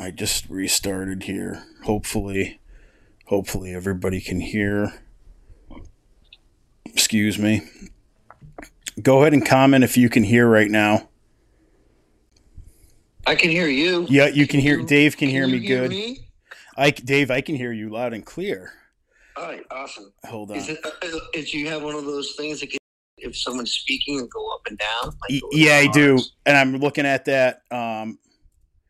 I just restarted here. Hopefully, hopefully everybody can hear. Excuse me. Go ahead and comment if you can hear right now. I can hear you. Yeah, you can hear. Dave can, Can hear you me good. me? I Dave, I can hear you loud and clear. All right, awesome. Hold on. Is it? Uh, you have one of those things that can, if someone's speaking and go up and down? like yeah, I do, and I'm looking at that. Um,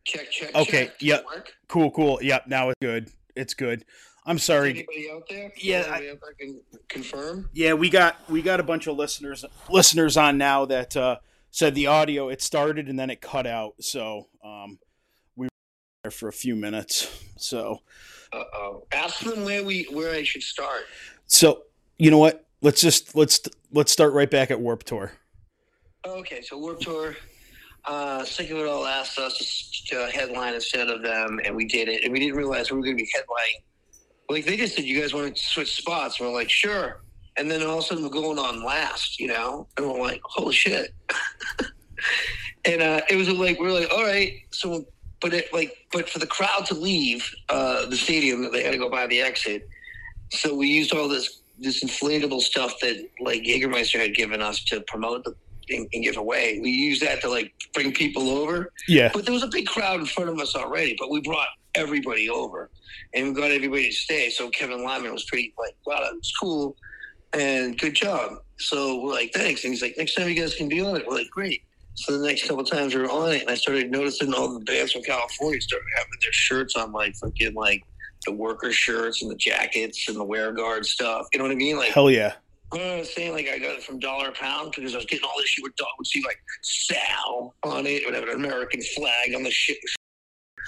Check, check. Okay, check. Does yep. Work? cool, cool. Yep, now it's good. It's good. I'm Is sorry. anybody out there? Yeah, Anybody out there can confirm. Yeah, we got we got a bunch of listeners listeners on now that uh, said the audio it started and then it cut out. So um, we were there for a few minutes. So Uh oh. Ask them where we where I should start. so you know what? Let's just let's let's start right back at Warp Tour. Okay, so Warp Tour. Uh, Sick of It All asked us to headline instead of them, and we did it. And we didn't realize we were going to be headlining. Like they just said, you guys want to switch spots. We're like, sure. And then all of a sudden we're going on last, you know, and we're like, holy shit. and uh, it was like we're like, all right, so but it like but for the crowd to leave uh, the stadium, they had to go by the exit. So we used all this this inflatable stuff that like Jägermeister had given us to promote the and, and give away. We used that to like bring people over. Yeah, But there was a big crowd in front of us already. But we brought everybody over, and we got everybody to stay. So Kevin Lyman was pretty like, "Wow, that was cool, and good job." So we're like, "Thanks." And he's like, "Next time you guys can be on it." We're like, "Great." So the next couple times we were on it, and I started noticing all the bands from California started having their shirts on, like fucking like the worker shirts and the jackets and the WearGuard stuff. You know what I mean? Like hell yeah. What I'm saying? Like I got it from Dollar Pound because I was getting all this shit with dog would see like Sal on it, would have an American flag on the shit.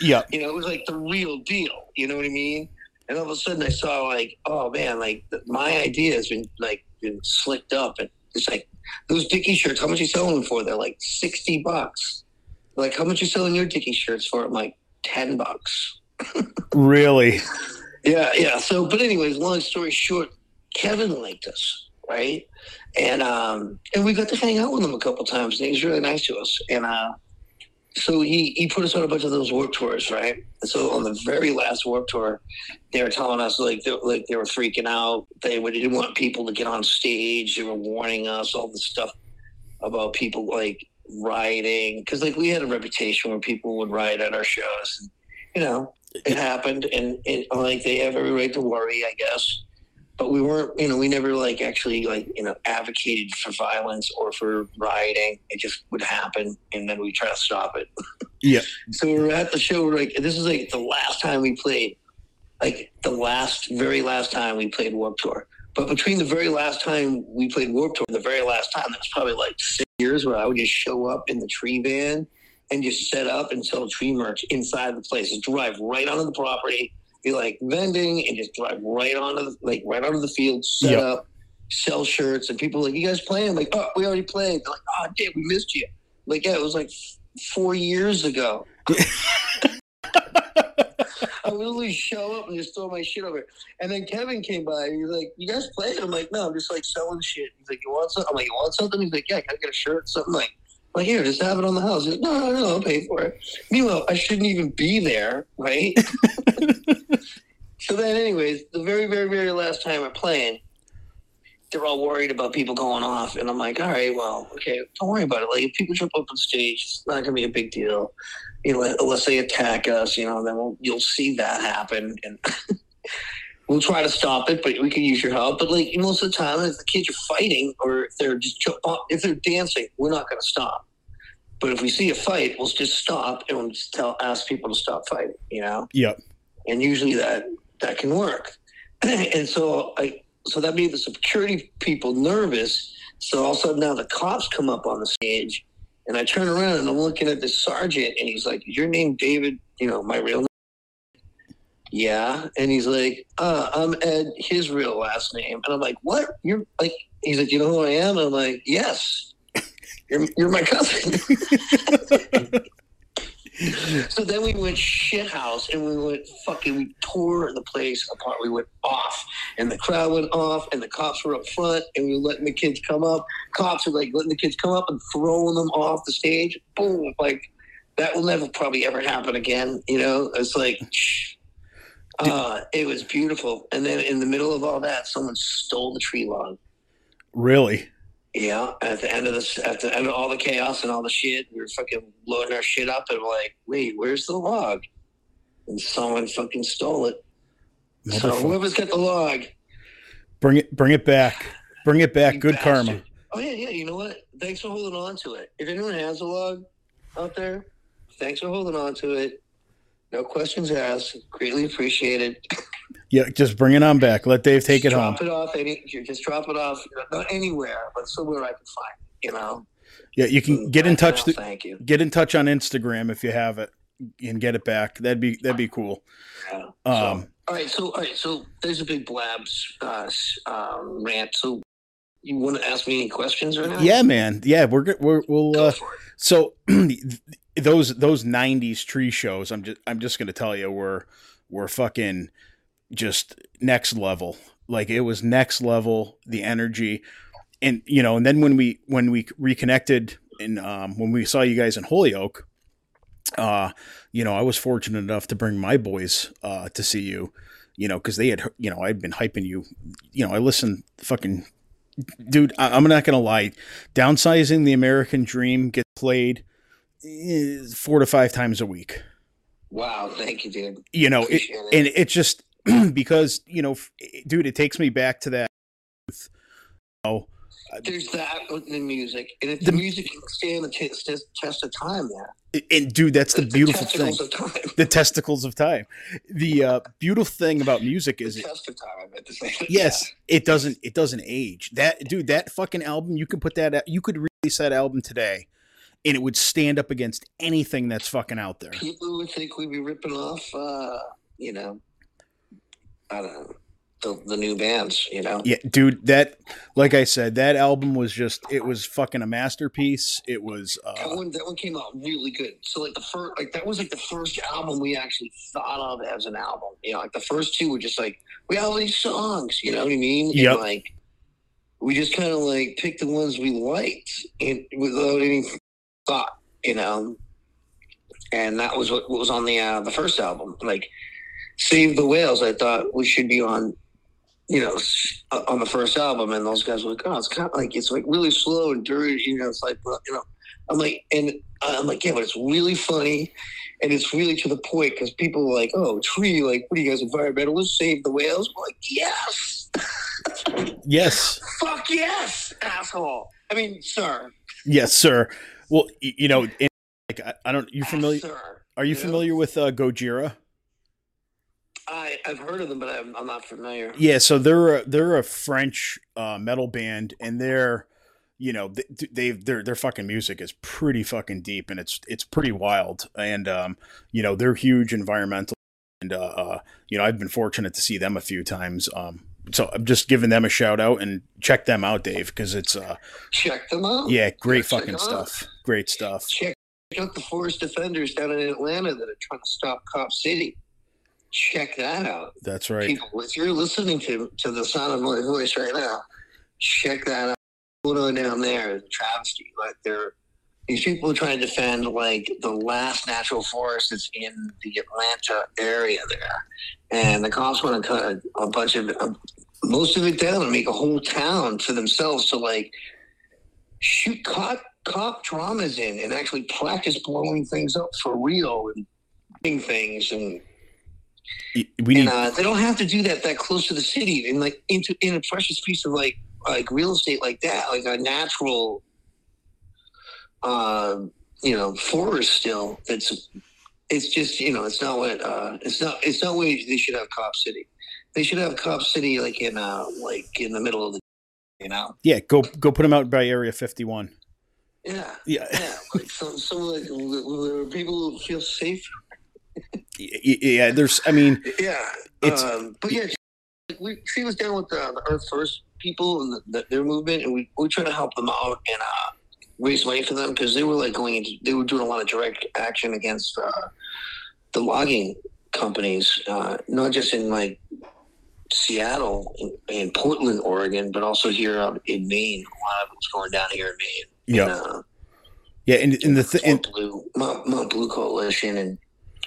Yeah, You know, it was like the real deal. You know what I mean? And all of a sudden I saw like, oh man, like my idea has been like been slicked up and it's like those Dickie shirts, how much you selling them for? They're like sixty bucks. Like how much you selling your Dickie shirts for? I'm like ten bucks. really. Yeah, yeah. So, but anyways, long story short, Kevin liked us, right? And um, and we got to hang out with him a couple times, and he was really nice to us. And uh, so he he put us on a bunch of those warp tours, right? And so on the very last warp tour, they were telling us like they, like they were freaking out. They would- didn't want people to get on stage. They were warning us all the stuff about people like rioting because like we had a reputation where people would riot at our shows. And, you know, it happened, and it, like they have every right to worry, I guess. But we weren't, you know, we never like actually like you know advocated for violence or for rioting. It just would happen, and then we try to stop it. Yeah. So we we're at the show. We're like, this is like the last time we played, like the last, very last time we played Warp Tour. But between the very last time we played Warp Tour and the very last time, that was probably like six years where I would just show up in the tree van and just set up and sell tree merch inside the place. Just drive right onto the property, like vending, and just drive right onto the like right onto the field, set Yep. up, sell shirts, and people like, "You guys playing?" I'm like, "Oh, we already played." They're like, "Oh, damn, we missed you." I'm like, yeah, it was like f- four years ago. I would literally show up and just throw my shit over. And then Kevin came by and he's like, You guys playing? I'm like, No, I'm just like selling shit. He's like, You want something? I'm like, You want something? He's like, Yeah, can I get a shirt? Something like, like, here, just have it on the house. Like, no, no, no, I'll pay for it. Meanwhile, I shouldn't even be there, right? so then, anyways, the very, very, very last time we're playing, they're all worried about people going off. And I'm like, all right, well, okay, don't worry about it. Like, if people jump up on stage, it's not going to be a big deal. You know, unless they attack us, you know, then we'll, you'll see that happen. And we'll try to stop it, but we can use your help. But like most of the time, if the kids are fighting or if they're just uh, if they're dancing, we're not going to stop. But if we see a fight, we'll just stop and we'll just tell ask people to stop fighting. You know, Yep. and usually that that can work. and so I so that made the security people nervous. So all of a sudden now the cops come up on the stage, and I turn around and I'm looking at the sergeant, and he's like, "Is your name David? You know, my real name." Yeah, and he's like, uh, "I'm Ed." His real last name, and I'm like, "What? You're like?" He's like, "You know who I am?" And I'm like, "Yes, you're you're my cousin." So then we went shit house and we went fucking, we tore the place apart. We went off and the crowd went off and the cops were up front and we were letting the kids come up. Cops were like letting the kids come up and throwing them off the stage. Boom. Like that will never probably ever happen again. You know, it's like, uh, it was beautiful. And then in the middle of all that, someone stole the tree log. Really? Yeah, at the end of this, at the end of all the chaos and all the shit, we were fucking loading our shit up, and we're like, "Wait, where's the log?" And someone fucking stole it. So whoever's got the log, Bring it, bring it back. Bring it back. Good bastard. karma. Oh yeah, yeah. You know what? Thanks for holding on to it. If anyone has a log out there, thanks for holding on to it. No questions asked. Greatly appreciated. Yeah, just bring it on back. Let Dave take it Just home. drop it off. Any, just drop it off. Not anywhere, but somewhere I can find. You know. Yeah, you can get in touch. Thank you. Get in touch on Instagram if you have it and get it back. That'd be that'd be cool. Yeah. Um, All right, so all right, so there's a big blabs uh, um, rant. So you want to ask me any questions or not? yeah, man. Yeah, we're good. We're, we'll. Uh, so those those '90s tree shows. I'm just I'm just gonna tell you were were fucking just next level. Like it was next level. The energy, and you know, and then when we when we reconnected and um, when we saw you guys in Holyoke, uh, you know, I was fortunate enough to bring my boys uh, to see you. You know, because they had, you know, I'd been hyping you. You know, I listened, fucking, dude. I, I'm not gonna lie. Downsizing the American Dream gets played four to five times a week. Wow, thank you, dude. You know, it, it. and it's just because you know, dude, it takes me back to that. Oh, There's that with the music, and if The- the, music can stand the test, test of time, man. and dude, that's the beautiful thing. Of time. The testicles of time. The uh, beautiful thing about music is the it, test of time. I meant to say. yes, it doesn't it doesn't age. That dude, that fucking album, you could put that out- you could release that album today, and it would stand up against anything that's fucking out there. People would think we'd be ripping off, uh, you know, I don't know, the, the new bands. You know. Yeah, dude, that like I said, that album was just it was fucking a masterpiece. It was That uh one, that one came out really good. So like the first, like that was like the first album we actually thought of as an album. You know, like the first two were just like we have all these songs. You know what I mean? Yep. like we just kind of like picked the ones we liked and without any thought. You know, and that was what, what was on the uh, the first album. Like Save the Whales, I thought we should be on. You know, uh, on the first album, and those guys were like, "Oh, it's kind of like it's like really slow and dirty." You know, it's like, well, you know, I'm like, and I'm like, yeah, but it's really funny, and it's really to the point because people are like, oh, tree, like, what are you guys environmentalists? Save the whales? We're like, yes, yes, fuck yes, asshole. I mean, sir, yes, sir. Well, you know, in, like I, I don't. You familiar? Sir. Are you know? familiar with uh, Gojira? I I've heard of them, but I'm, I'm not familiar. Yeah, so they're a, they're a French uh, metal band, and they're you know they, they their their fucking music is pretty fucking deep, and it's it's pretty wild, and um, you know they're huge environmental, and uh, uh, you know I've been fortunate to see them a few times. Um, so I'm just giving them a shout out and check them out, Dave, because it's uh Check them out. yeah great Check fucking them out. stuff, great stuff. Check out the Forest Defenders down in Atlanta that are trying to stop Cop City. Check that out. That's right. people, if you're listening to to the sound of my voice right now, check that out. What's going on down there is a travesty. Like they're these people are trying to defend like the last natural forest that's in the Atlanta area there, and the cops want to cut a, bunch of uh, most of it down and make a whole town for themselves to like shoot cop cop dramas in and actually practice blowing things up for real and doing things and We and need uh, they don't have to do that that close to the city and like into in a precious piece of like like real estate like that like a natural uh you know forest still it's it's just you know it's not what uh it's not it's not what they should have cop city they should have cop city like in uh like in the middle of the you know yeah go go put them out by Area 51. yeah Yeah, yeah like some some like where people feel safe yeah. There's I mean Yeah, It's- um, but yeah, like, we she was down with the, the Earth First people and the, the, their movement, and we we try to help them out and uh, raise money for them because they were like going into they were doing a lot of direct action against uh, the logging companies, uh, not just in like Seattle and, and Portland, Oregon, but also here out in Maine. A lot of it was going down here in Maine. yeah. Uh, Yeah, and, and the th- Mount Blue, Mount, Mount Blue Coalition, and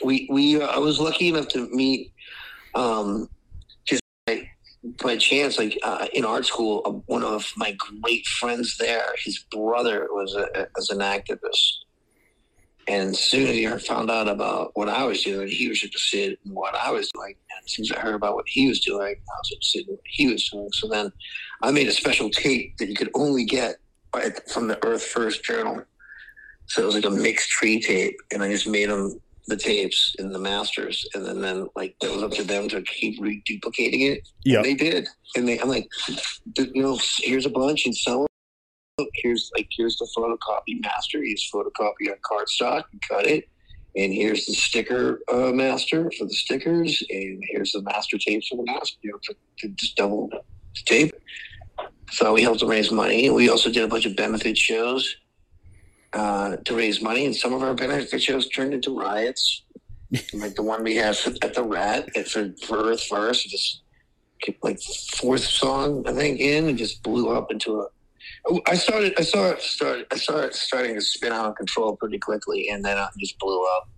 we we uh, I was lucky enough to meet, um, by, chance, like uh, in art school, uh, one of my great friends there, his brother was a, as an activist, and as soon as he found out about what I was doing, he was interested in what I was doing. And as soon as I heard about what he was doing, I was interested in what he was doing. So then I made a special tape that you could only get from the Earth First Journal. So it was like a mixed tree tape, and I just made them the tapes and the masters, and then then like it was up to them to keep reduplicating it. yeah, they did, and they I'm like, you know, here's a bunch, and so here's like here's the photocopy master. He's photocopy on cardstock, and cut it, and here's the sticker uh, master for the stickers, and here's the master tapes for the master. You know, to, to just double the tape. So we helped to raise money. We also did a bunch of benefit shows uh, to raise money, and some of our benefit shows turned into riots, like the one we had at the Rat at for, for Earth First. Just like fourth song I think in, and just blew up into a. I started. I saw it start. I saw it starting to spin out of control pretty quickly, and then it just blew up.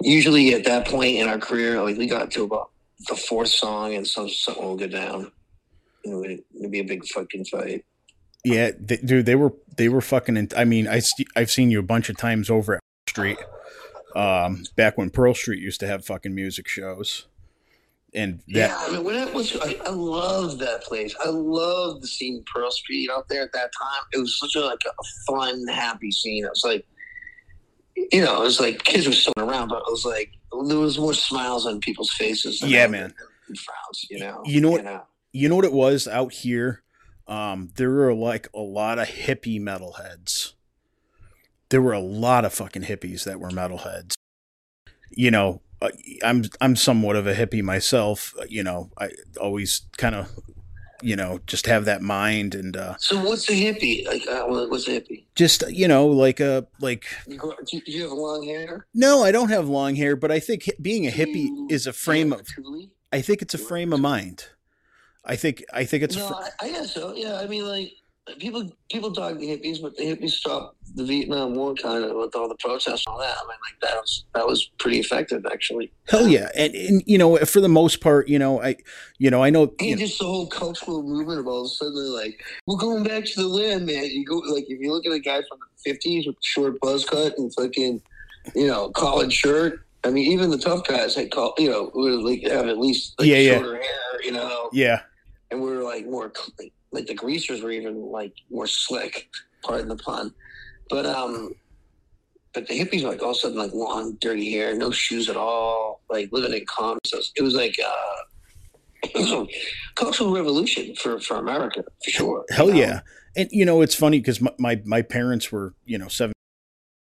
Usually, at that point in our career, like we got to about the fourth song, and some something will go down. It'd, it'd be a big fucking fight. Yeah, they, dude, they were they were fucking. In, I mean, I st- I've seen you a bunch of times over at Street, um, back when Pearl Street used to have fucking music shows, and that yeah, I mean, when it was, I, I love that place. I love the scene Pearl Street out there at that time. It was such a like a fun, happy scene. It was like, you know, it was like kids were still around, but it was like there was more smiles on people's faces. Than Yeah, man. frowns. You know. You know what- you know what it was out here um there were like a lot of hippie metalheads there were a lot of fucking hippies that were metalheads you know uh, i'm i'm somewhat of a hippie myself uh, you know i always kind of you know just have that mind and uh So what's a hippie? Like, uh, what's a hippie? just you know like a like You, grow, do, you, have long hair? no i don't have long hair but i think being a hippie You- is a frame of i think it's a frame of mind i think i think it's a no, fr- I, I guess so. Yeah, I mean, like people people talk the hippies, but the hippies stopped the Vietnam War kind of with all the protests and all that. I mean, like that was that was pretty effective actually. Hell yeah, and, and you know, for the most part, you know, I, you know, I know, And know just the whole cultural movement of all of a sudden they're like, we're going back to the land, man. You go like if you look at a guy from the fifties with a short buzz cut and fucking, you know, collared shirt. I mean, even the tough guys had call, you know, would like have at least like Yeah, yeah. shorter hair, you know. yeah, and we were like more cl- like the greasers were even like more slick pardon the pun. But um but the hippies were like all of a sudden like long dirty hair no shoes at all like living in commons it was like uh it cultural revolution for for america for sure. Hell you know? yeah, and you know, it's funny because my, my my parents were, you know, seven,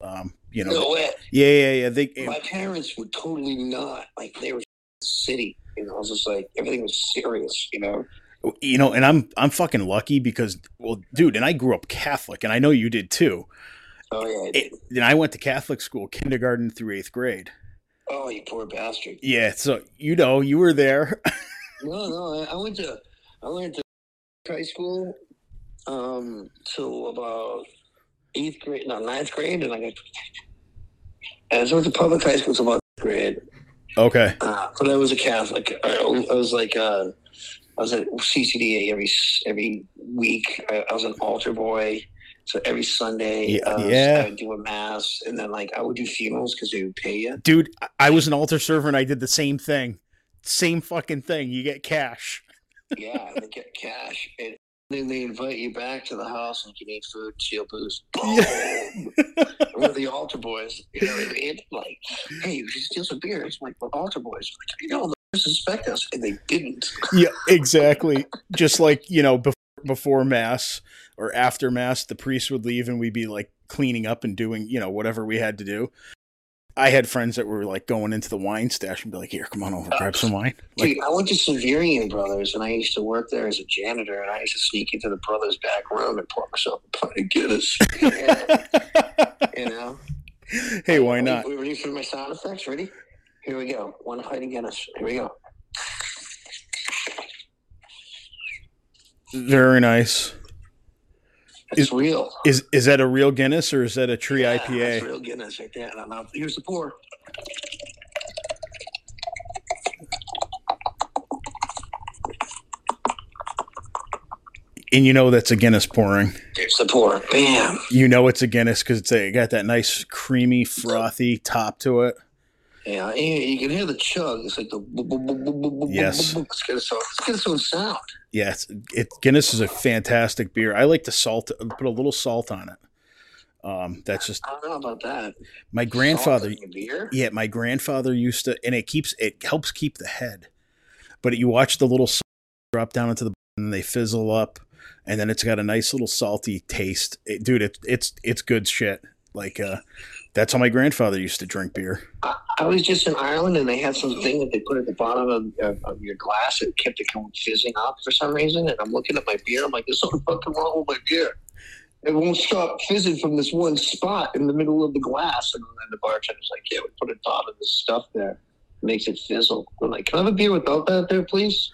um, you know, no yeah, yeah, yeah, they, my parents were totally not like they were city you know it was just like everything was serious you know you know, and I'm I'm fucking lucky because, well, dude, and I grew up Catholic, and I know you did too. oh yeah It, and I went to Catholic school, kindergarten through eighth grade. oh you poor bastard Yeah, so you know, you were there. No, no. I, I went to I went to high school um till about eighth grade, no ninth grade, and I got. And so I went to public high school till about eighth grade, okay, uh, but I was a Catholic. I, I was like uh, I was at CCDA every every week. I, I was an altar boy. So every Sunday, Yeah, uh, yeah. I would do a mass, and then like I would do funerals because they would pay you. dude, I- was an altar server, and I did the same thing, same fucking thing. You get cash. Yeah, they get cash, and then they invite you back to the house and you can eat food, steal booze. Boom! We're the altar boys. You know Like, hey, you should steal some beer. It's like we're altar boys. Like, you know, suspect us, and they didn't. yeah, exactly. Just like you know, before, before mass or after mass, the priest would leave, and we'd be like cleaning up and doing you know whatever we had to do. I had friends that were like going into the wine stash and be like, "Here, come on over, grab some wine." Like, Dude, I went to Xaverian Brothers, and I used to work there as a janitor, and I used to sneak into the brothers' back room and pour myself a pint of Guinness. you know? hey, why not? We ready for my sound effects? Ready? Here we go. One of Guinness. Here we go. Very nice. It's Is- real. Is is that a real Guinness or is that a tree Yeah, That's IPA? real Guinness right there. And I'm out. Here's the pour. And you know that's a Guinness pouring. There's the pour. Bam. You know it's a Guinness because it's a, it got that nice creamy, frothy top to it. Yeah, you can hear the chug. It's like the Yes. It's got its own, it's got its own sound. It's, it Guinness is a fantastic beer. I like to salt put a little salt on it. Um, that's just I don't know about that. my grandfather. Salt in beer? Yeah, my grandfather used to, and it keeps it helps keep the head. But you watch the little salt drop down into the and they fizzle up, and then it's got a nice little salty taste. It, dude, it, it's it's good shit. Like uh, that's how my grandfather used to drink beer. I, I was just in Ireland and they had some thing that they put at the bottom of, of, of your glass. It kept it going fizzing up for some reason. And I'm looking at my beer. I'm like, there's something fucking wrong with my beer. It won't stop fizzing from this one spot in the middle of the glass. And then the bartender's like, yeah, we put a dot of this stuff there. It makes it fizzle. I'm like, can I have a beer without that there, please?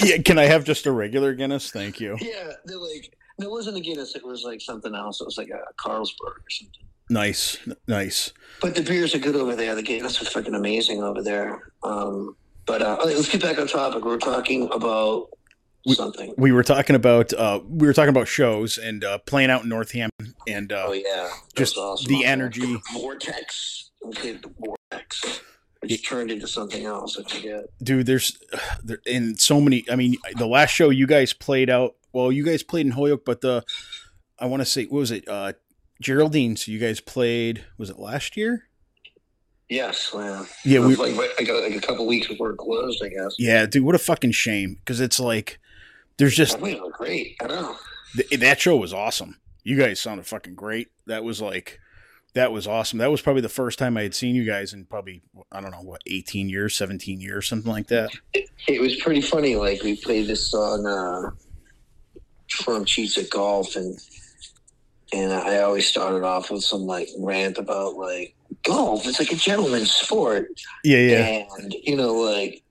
Yeah, can I have just a regular Guinness? Thank you. Yeah, they're like, it wasn't a Guinness. It was like something else. It was like a Carlsberg or something. Nice, nice. But the beers are good over there. The Guinness is fucking amazing over there. Um, but uh, okay, let's get back on topic. We're talking about We- something. We were talking about uh, we were talking about shows and uh, playing out in Northampton and uh, oh yeah, just awesome the energy. vortex. Played the vortex, which turned into something else. I forget. dude there's there in so many i mean the last show you guys played out well you guys played in holyoke but the i want to say what was it uh geraldine's you guys played was it last year Yes, man. yeah It we like, like, a, like a couple weeks before it closed, I guess. yeah dude what a fucking shame because it's like there's just mean, was great. I know. th- that show was awesome you guys sounded fucking great that was like that was awesome that was probably the first time i had seen you guys in probably i don't know what 18 years 17 years something like that It was pretty funny. Like we played this song uh, from Cheats at Golf, and and I always started off with some like rant about like golf. It's like a gentleman's sport, yeah yeah and you know, like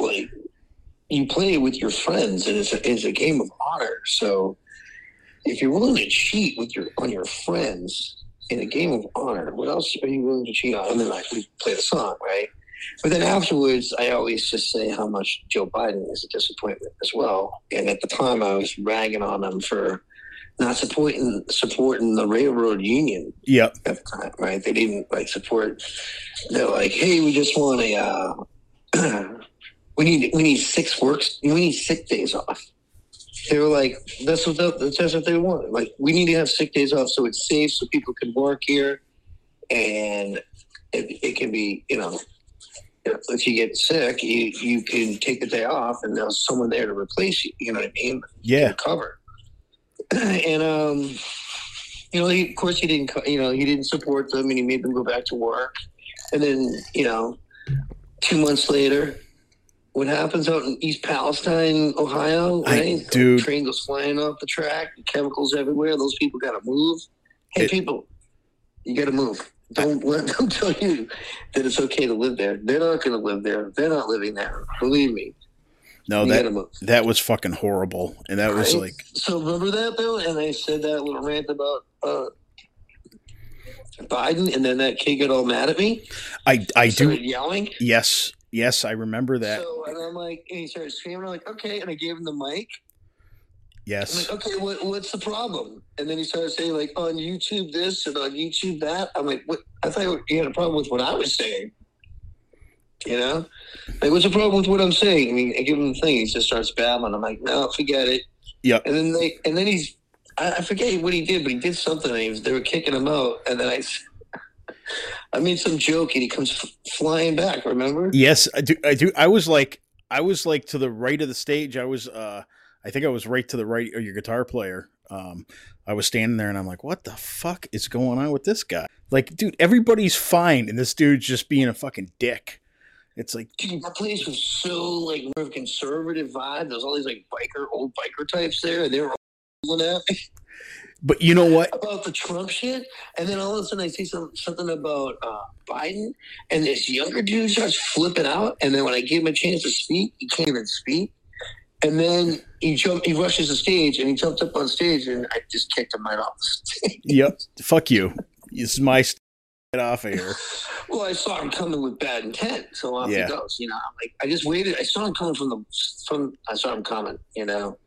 like you play with your friends, and it's a, it's a game of honor. So if you're willing to cheat with your on your friends in a game of honor, what else are you willing to cheat on? And then like we play the song, right? But then afterwards, I always just say how much Joe Biden is a disappointment as well. And at the time, I was ragging on him for not supporting supporting the railroad union yep at the time, right? They didn't like support. They're like, hey, we just want a, uh, we need we need six works, we need sick days off. They were like, that's what the, that's what they want. Like, we need to have sick days off so it's safe, so people can work here, and it, it can be, you know, if you get sick, you you can take the day off, and there's someone there to replace you. You know what I mean? yeah cover. and um, you know, he, of course, he didn't. You know, he didn't support them, and he made them go back to work. And then, you know, two months later, what happens out in East Palestine, Ohio? I- Right, dude. train goes flying off the track. Chemicals everywhere. Those people got to move. Hey, It- people, you got to move. Don't let them tell you that it's okay to live there. They're not going to live there. They're not living there. Believe me. No that that was fucking horrible and that was Right? like So remember that though, and I said that little rant about uh, Biden, and then that kid got all mad at me. i i do yelling. Yes, yes, I remember that. So and I'm like, and he started screaming. I'm like, okay, and I gave him the mic. I'm yes, like, okay, what, what's the problem? And then he started saying like on YouTube this and on YouTube that. I'm like, what? I thought you had a problem with what I was saying. You know, like what's the problem with what I'm saying? I mean, I give him the thing. He just starts babbling. I'm like, no, forget it. Yeah. And then they, and then he's, I, I forget what he did, but he did something. And he was, they were kicking him out, and then I. I made some joke, and he comes f- flying back. Remember? yes, I do. I do. I was like, I was like to the right of the stage. I was, uh, I think I was right to the right of your guitar player. Um, I was standing there, and I'm like, what the fuck is going on with this guy? Like, dude, everybody's fine, and this dude's just being a fucking dick. It's like, Dude, that place was so like more of a conservative vibe. There's all these like biker, old biker types there, and they were all yelling at me but you know what? about the Trump shit. And then all of a sudden, I see some, something about uh, Biden, and this younger dude starts flipping out. And then when I give him a chance to speak, he can't even speak. And then he jumped. He rushes the stage, and he jumped up on stage, and I just kicked him right off the stage. Yep. Fuck you. This is my off of here. Well, I saw him coming with bad intent, so off Yeah. he goes. You know, I'm like I just waited. I saw him coming from the from. I saw him coming. You know,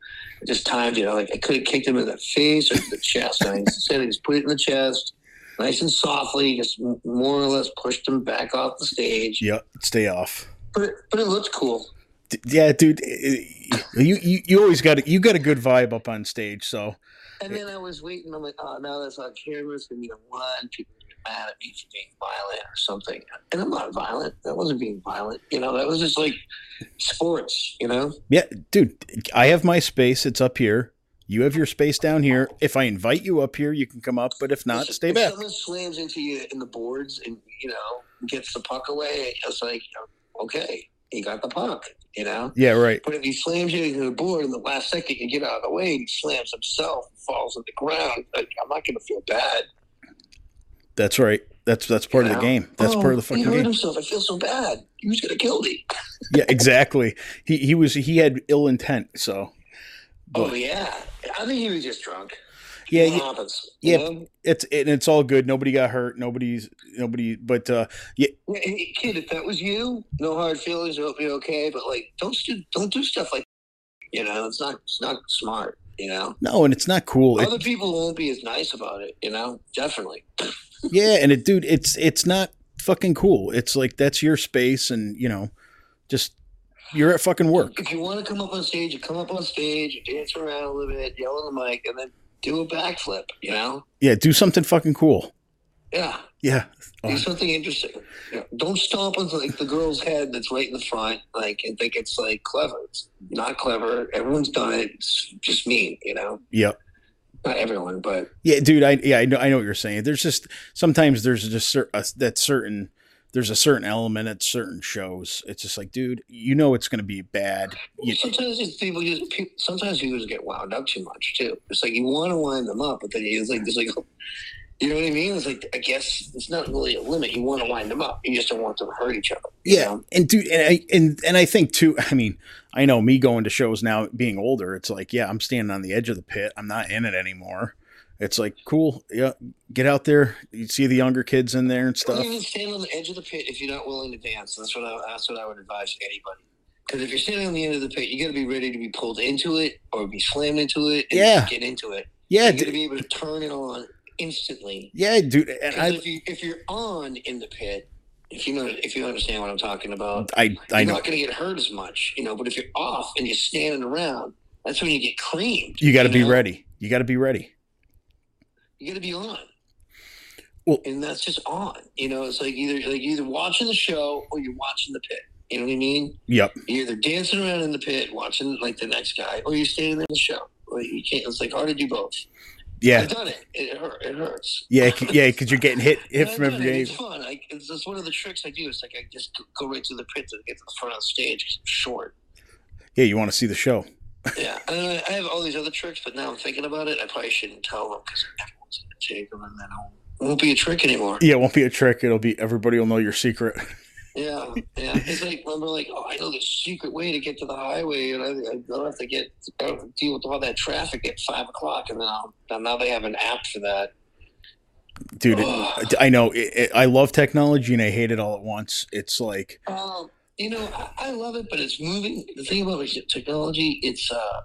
I just timed You know, Like I could have kicked him in the face or the chest. And I instead I just put it in the chest, nice and softly, just more or less pushed him back off the stage. Yep. Stay off. But it, but it looked cool. D- Yeah, dude. it- You you, you always got you got a good vibe up on stage. So And then I was waiting. I'm like, oh, now that's on camera. It's gonna be a one. People are gonna get mad at me for being violent or something. And I'm not violent. That wasn't being violent. You know, that was just like sports. You know. yeah, dude. I have my space. It's up here. You have your space down here. If I invite you up here, you can come up. But if not, stay if back. someone slams into you in the boards and you know gets the puck away, it's like okay, he got the puck. You know. Yeah, right. But if he slams you into the board in the last second, you get out of the way, and he slams himself, and falls on the ground. Like, I'm not going to feel bad. That's right. That's that's part of the game. That's Oh, part of the fucking He hurt game. himself. I feel so bad. He was going to kill me. Yeah, exactly. He he was he had ill intent. So Oh yeah, I think he was just drunk. yeah, yeah, happens. yeah. know? it's and it's all good. Nobody got hurt. Nobody's nobody. But uh, Yeah, Hey, kid, if that was you, no hard feelings. I hope you're okay. But like, don't do don't do stuff like you know. It's not it's not smart. You know, no, and it's not cool. It- other people won't be as nice about it. You know, definitely. Yeah, and it, dude, it's it's not fucking cool. It's like that's your space, and you know, just you're at fucking work. If you want to come up on stage, you come up on stage, you dance around a little bit, yell on the mic, and then do a backflip. You know, Yeah, do something fucking cool. yeah. Yeah, Do Uh, something interesting. Don't stomp on like the girl's head that's right in the front, like and think it's like clever. It's not clever. Everyone's done it. It's just mean, you know. yep. Not everyone, but Yeah, dude. I yeah, I know. I know what you're saying. There's just sometimes there's just cer- uh, that certain there's a certain element at certain shows. It's just like, dude, you know it's going to be bad. You, sometimes it's people just sometimes people just get wound up too much too. It's like you want to wind them up, but then it's like it's like you know what I mean? It's like I guess it's not really a limit. You want to wind them up. You just don't want them to hurt each other. yeah, know? and dude, and I and and I think too. I mean, I know me going to shows now, being older. It's like, yeah, I'm standing on the edge of the pit. I'm not in it anymore. It's like cool. Yeah, get out there. You see the younger kids in there and stuff. even stand on the edge of the pit if you're not willing to dance. That's what I, that's what I would advise anybody. Because if you're standing on the end of the pit, you got to be ready to be pulled into it or be slammed into it and Yeah. get into it. Yeah, you got to be able to turn it on instantly. yeah, dude. And I, if you if you're on in the pit, if you know if you understand what I'm talking about, I, I you're know. not going to get hurt as much, you know. But if you're off and you're standing around, that's when you get creamed. You got to be know? ready. You got to be ready. You got to be on. Well- and that's just on. You know, it's like either like either watching the show or you're watching the pit. You know what I mean? Yep. You're either dancing around in the pit, watching like the next guy, or you're standing in the show. Or you can't. It's like hard to do both. Yeah. I've done it. It, hurt, it hurts. Yeah. Yeah. Because you're getting hit hit from every it. It's fun. Like it's one of the tricks I do. It's like I just go right to the pit and get to the front of the stage short. Yeah. You want to see the show. Yeah, and I have all these other tricks, but now I'm thinking about it. I probably shouldn't tell them because everyone's gonna take them, and then it won't be a trick anymore. Yeah. It won't be a trick. It'll be everybody will know your secret. Yeah, yeah. It's like remember, like, oh, I know the secret way to get to the highway, and I, I don't have to get I don't have to deal with all that traffic at five o'clock, and then I'll, and now they have an app for that. Dude, Ugh. I know. It, it, I love technology and I hate it all at once. It's like, Um, you know, I, I love it, but it's moving. The thing about technology, it's uh,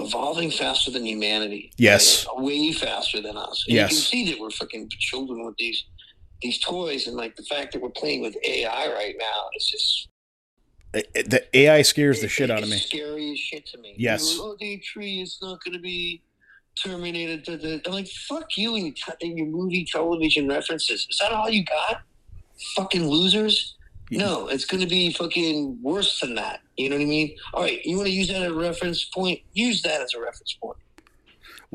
evolving faster than humanity. Yes. Like, way faster than us. And Yes. You can see that we're fucking children with these these toys, and like the fact that we're playing with AI right now is just the AI scares the shit out of me. Scary as shit to me. Yes. Like, oh, day tree, is not going to be terminated. da, da." I'm like, fuck you and your, te- and your movie television references. Is that all you got? Fucking losers. Yeah. No, it's going to be fucking worse than that. You know what I mean? All right, you want to use that as a reference point? Use that as a reference point.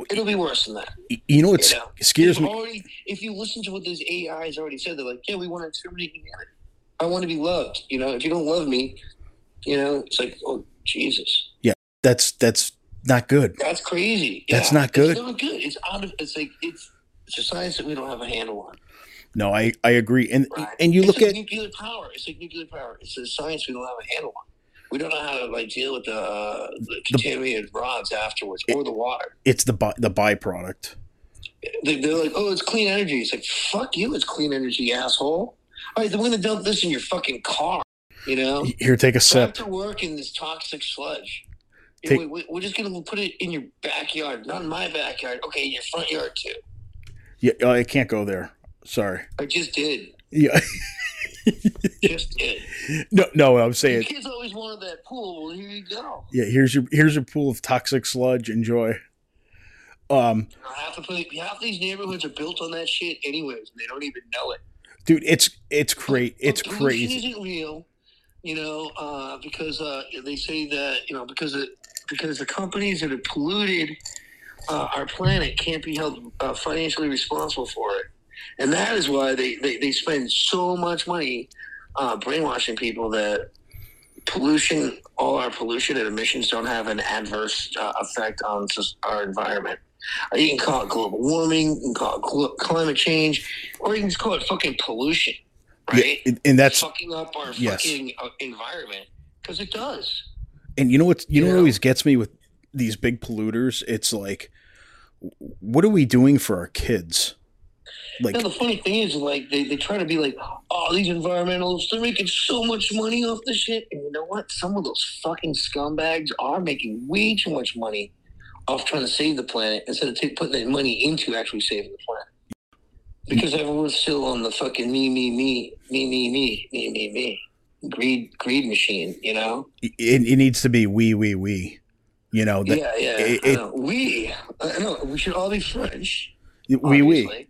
It'll be worse than that. You know what You know, scares me? Already, if you listen to what those AIs already said, they're like, yeah, we want to terminate humanity. I want to be loved. You know, if you don't love me, you know, it's like, oh, Jesus. Yeah, that's that's not good. That's crazy. That's Yeah, not good. It's not good. It's out of. It's like it's it's a science that we don't have a handle on. No, I I agree. And Right. and you It's look like at nuclear power. It's like nuclear power. It's a science we don't have a handle on. We don't know how to like deal with the, uh, the contaminated rods afterwards or the water. It's the by, the byproduct. They, they're like, oh, it's clean energy. It's like, fuck you, it's clean energy, asshole. All right, then we're gonna dump this in your fucking car. You know, Here, take a sip. to work in this toxic sludge. Take- we, we're just gonna put it in your backyard, not in my backyard. Okay, in your front yard too. Yeah, oh, I can't go there. Sorry. I just did. Yeah, Just no, no. I'm saying, kids always wanted that pool. Well, here you go. yeah. Here's your here's your pool of toxic sludge. Enjoy. Um, Half the half these neighborhoods are built on that shit, anyways, and they don't even know it. dude, it's it's great. It's But crazy. Isn't real, you know, uh, because uh, they say that you know because it, because the companies that have polluted uh, our planet can't be held uh, financially responsible for it, and that is why they they, they spend so much money uh, brainwashing people that pollution, all our pollution and emissions, don't have an adverse uh, effect on our environment. Uh, You can call it global warming, you can call it cl- climate change, or you can just call it fucking pollution, right? Yeah, and that's fucking up our Yes. fucking uh, environment because it does. and you know what you know what always gets me with these big polluters. It's like, what are we doing for our kids? Like, Now the funny thing is, like they, they try to be like, oh, these environmentalists, they're making so much money off this shit. And you know what? Some of those fucking scumbags are making way too much money off trying to save the planet instead of putting that money into actually saving the planet. Because everyone's still on the fucking me, me, me, me, me, me, me, me, me. Greed, greed machine, you know? it, it needs to be we we we. You know that yeah, yeah. it- know. we, I know, we should all be French. we we.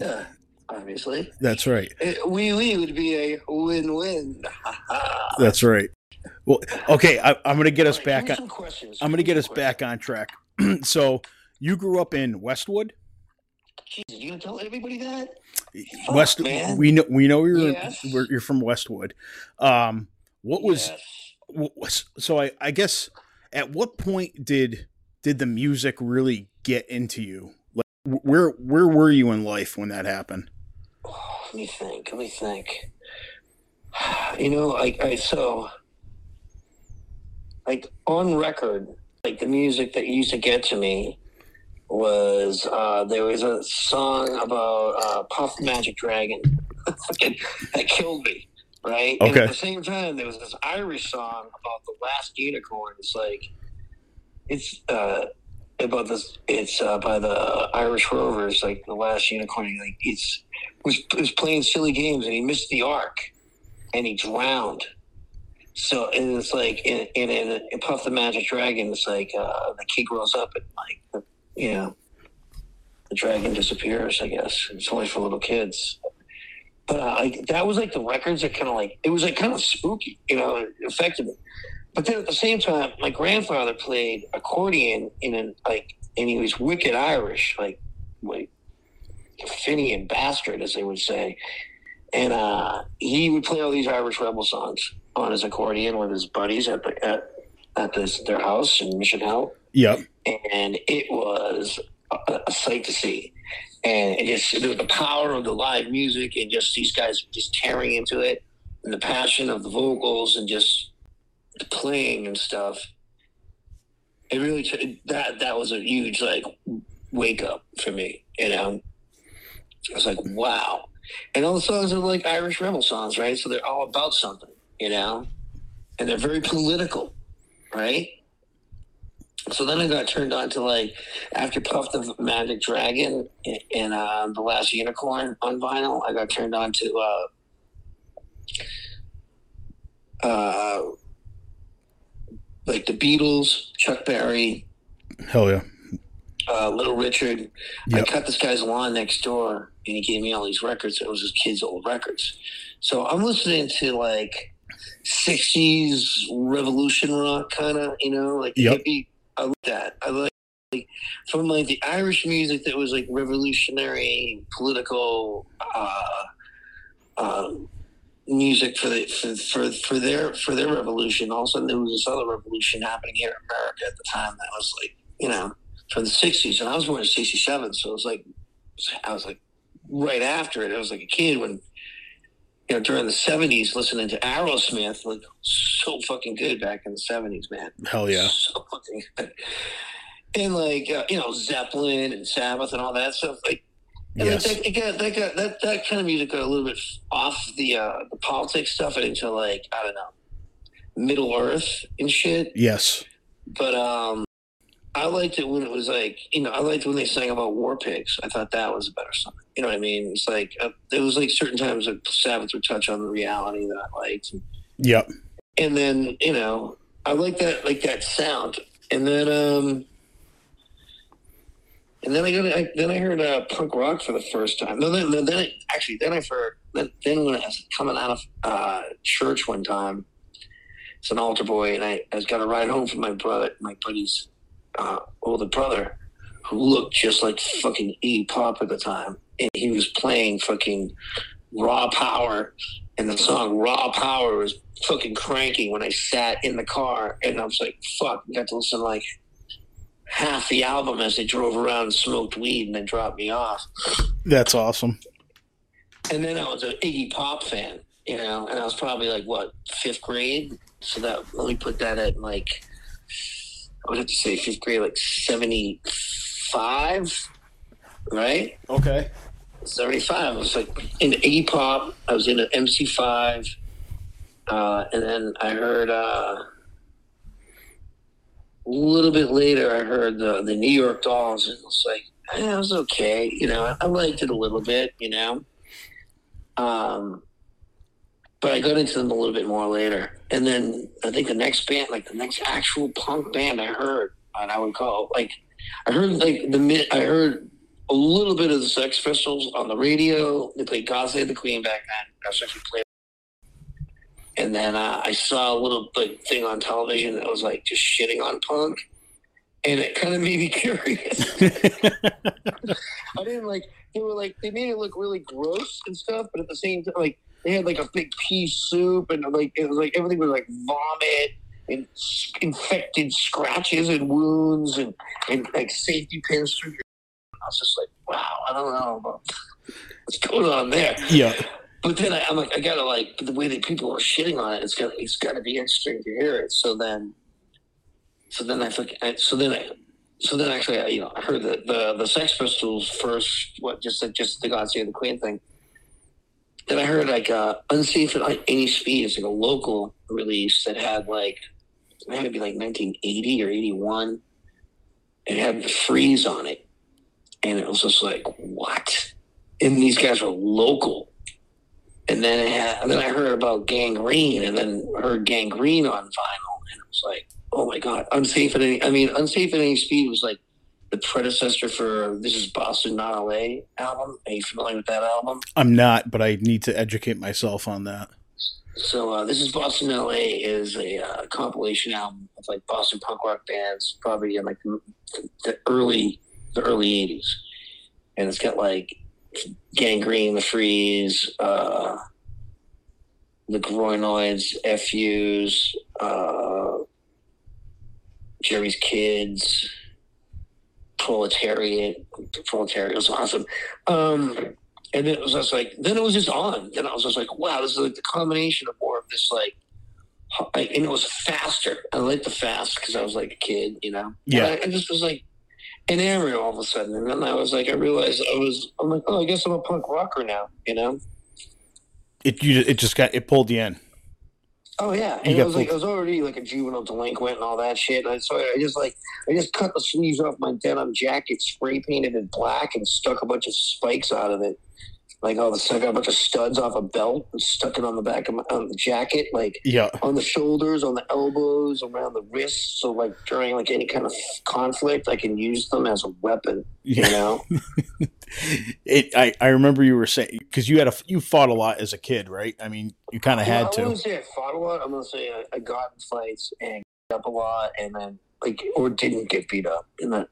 Yeah, obviously. That's right. We we would be a win-win. That's right. Well, okay. I, I'm gonna get us right, back. On, questions. I'm gonna get us back on track. so, you grew up in Westwood. Jesus, you gonna tell everybody that? West. man. We know. We know you're. Yes. We're, you're from Westwood. Um, what was Yes. what was so? I I guess at what point did did the music really get into you? Where where were you in life when that happened? Oh, let me think. Let me think. You know, like I so, like on record, like the music that used to get to me was uh, there was a song about uh, Puff Magic Dragon that killed me. Right. And Okay. at the same time, there was this Irish song about the last unicorn. It's like, it's uh, about this. It's uh, by the Irish Rovers, like the last unicorn. Like it's was was playing silly games and he missed the arc and he drowned. So and it's like in in, Puff the Magic Dragon, it's like uh, the kid grows up and like you know the dragon disappears. I guess it's only for little kids. But uh, that was like the records that kind of like it was like kind of spooky, you know, it affected me. But then at the same time, my grandfather played accordion in an like, and he was wicked Irish, like like Fenian bastard, as they would say. And uh, he would play all these Irish rebel songs on his accordion with his buddies at the at at this their house in Mission Hill, Yep. and it was a, a sight to see. And it just the, the power of the live music and just these guys just tearing into it, and the passion of the vocals and just playing and stuff. It really t- that that was a huge like wake up for me. You know, I was like, wow. And all the songs are like Irish rebel songs, right? So they're all about something, you know, and they're very political, right? So then I got turned on to like after Puff the Magic Dragon and, uh, the Last Unicorn on vinyl. I got turned on to uh, uh, like the Beatles, Chuck Berry, Hell yeah. uh, Little Richard. I cut this guy's lawn next door, and he gave me all these records. It was his kid's old records. So I'm listening to like '60s revolution rock, kind of, you know, like Yep. hippie. I like that. I like, like from like the Irish music that was like revolutionary, political. Uh, um, music for the for, for for their for their revolution. All of a sudden, there was this other revolution happening here in America at the time that was like you know from the '60s, and I was born in '67, so it was like I was like right after it. I was like a kid when you know during the '70s listening to Aerosmith, like so fucking good back in the seventies, man. Hell yeah. So fucking good. And like uh, you know Zeppelin and Sabbath and all that stuff. Like, and Yes. like that, it got, that got that that kind of music got a little bit off the uh, the politics stuff and into like I don't know Middle Earth and shit. Yes. But um, I liked it when it was like, you know, I liked when they sang about war pigs. I thought that was a better song. You know what I mean? It's like uh, there was like certain times that Sabbath would touch on the reality that I liked, Yep. and then you know, I like that like that sound. And then um, and then I got I, then I heard uh, punk rock for the first time. No, then then, then I, actually then I heard then, then when I was coming out of uh, church one time, it's an altar boy, and I, I was got a ride home from my brother, my buddy's uh, older brother, who looked just like fucking E Pop at the time, and he was playing fucking Raw Power, and the song Raw Power was fucking cranking when I sat in the car, and I was like, fuck, got to listen like half the album as they drove around and smoked weed and then dropped me off. That's awesome. And then I was an Iggy Pop fan, you know, and I was probably like what fifth grade. So that let me put that at like I would have to say fifth grade, like seventy five, right? Okay. Seventy five. I was like in Iggy Pop. I was in an MC five, uh, and then I heard uh, a little bit later. I heard the the New York Dolls, and it was like eh, it was okay. You know, I, liked it a little bit. You know. Um, but I got into them a little bit more later. And then I think the next band, like the next actual punk band I heard, and I would call like I heard like the mid I heard a little bit of the Sex Pistols on the radio. They played God Save the Queen back then. That's actually played. And then uh, I saw a little like thing on television that was like just shitting on punk, and it kind of made me curious. I didn't like they were like they made it look really gross and stuff, but at the same time, like they had like a big pea soup and like it was like everything was like vomit and s- infected scratches and wounds and and like safety pins through your. I was just like, wow, I don't know about what's going on there. yeah. But then I, I'm like, I gotta like the way that people are shitting on it. It's got it's got to be interesting to hear it. So then, so then I think so then I. So then, actually, I, you know, I heard the, the the Sex Pistols first. What just just the God Save the Queen thing. Then I heard like uh, Unsafe at Any Speed is like a local release that had like it had to be like 1980 or 81. It had the freeze on it, and it was just like what? And these guys were local. And then it had, and then I heard about Gang Green, and then heard Gang Green on vinyl, and it was like, oh my god, unsafe at any. I mean, unsafe at any speed was like the predecessor for "This Is Boston, Not L.A." album. Are you familiar with that album? I'm not, but I need to educate myself on that. So uh, "This Is Boston, L.A." is a uh, compilation album of like Boston punk rock bands, probably in like the, the early the early '80s, and it's got like Gang Green, The Freeze, uh, the Groinoids, FUs, uh, Jerry's Kids, Proletariat. Proletariat was awesome. Um, and then it was just like, then it was just on. Then I was just like, wow, this is like the combination of more of this like, and it was faster. I like the fast because I was like a kid, you know. Yeah. And I, I just was like enamored all of a sudden, and then I was like, I realized I was, I'm like, oh, I guess I'm a punk rocker now, you know. It you it just got it pulled you in. Oh yeah, and it was like I was already like a juvenile delinquent and all that shit. And I, so I just like I just cut the sleeves off my denim jacket, spray painted it black, and stuck a bunch of spikes out of it. Like all the I got a bunch of studs off a belt and stuck it on the back of my on the jacket, like Yeah. on the shoulders, on the elbows, around the wrists. So like during like any kind of conflict, I can use them as a weapon. You know? It I, I remember you were saying because you had a you fought a lot as a kid, right? I mean, you kind of had I to. wouldn't say I fought a lot. I'm gonna say I, I got in fights and up a lot, and then like or didn't get beat up. And then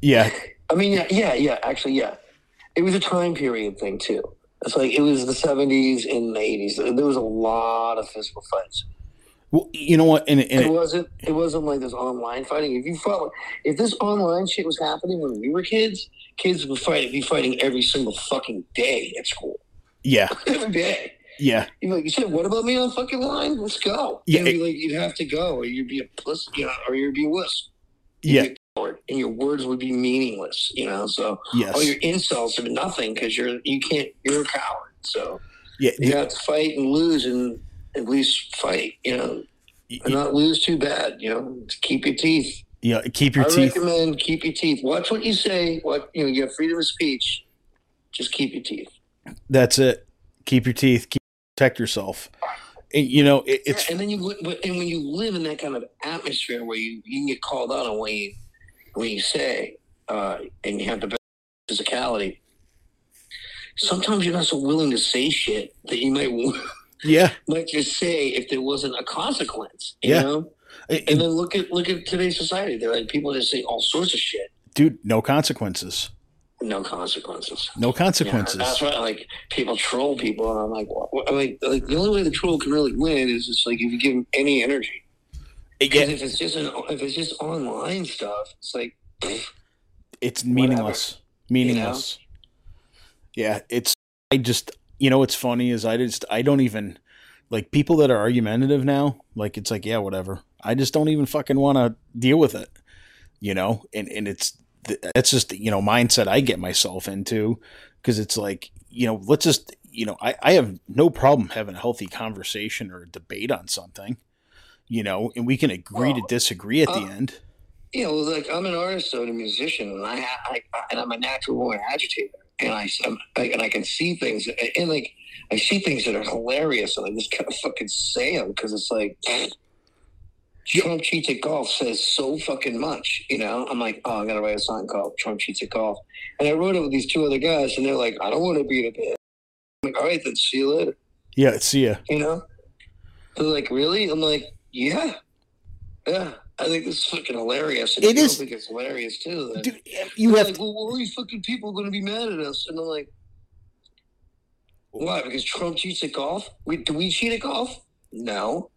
Yeah. I mean, yeah, yeah, yeah. Actually, yeah. It was a time period thing too. It's like it was the '70s and the '80s. There was a lot of physical fights. Well, you know what? And, and It it, wasn't. It wasn't like this online fighting. If you fought, if this online shit was happening when we were kids, kids would fight. Be fighting every single fucking day at school. yeah, Every day. Yeah. You're like, you said, what about me on fucking line? Let's go. Yeah, be like, you'd have to go, or you'd be a puss, you know, or you'd be a wuss. Yeah. coward, and your words would be meaningless, you know. So Yes. all your insults are nothing because you're you can't you're a coward. So yeah. you have to fight and lose, and at least fight, you know, and not lose too bad, you know. To keep your teeth. Yeah. Keep your I teeth. recommend keep your teeth. Watch what you say. What you know, you have freedom of speech. Just keep your teeth. That's it. Keep your teeth. Keep, protect yourself. And, you know, it, it's and then you and when you live in that kind of atmosphere where you, you get called out on what you what you say, uh, and you have the best physicality. Sometimes you're not so willing to say shit that you might yeah. might just say if there wasn't a consequence. You Yeah. know. And- And then look at look at today's society. They're like people just say all sorts of shit, dude, no consequences. No consequences. No consequences. that's why like people troll people, and I'm like, what, mean, like the only way the troll can really win is just like if you give them any energy. Because if it's just an, if it's just online stuff, it's like it's meaningless. Meaningless. Yeah, it's. I just, you know, what's funny is I just, I don't even like people that are argumentative now. Like it's like, yeah, whatever. I just don't even fucking want to deal with it. You know, and and it's that's just you know mindset I get myself into because it's like you know let's just you know I I have no problem having a healthy conversation or a debate on something. You know, and we can agree to disagree at the uh, end. you know, like I'm an artist and a musician, and I, I, I and I'm a natural born agitator, and I, I'm, I and I can see things, and like I see things that are hilarious, and I just kind of fucking say them because it's like. Trump cheats at golf says so fucking much, you know. I'm like, oh, I'm gonna write a song called "Trump Cheats at Golf," and I wrote it with these two other guys, and they're like, I don't want to be in a band. I'm like, all right, then see you later. Yeah, see ya. You know? They're like, really? I'm like, yeah, yeah. I think this is fucking hilarious. And It is- think it's hilarious too. Then. Dude, you have like, well, all these fucking people going to be mad at us, and I'm like, why? Because Trump cheats at golf? We, do we cheat at golf? No.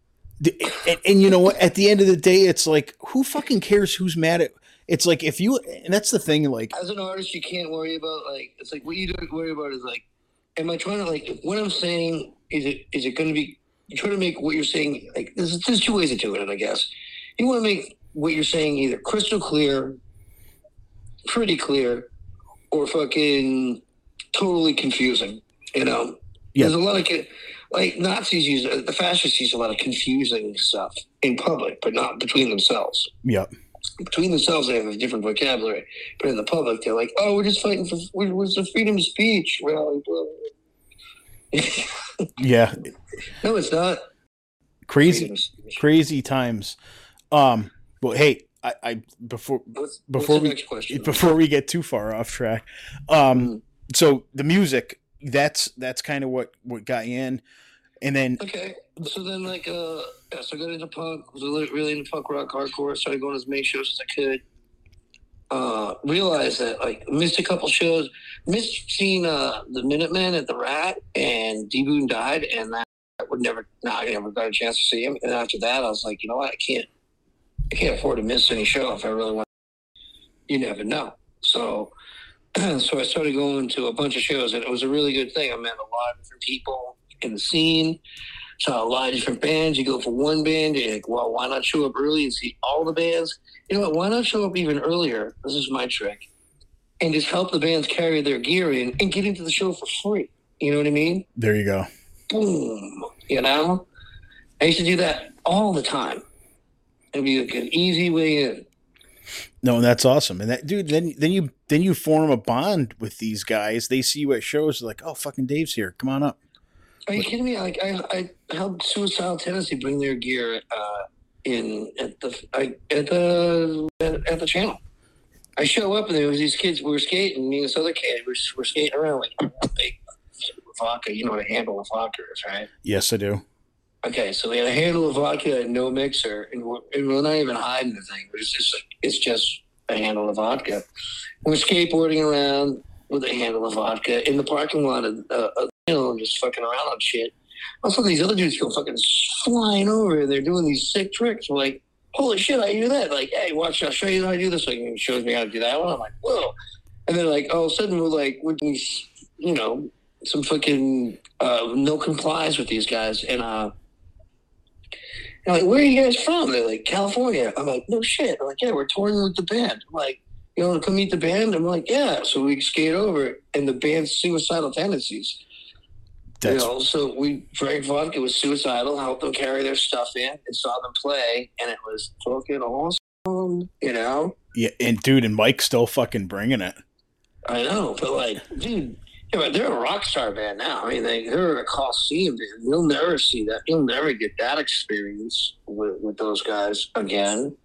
And, and you know what at the end of the day it's like who fucking cares who's mad at it's like if you and that's the thing like As an artist, you can't worry about like it's like what you don't worry about is like, am I trying to like what I'm saying? Is it is it going to be? You try to make what you're saying like there's there's two ways of doing it, I guess. You want to make what you're saying either crystal clear, pretty clear, or fucking totally confusing. You know, Yeah. there's a lot of like Nazis use the fascists use a lot of confusing stuff in public, but not between themselves. Yeah. Between themselves they have a different vocabulary, but in the public they're like, "Oh, we're just fighting for we're, we're the freedom of speech." Well, yeah. No, it's not. crazy Freedom of speech. crazy times. Um well hey i i before What's, before what's we- before we get too far off track um so the music that's that's kind of what what got you in and then Okay, so then like uh, yeah, so I got into punk, was really into punk rock, hardcore. Started going to as many shows as I could. Uh, realized that like missed a couple shows, missed seeing uh the Minutemen at the Rat, and D Boon died, and that I would never, no, I never got a chance to see him. And after that, I was like, you know what, I can't, I can't afford to miss any show if I really want. You never know. So, so I started going to a bunch of shows, and it was a really good thing. I met a lot of different people in the scene. Saw a lot of different bands. You go for one band, you're like, well, why not show up early and see all the bands? You know what? Why not show up even earlier? This is my trick, and just help the bands carry their gear in and get into the show for free. You know what I mean? there you go boom. You know, I used to do that all the time. It'd be like an easy way in. No that's awesome and that dude then then you then you form a bond with these guys they see you at shows like oh fucking dave's here come on up Are you kidding me? Like I, I helped Suicidal Tendencies bring their gear uh, in at the I, at the at, at the channel. I show up and there was these kids. We were skating. Me and this other kid. We're, we're skating around like vodka. You know what a handle of vodka is, right? yes i do Okay, so we had a handle of vodka and no mixer, and we're, and we're not even hiding the thing. It's just it's just a handle of vodka. We're skateboarding around with a handle of vodka in the parking lot of, uh, of you know, just fucking around on shit. All of these other dudes go fucking flying over, and they're doing these sick tricks. We're like, holy shit, I do that. Like, hey, watch, I'll show you how I do this. Like, he shows me how to do that one. I'm like, whoa. And then, like, all of a sudden, we're like, with these, you know, some fucking uh, no complies with these guys, and uh, and like, where are you guys from? They're like California. I'm like, no shit. I'm like, yeah, we're touring with the band. I'm like, you know, come meet the band. I'm like, yeah. So we skate over, and the band's suicidal tendencies. That's you know, so we drank vodka was suicidal, helped them carry their stuff in, and saw them play, and it was fucking awesome. You know, yeah, and dude, and Mike's still fucking bringing it. I know, but like, dude, yeah, but they're a rock star band now. I mean, they, they're a Coliseum band. You'll never see that. You'll never get that experience with, with those guys again.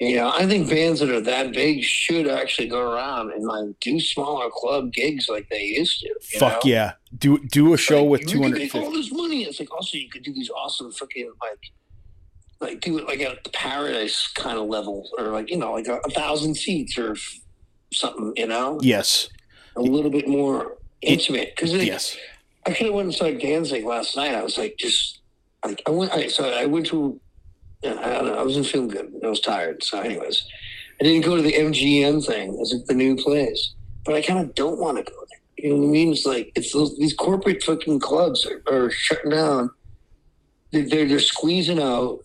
You know, I think bands that are that big should actually go around and like do smaller club gigs like they used to. Fuck know? yeah, do do a show Like, with you two make all this money. It's like also you could do these awesome freaking like like do it like at the paradise kind of level or like you know like a, a thousand seats or something. You know, Yes, a little bit more intimate because yes, I could have went and saw Danzig last night. I was like, just like I went. I, so I went to. I don't know. I wasn't feeling good. I was tired. So, anyways, I didn't go to the MGM thing. It's like the new place, but I kind of don't want to go there. You know what I mean? It's like it's those these corporate fucking clubs are, are shutting down. They're, they're they're squeezing out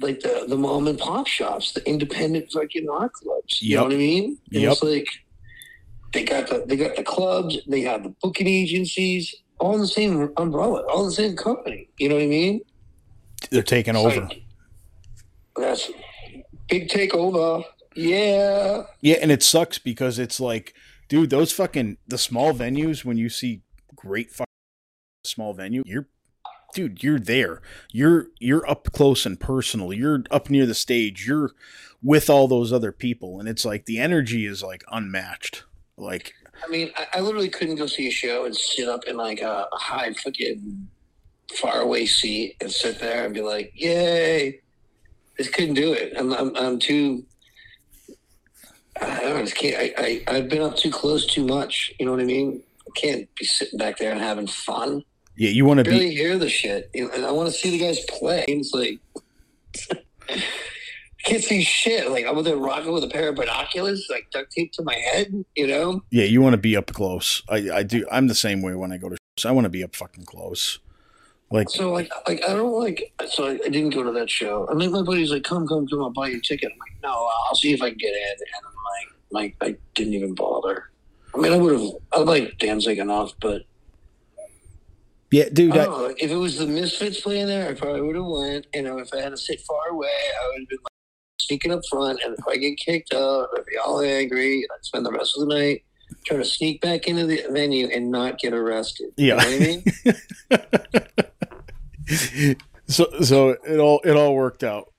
like the the mom and pop shops, the independent fucking rock clubs. You know what I mean? And Yep. It's like they got the they got the clubs, they have the booking agencies, all in the same umbrella, all in the same company. You know what I mean? they're taking It's over. like, that's big takeover. Yeah. Yeah, and it sucks because it's like, dude, those fucking the small venues when you see great fucking small venue, you're dude, you're there. You're you're up close and personal. You're up near the stage. You're with all those other people and it's like the energy is like unmatched. Like I mean, I, I literally couldn't go see a show and sit up in like a, high fucking far away seat and sit there and be like, "Yay!" I just couldn't do it. I'm I'm, I'm too. I don't know, just can't. I, I, I've been up too close too much. You know what I mean? I can't be sitting back there and having fun. yeah, you want to be hear the shit, you know, and I want to see the guys play. It's like. I can't see shit. Like I'm with a rocking with a pair of binoculars, like duct taped to my head. You know, yeah, you want to be up close. I I do. I'm the same way when I go to shows. I want to be up fucking close. Like So like, like I don't like. So I, I didn't go to that show. And then my buddy's like, "Come, come, come! I'll buy you a ticket." I'm like, "No, I'll see if I can get in." And I'm like, like I didn't even bother. I mean, I would have. I like Danzig enough, but yeah, dude, I I, know. If it was the Misfits playing there, I probably would have went. You know, if I had to sit far away, I would have been like sneaking up front. And if I get kicked out, I'd be all angry. I'd spend the rest of the night trying to sneak back into the venue and not get arrested. Yeah. you know what I mean. so so it all it all worked out.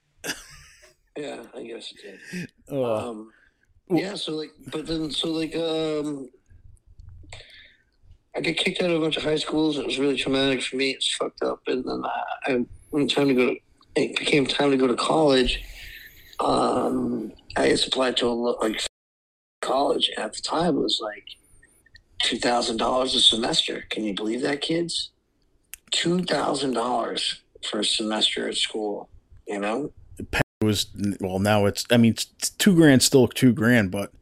Yeah, I guess it did. Uh, um yeah so like but then so like um i got kicked out of a bunch of high schools it was really traumatic for me it's fucked up and then i, I when time to go to it became time to go to college um i just applied to a like college at the time it was like two thousand dollars a semester can you believe that kids two thousand dollars for a semester at school you know it was well now it's I mean it's, two grand still two grand, but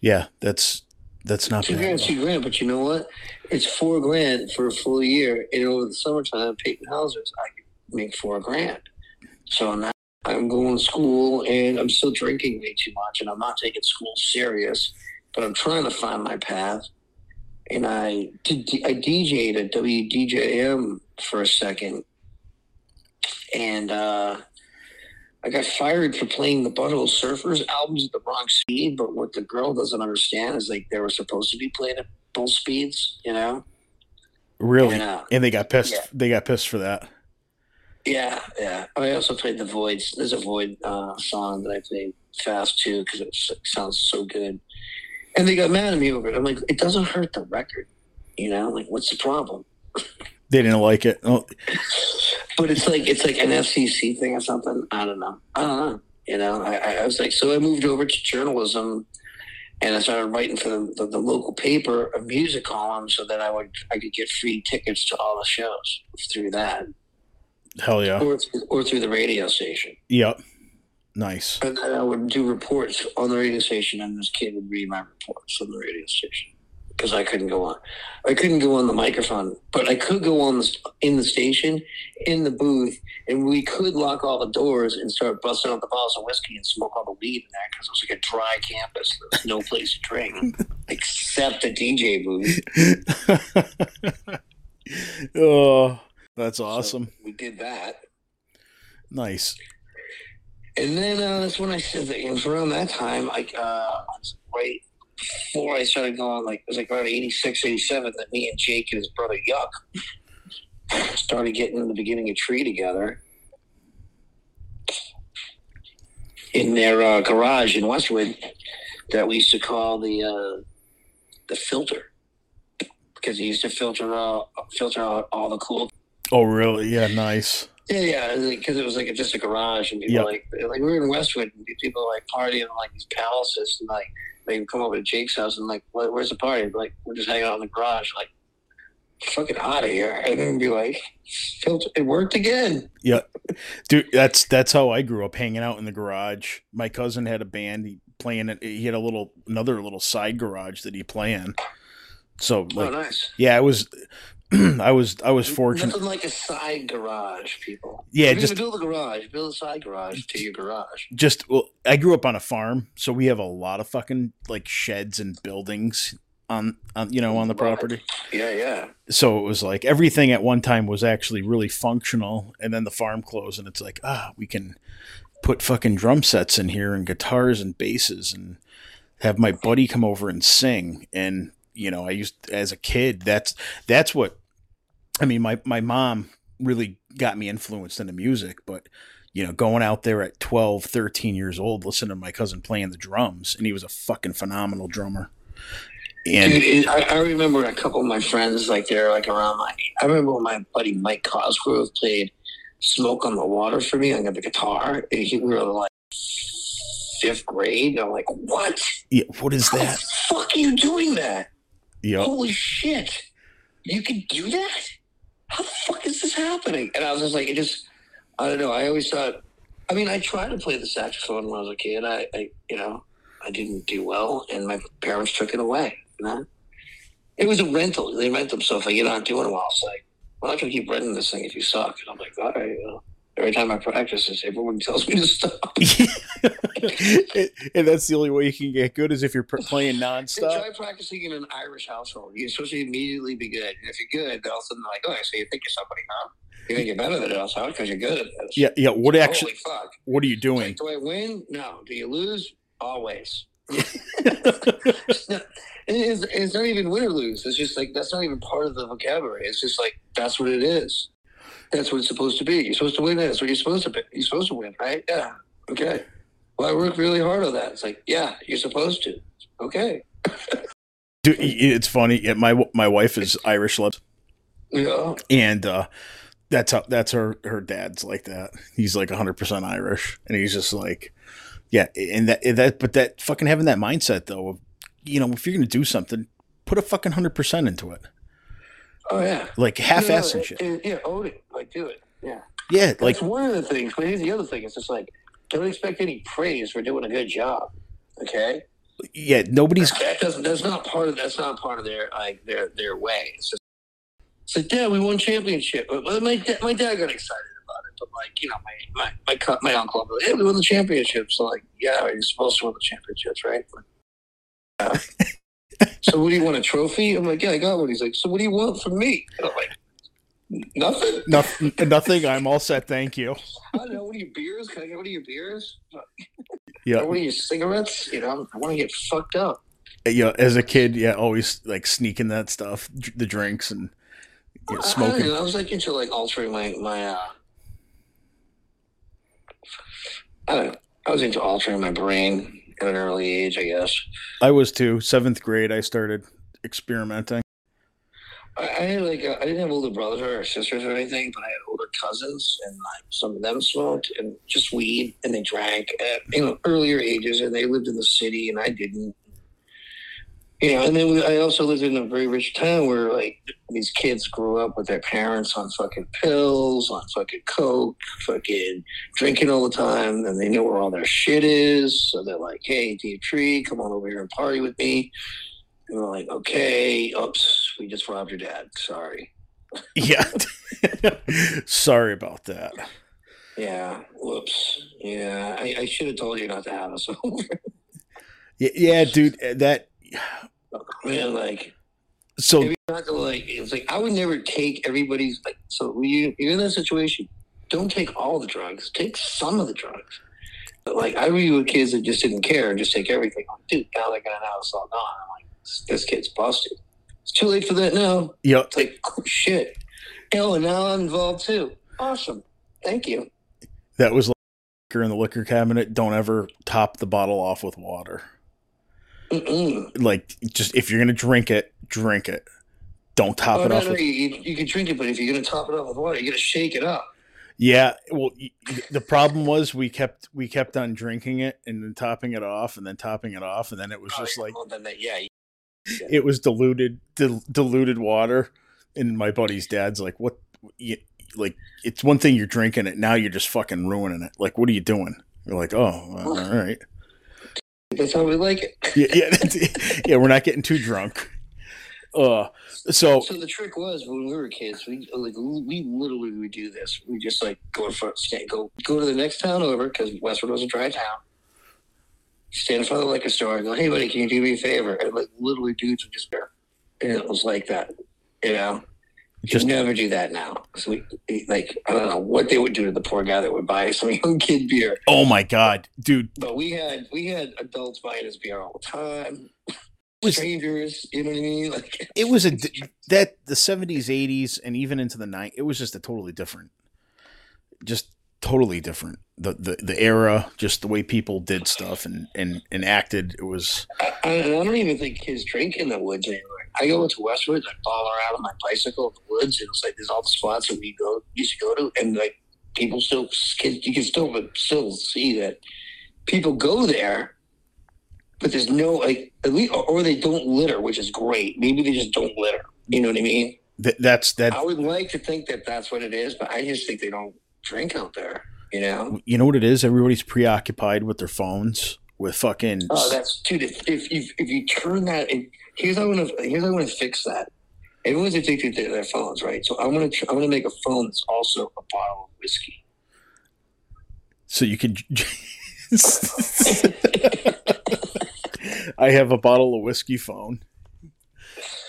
yeah, that's that's not Two bad. grand, two grand, but you know what? It's four grand for a full year. And over the summertime, Peyton Houses, I could make four grand. So now I'm going to school and I'm still drinking way too much and I'm not taking school serious, but I'm trying to find my path. And I did, I DJ'd at WDJM for a second. And, uh, I got fired for playing the Butthole Surfers albums at the wrong speed, but what the girl doesn't understand is like they were supposed to be played at both speeds, you know? Really, And, uh, and they got pissed. Yeah. They got pissed for that. Yeah, yeah. I also played the Voids. There's a Void uh, song that I played fast too because it sounds so good. And they got mad at me over it. I'm like, it doesn't hurt the record, you know? Like, what's the problem? They didn't like it. Oh, But it's like it's like an FCC thing or something. I don't know. I don't know. You know, I, I- I was like, so I moved over to journalism, and I started writing for the, the, the local paper a music column, so that I would I could get free tickets to all the shows through that, hell yeah. or through, or through the radio station. Yep. Nice. And then I would do reports on the radio station, and this kid would read my reports on the radio station. because I couldn't go on. I couldn't go on the microphone, but I could go on the, in the station, in the booth, and we could lock all the doors and start busting out the bottles of whiskey and smoke all the weed in there because it was like a dry campus. There's no place to drink except the DJ booth. oh, that's awesome. So we did that. Nice. And then uh, that's when I said that it was around that time, like uh, right before I started going, like it was like around 86, 87, that me and Jake and his brother Yuck started getting in the beginning of Tree together in their uh, garage in Westwood that we used to call the uh, the filter because he used to filter out filter out all the cool. Oh, really? Yeah, nice. Yeah, yeah, because it was like just a garage, and people Yep. like like we were in Westwood, and people were like partying in like these palaces, and like they would come over to Jake's house, and like, "Where- where's the party? Like, we're just hanging out in the garage, like, fucking out of here, and then be like, filter, it worked again. Yeah, dude, that's that's how I grew up hanging out in the garage. My cousin had a band. He playing it. He had a little another little side garage that he play in. So oh, nice. yeah, it was, I was, I was fortunate. Nothing like a side garage, people. Yeah, just- build a garage, build a side garage to your garage. Just well, I grew up on a farm, so we have a lot of fucking like sheds and buildings on, on you know on the property. Yeah, yeah. So it was like everything at one time was actually really functional, and then the farm closed, and it's like ah, we can put fucking drum sets in here and guitars and basses and have my buddy come over and sing and you know i used as a kid that's that's what i mean my my mom really got me influenced into music but you know going out there at 12 13 years old listening to my cousin playing the drums and he was a fucking phenomenal drummer and Dude, it, I, I remember a couple of my friends, like they're like around my. I remember when my buddy Mike Cosgrove played "Smoke on the Water" for me on the guitar. He, we were like fifth grade. I'm like, what? yeah, what is How the that fuck are you doing that? Yeah Holy shit! You can do that? How the fuck is this happening? And I was just like, it just. I don't know. I always thought. I mean, I tried to play the saxophone when I was a kid. I, I you know, I didn't do well, and my parents took it away. You know, it was a rental. They rent them, so if you're not doing well, it's like, well, not gonna keep renting this thing if you suck. And I'm like, all right. Well, every time I practice this, everyone tells me to stop. and that's the only way you can get good is if you're playing nonstop. try practicing in an Irish household. You're supposed to immediately be good. And if you're good, then all of a sudden they're like, oh, so you think you're somebody, huh? You think you're better than us, huh? Because you're good at this. Yeah, yeah. What actually? Holy fuck. What are you doing? Like, do I win? No. Do you lose? Always. It's not, it's, it's not even win or lose. It's just like that's not even part of the vocabulary. It's just like that's what it is. That's what it's supposed to be. You're supposed to win. That's what you're supposed to be. You're supposed to win, right? Yeah. Okay. Well, I worked really hard on that. It's like, yeah, you're supposed to. Okay. Dude, it's funny. Yeah, my my wife is Irish, lips, Yeah. and uh, that's how that's her her dad's like that. He's like 100 percent Irish, and he's just like, yeah. And that that but that fucking having that mindset though, of, you know, if you're gonna do something, put a fucking hundred percent into it, Oh yeah. like half ass Yeah, and shit. it- Yeah, own it. Like do it. Yeah. Yeah, Like like that's one of the things. But here's the other thing. It's just like don't expect any praise for doing a good job. Okay. yeah, nobody's That doesn't. That's not part of. That's not part of their like their their way. It's just. It's like, Dad, we won championship. But but my dad, my dad got excited about it. But like, you know, my my my, my uncle, like, hey, we won the championship. So like, yeah, you're supposed to win the championships, right? Like, yeah. Uh, so what do you want a trophy? I'm like, yeah, I got one. He's like, so what do you want from me? And I'm like, nothing. nothing. Nothing. I'm all set. Thank you. I don't know. What are your beers? Can I get one of your beers? Yeah, What are your cigarettes? You know, I want to get fucked up. yeah. As a kid, yeah, always like sneaking that stuff, the drinks and you know, I- I, smoking. I was like into like altering my my. uh I don't. know. I was into altering my brain at an early age, I guess. I was too. Seventh grade, I started experimenting. I, I had like uh, I didn't have older brothers or sisters or anything, but I had older cousins, and like some of them smoked and just weed, and they drank at you know earlier ages, and they lived in the city, and I didn't. You know, and then we, I also lived in a very rich town where like these kids grew up with their parents on fucking pills, on fucking coke, fucking drinking all the time, and they know where all their shit is. So they're like, "Hey, Dave Tree, come on over here and party with me." And we're like, okay, oops, we just robbed your dad. Sorry. Yeah. Sorry about that. Yeah, whoops. Yeah, I, I should have told you not to have us over. Yeah, yeah dude. That Man, like, so Maybe not to like it's like I would never take everybody's like so you you're in that situation, don't take all the drugs. Take some of the drugs. But like I read with kids that just didn't care and just take everything. I'm like, dude, now they're gonna know it's all gone. I'm like, this, this kid's busted. It's too late for that now. Yep. It's like, oh shit. Oh, and now I'm involved too. Awesome. Thank you. that was like liquor in the liquor cabinet. Don't ever top the bottle off with water. Mm-mm. Like, just if you're gonna drink it, drink it. Don't top Oh, it no, off. no, with, you, you can drink it, but if you're gonna top it off with water, you gotta shake it up. yeah. Well, the problem was we kept we kept on drinking it and then topping it off and then topping it off and then it was oh, just like that, yeah, it was diluted dil- diluted water and my buddy's dad's like what you, like it's one thing you're drinking it now you're just fucking ruining it like what are you doing you're like oh all right that's how we like it. yeah yeah, that's- yeah we're not getting too drunk uh so So the trick was when we were kids, we like we literally would do this. We just like go in front, stand, go go to the next town over because Westwood was a dry town. Stand in front of the liquor store and go, "Hey, buddy, can you do me a favor?" And like literally, dudes would just there, and it was like that. You know, just never do that now. We like I don't know what they would do to the poor guy that would buy some young kid beer. oh my god dude But we had we had adults buying us beer all the time. Was- Strangers, you know what I mean? Like it was a that the 70s 80s and even into the 90s it was just a totally different just totally different the, the the era just the way people did stuff and and and acted it was I, I don't even think kids drink in the woods anymore. I go into Westwood, I follow around on my bicycle in the woods, and it's like there's all the spots that we go used to go to, and like people still kids, you can still but still see that people go there, but there's no like at least or, they don't litter, which is great. Maybe they just don't litter. You know what I mean? th- that's that I would like to think that that's what it is, but I just think they don't drink out there. You know? you know what it is everybody's preoccupied with their phones with fucking Oh, that's dude. If if you if you turn that, if, here's how I'm gonna here's how I'm gonna fix that. Everyone's addicted to their phones, right? So I'm gonna I'm gonna make a phone that's also a bottle of whiskey. so you can. I have a bottle of whiskey phone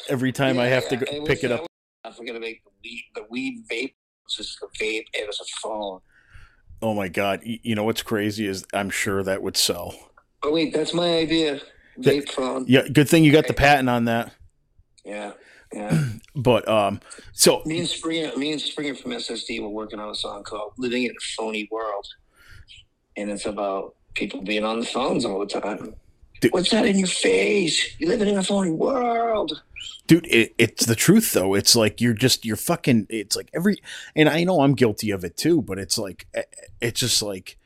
every time I have to go, pick it up that? I'm gonna make the weed the weed vape. It's just a vape and it's a phone. oh my god you know what's crazy is I'm sure that would sell Oh wait, that's my idea. Vape phone. yeah good thing you got the patent on that Yeah, yeah. but um so me and Springa, me and Springa from SSD were working on a song called "Living in a Phony World," and it's about people being on the phones all the time. Dude. What's that in your face? You're living in a phony world. dude it, it's the truth though it's like you're just you're fucking it's like every and i know i'm guilty of it too but it's like eh, it's just like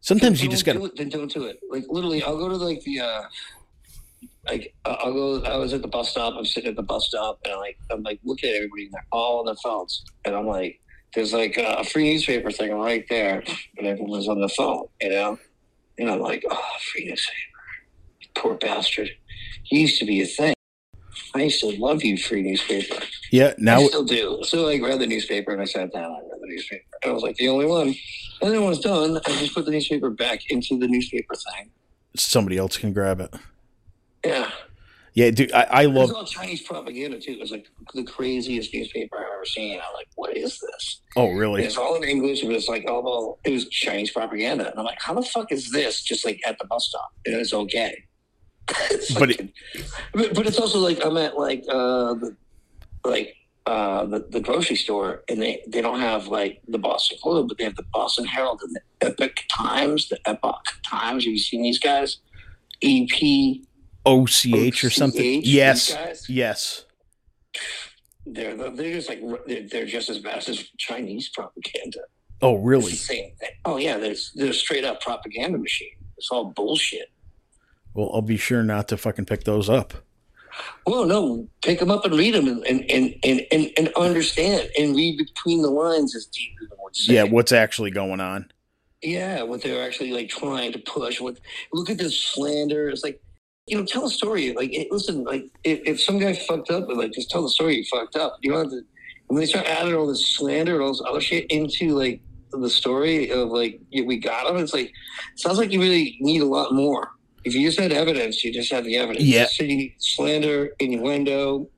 sometimes you just gotta it, then don't do it. Like literally, I'll go to like the uh like I'll go. I was at the bus stop. I'm sitting at the bus stop, and I'm like I'm like looking at everybody, and they're all on their phones, and I'm like, there's like a free newspaper thing right there, and everyone's on the phone, you know, and I'm like, oh, free newspaper, poor bastard. He used to be a thing. I used to love you, free newspaper. yeah now I still do. So I read the newspaper and I sat down. I read the newspaper. I was like the only one. And then when it was done, I just put the newspaper back into the newspaper thing. somebody else can grab it Yeah. yeah dude i, I It love all Chinese propaganda too. It was like the craziest newspaper I've ever seen. I'm like, what is this? oh And really it's all in English, but it's like oh well, it was Chinese propaganda. And I'm like, how the fuck is this just like at the bus stop? And it's okay. It's But like- but, but it's also like I'm at like uh the, like uh the, the grocery store and they they don't have like the Boston Globe, but they have the Boston Herald and the Epic Times, the Epoch Times. Have you seen these guys? EP och or something yes yes They're they're just like they're, they're just as bad as Chinese propaganda. oh really the same thing. Oh yeah, there's they're straight up propaganda machine. It's all bullshit. well i'll be sure not to fucking pick those up Well, no, pick them up and read them and and, and, and, and, and understand and read between the lines as deep as say. yeah what's actually going on yeah, what they're actually like trying to push. What look at this slander. It's like you know, tell a story. Like, it, listen, like if, if some guy fucked up, like just tell the story you fucked up. You don't have to. When they start adding all this slander and all this other shit into like the story of like yeah, we got him, it's like sounds like you really need a lot more. If you just had evidence, you just had the evidence. Yeah. So you need slander, innuendo,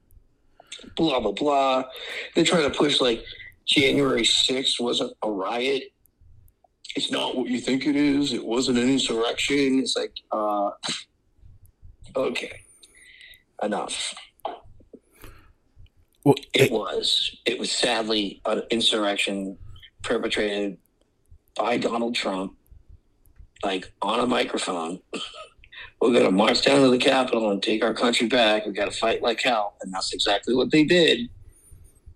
blah blah blah. They're trying to push like January sixth wasn't a riot. It's not what you think it is. It wasn't an insurrection. It's like, uh, okay, enough. Well, It it- was. It was sadly an insurrection perpetrated by Donald Trump, like on a microphone. We're going to march down to the Capitol and take our country back. We've got to fight like hell. And that's exactly what they did.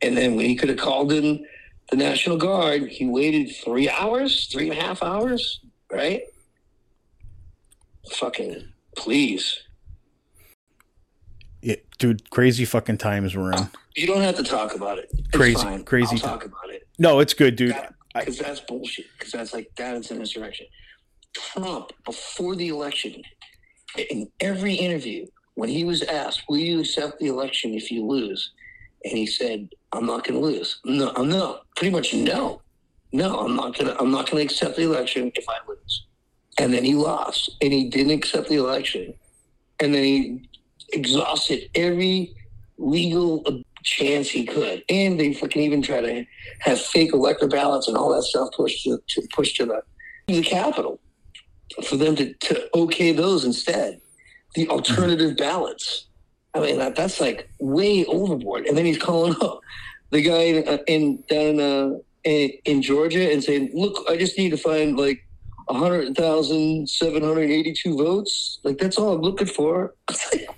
And then when he could have called in the National Guard, he waited three hours, three and a half hours, right? Fucking please. It- dude, crazy fucking times we're in. You don't have to talk about it. It's Crazy- fine. crazy I'll talk about it. No, it's good, dude. Because that's bullshit. Because that's like that is an insurrection. Trump before the election, in every interview, when he was asked, "Will you accept the election if you lose?" and he said, "I'm not going to lose." No, I'm no. Pretty much no. No, I'm not gonna. I'm not gonna accept the election if I lose. And then he lost, and he didn't accept the election, and then he exhausted every legal chance he could, and they fucking even try to have fake elector ballots and all that stuff pushed to, to push to the the Capitol for them to, to okay those instead. The alternative ballots. I mean, that, that's like way overboard. And then he's calling up the guy in, uh, in down uh, in, in Georgia and saying, "Look, I just need to find like a hundred thousand seven hundred eighty-two votes. Like that's all I'm looking for."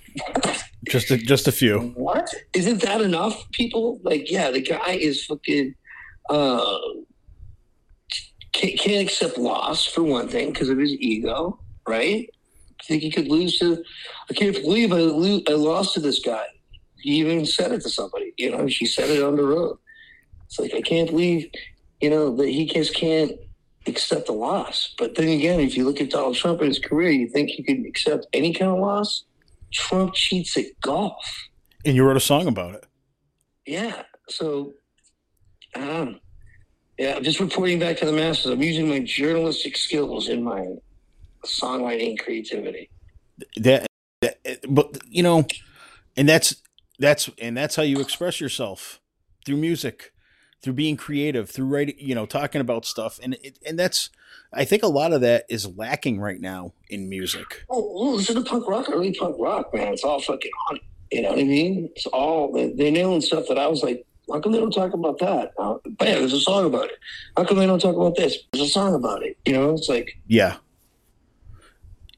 Just a, just a few. What? Isn't that enough, people? Like, yeah, the guy is fucking uh can't, can't accept loss for one thing because of his ego, right? Think he could lose to. I can't believe I, lo- I lost to this guy. He even said it to somebody. You know, she said it on the road. It's like I can't believe, you know, that he just can't accept a loss. But then again, if you look at Donald Trump and his career, you think he could accept any kind of loss? Trump cheats at golf. And you wrote a song about it. Yeah. So, um, yeah, I'm just reporting back to the masses. I'm using my journalistic skills in my songwriting creativity. That, that but you know, and that's that's and that's how you express yourself through music, through being creative, through writing, you know, talking about stuff. And it, and that's I think a lot of that is lacking right now in music. Oh, well, listen to punk rock, early punk rock, man. It's all fucking on it. You know what I mean? It's all they- they're nailing stuff that I was like, how come they don't talk about that? Uh, bam, there's a song about it. How come they don't talk about this? There's a song about it. You know, it's like Yeah.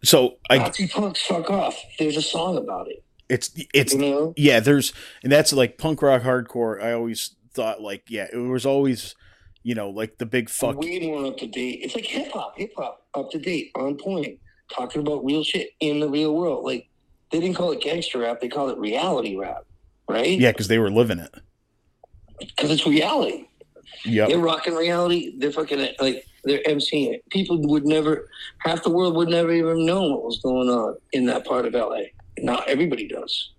So I Nazi punks fuck off. There's a song about it. it's it's You know? yeah, there's and that's like punk rock hardcore. I always thought like yeah, it was always you know like the big fuck way more up to date. It's like hip hop, hip hop, up to date, on point, talking about real shit in the real world. Like they didn't call it gangster rap; they called it reality rap, right? yeah because they were living it. because it's reality. Yeah, They're rocking reality. They're fucking like they're emceeing it. People would never, half the world would never even know what was going on in that part of LA. Not everybody does.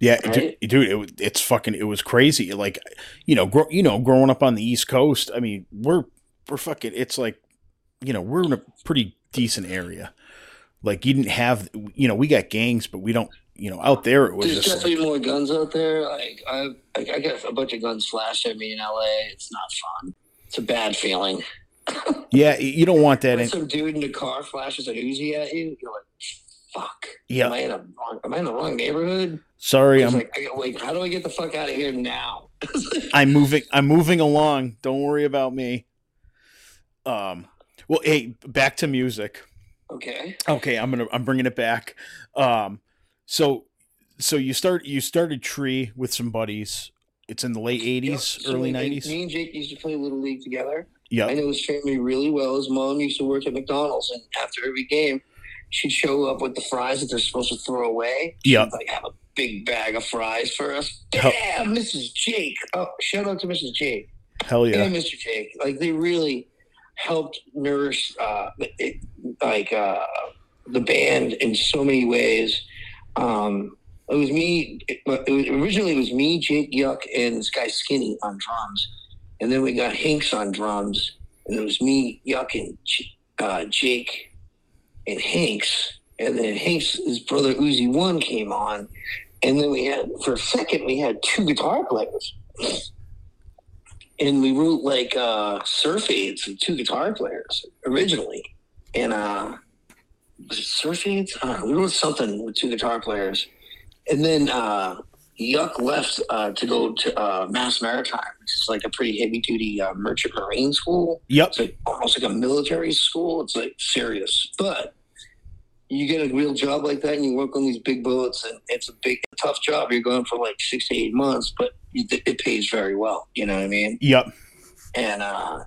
Yeah, Right? du- dude, it, was- it's fucking it was crazy. Like, you know, grow, you know, growing up on the East Coast, I mean, we're we're fucking. It's like, you know, we're in a pretty decent area. Like, you didn't have, you know, we got gangs, but we don't, you know, out there it was There's just like, definitely more guns out there. Like I, I, I got a bunch of guns flashed at me in LA. It's not fun. It's a bad feeling. yeah, you don't want that. In, some dude in the car flashes a Uzi at you, you're like, "Fuck! Yeah. am I in a wrong? Am I in the wrong neighborhood?" sorry, I'm like, I- wait, how do I get the fuck out of here now? I'm moving. I'm moving along. Don't worry about me. Um. Well, hey, back to music. okay. Okay, I'm gonna I'm bringing it back. Um, so so you start you started Tree with some buddies. It's in the late '80s, Yep. So early '90s. Me and Jake used to play Little League together. Yeah. I know his family really well. His mom used to work at McDonald's, and after every game, she'd show up with the fries that they're supposed to throw away. She'd, like have a big bag of fries for us. Hell- Damn, Mrs. Jake. Oh, shout out to Mrs. Jake Hell yeah. and Mr. Jake. Like they really helped nourish, uh, it, like uh, the band in so many ways. Um, it was me. It, it was, originally, it was me, Jake Yuck, and this guy Skinny on drums, and then we got Hinks on drums, and it was me, Yuck, and uh, Jake, and Hanks, and then Hinks' his brother Uzi One came on, and then we had for a second we had two guitar players, and we wrote like uh, surf aids two guitar players originally, and uh, was it surf aids? Uh, we wrote something with two guitar players and then uh, Yuck left uh, to go to uh, Mass Maritime, which is like a pretty heavy duty uh, merchant marine school. Yep. It's like almost like a military school. It's like serious, but you get a real job like that and you work on these big boats and it's a big tough job. You're going for like six to eight months, but it pays very well. You know what I mean? Yep. And uh,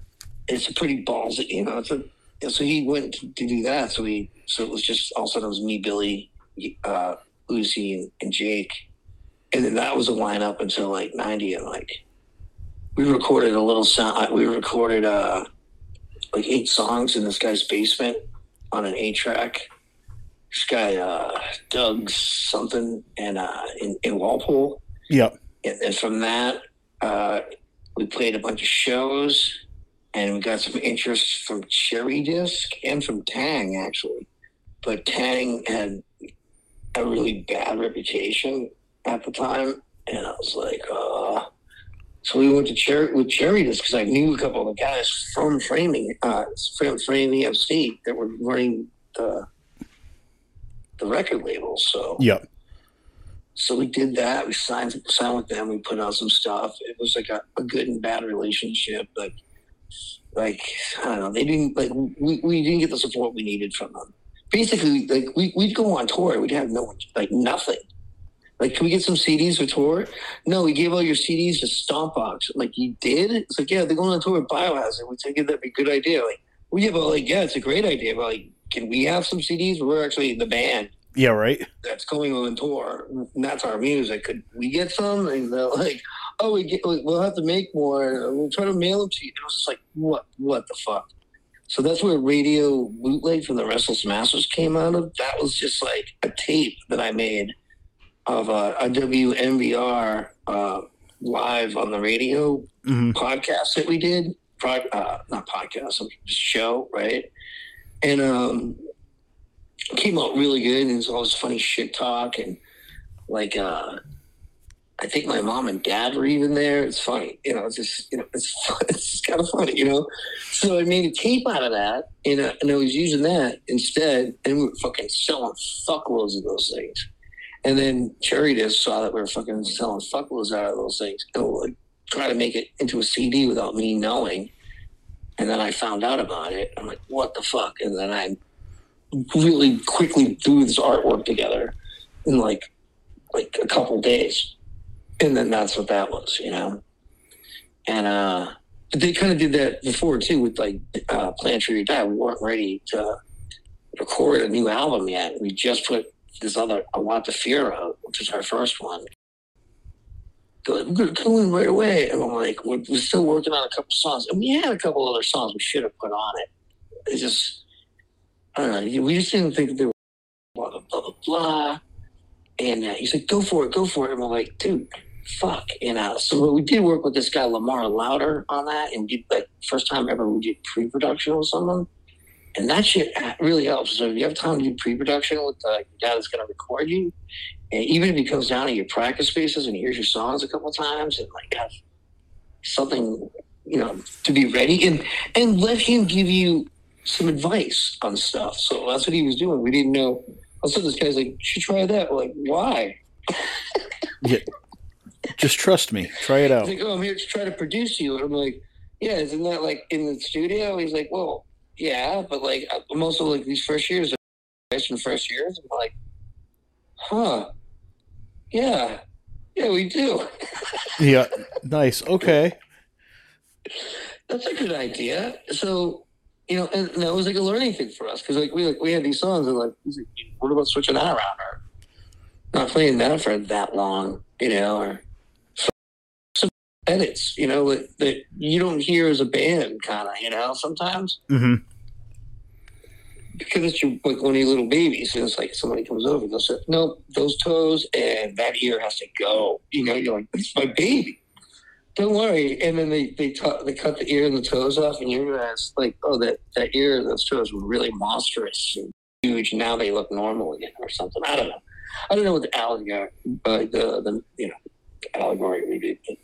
it's a pretty ballsy, you know. It's a so he went to, to do that. So he so it was just all of a sudden it was me, Billy, uh, Lucy and, and Jake. And then that was a lineup until like 90. And like, we recorded a little sound. We recorded uh, like eight songs in this guy's basement on an eight track. This guy, uh, Doug something, and uh, in, in Walpole. Yep. And then from that, uh, we played a bunch of shows and we got some interest from Cherry Disc and from Taang, actually. But Taang had a really bad reputation at the time, and I was like, uh. So we went to Cherry with Cherry Disc because I knew a couple of the guys from Framing, uh, from Framing FC that were running the the record label. So yeah. So we did that. We signed signed with them. We put out some stuff. It was like a, a good and bad relationship, but like I don't know, they didn't like we, we didn't get the support we needed from them basically like we, we'd go on tour we'd have no like nothing like can we get some cds for tour no we gave all your cds to stompbox like you did it's like yeah they're going on tour with biohazard we think that'd be a good idea like we have like yeah it's a great idea but like can we have some cds we're actually the band yeah right that's going on tour and that's our music could we get some and they're like oh we get we'll have to make more we'll try to mail them to you and it was just like what what the fuck so that's where Radio Bootleg from the Restless Masters came out of. That was just like a tape that I made of a, a WMBR uh, live on the radio mm-hmm. podcast that we did. Uh, not podcast, show, right? And um, came out really good. And it was all this funny shit talk and like uh, I think my mom and dad were even there. It's funny, you know. It's just, you know, it's it's kind of funny, you know. So I made a tape out of that, and, uh, and I was using that instead, and we were fucking selling fuckloads of those things. And then Cherry Disc saw that we were fucking selling fuckloads out of those things, and would try to make it into a CD without me knowing. And then I found out about it. I'm like, what the fuck? And then I really quickly threw this artwork together in like like a couple days and then that's what that was, you know. And uh, they kind of did that before too with like uh, Plant Tree Die. We weren't ready to record a new album yet. We just put this other "I Want the Fear" out, which is our first one. We're going to in right away, and I'm like, we're, we're still working on a couple songs, and we had a couple other songs we should have put on it. It just, I don't know. We just didn't think they were blah blah blah blah. And uh, he's like, "Go for it, go for it." And I'm like, "Dude." fuck, And know. So we did work with this guy Lamar Louder on that, and did like first time ever we did pre-production with someone, and that shit really helps. So if you have time to do pre-production with the guy that's going to record you, and even if he comes down to your practice spaces and hears your songs a couple times, and like have something, you know, to be ready, and and let him give you some advice on stuff. So that's what he was doing. We didn't know. Also, this guy's like, "You should try that." We're like, why? yeah. Just trust me. Try it out. He's like, oh, I'm here to try to produce you. And I'm like, yeah, isn't that like in the studio? He's like, well, yeah, but like I'm also like these first years, from first years. I'm like, huh, yeah, yeah, we do. yeah, nice. Okay, that's a good idea. So you know, and that was like a learning thing for us because like we like we had these songs and like, what about switching that around or not playing that for that long, you know, or some edits, you know, that, that you don't hear as a band, kind of, you know, sometimes. Mm-hmm. Because it's your like your little babies, and it's like somebody comes over, and they'll say, "No, those toes and that ear has to go." You know, you're like, "It's my baby." Don't worry. And then they they they cut the ear and the toes off, and you realize like, oh, that that ear and those toes were really monstrous and huge. Now they look normal again, or something. I don't know. I don't know what the allegory, uh, the the you know allegory maybe. But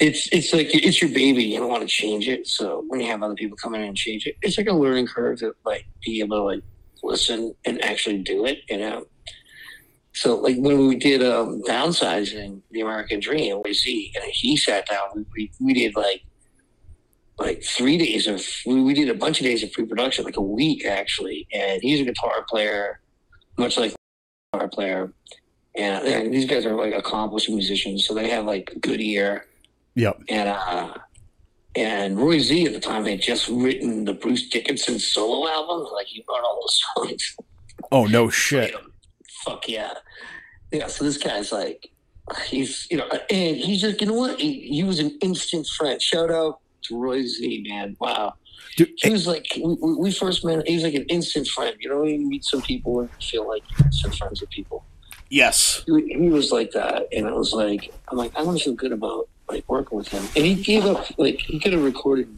it's it's like it's your baby. You don't want to change it. So when you have other people come in and change it, it's like a learning curve to like be able to like listen and actually do it. You know. So like when we did um, downsizing the American Dream with Z, and he sat down, we, we, did like like three days of we, we did a bunch of days of pre-production, like a week actually. And he's a guitar player, much like a guitar player. And, and these guys are like accomplished musicians, so they have like good ear. Yep. And uh and Roy Z at the time had just written the Bruce Dickinson solo album. Like he wrote all those songs. Oh no shit. Fuck yeah. Yeah, so this guy's like he's you know and he's like, you know what? He, he was an instant friend. Shout out to Roy Z, man. Wow. Dude, He was like we, we first met he was like an instant friend. You know, you meet some people and you feel like you're instant friends with people yes. he, he was like that, and I was like, I'm like, I to feel good about like working with him. And he gave up, like he could have recorded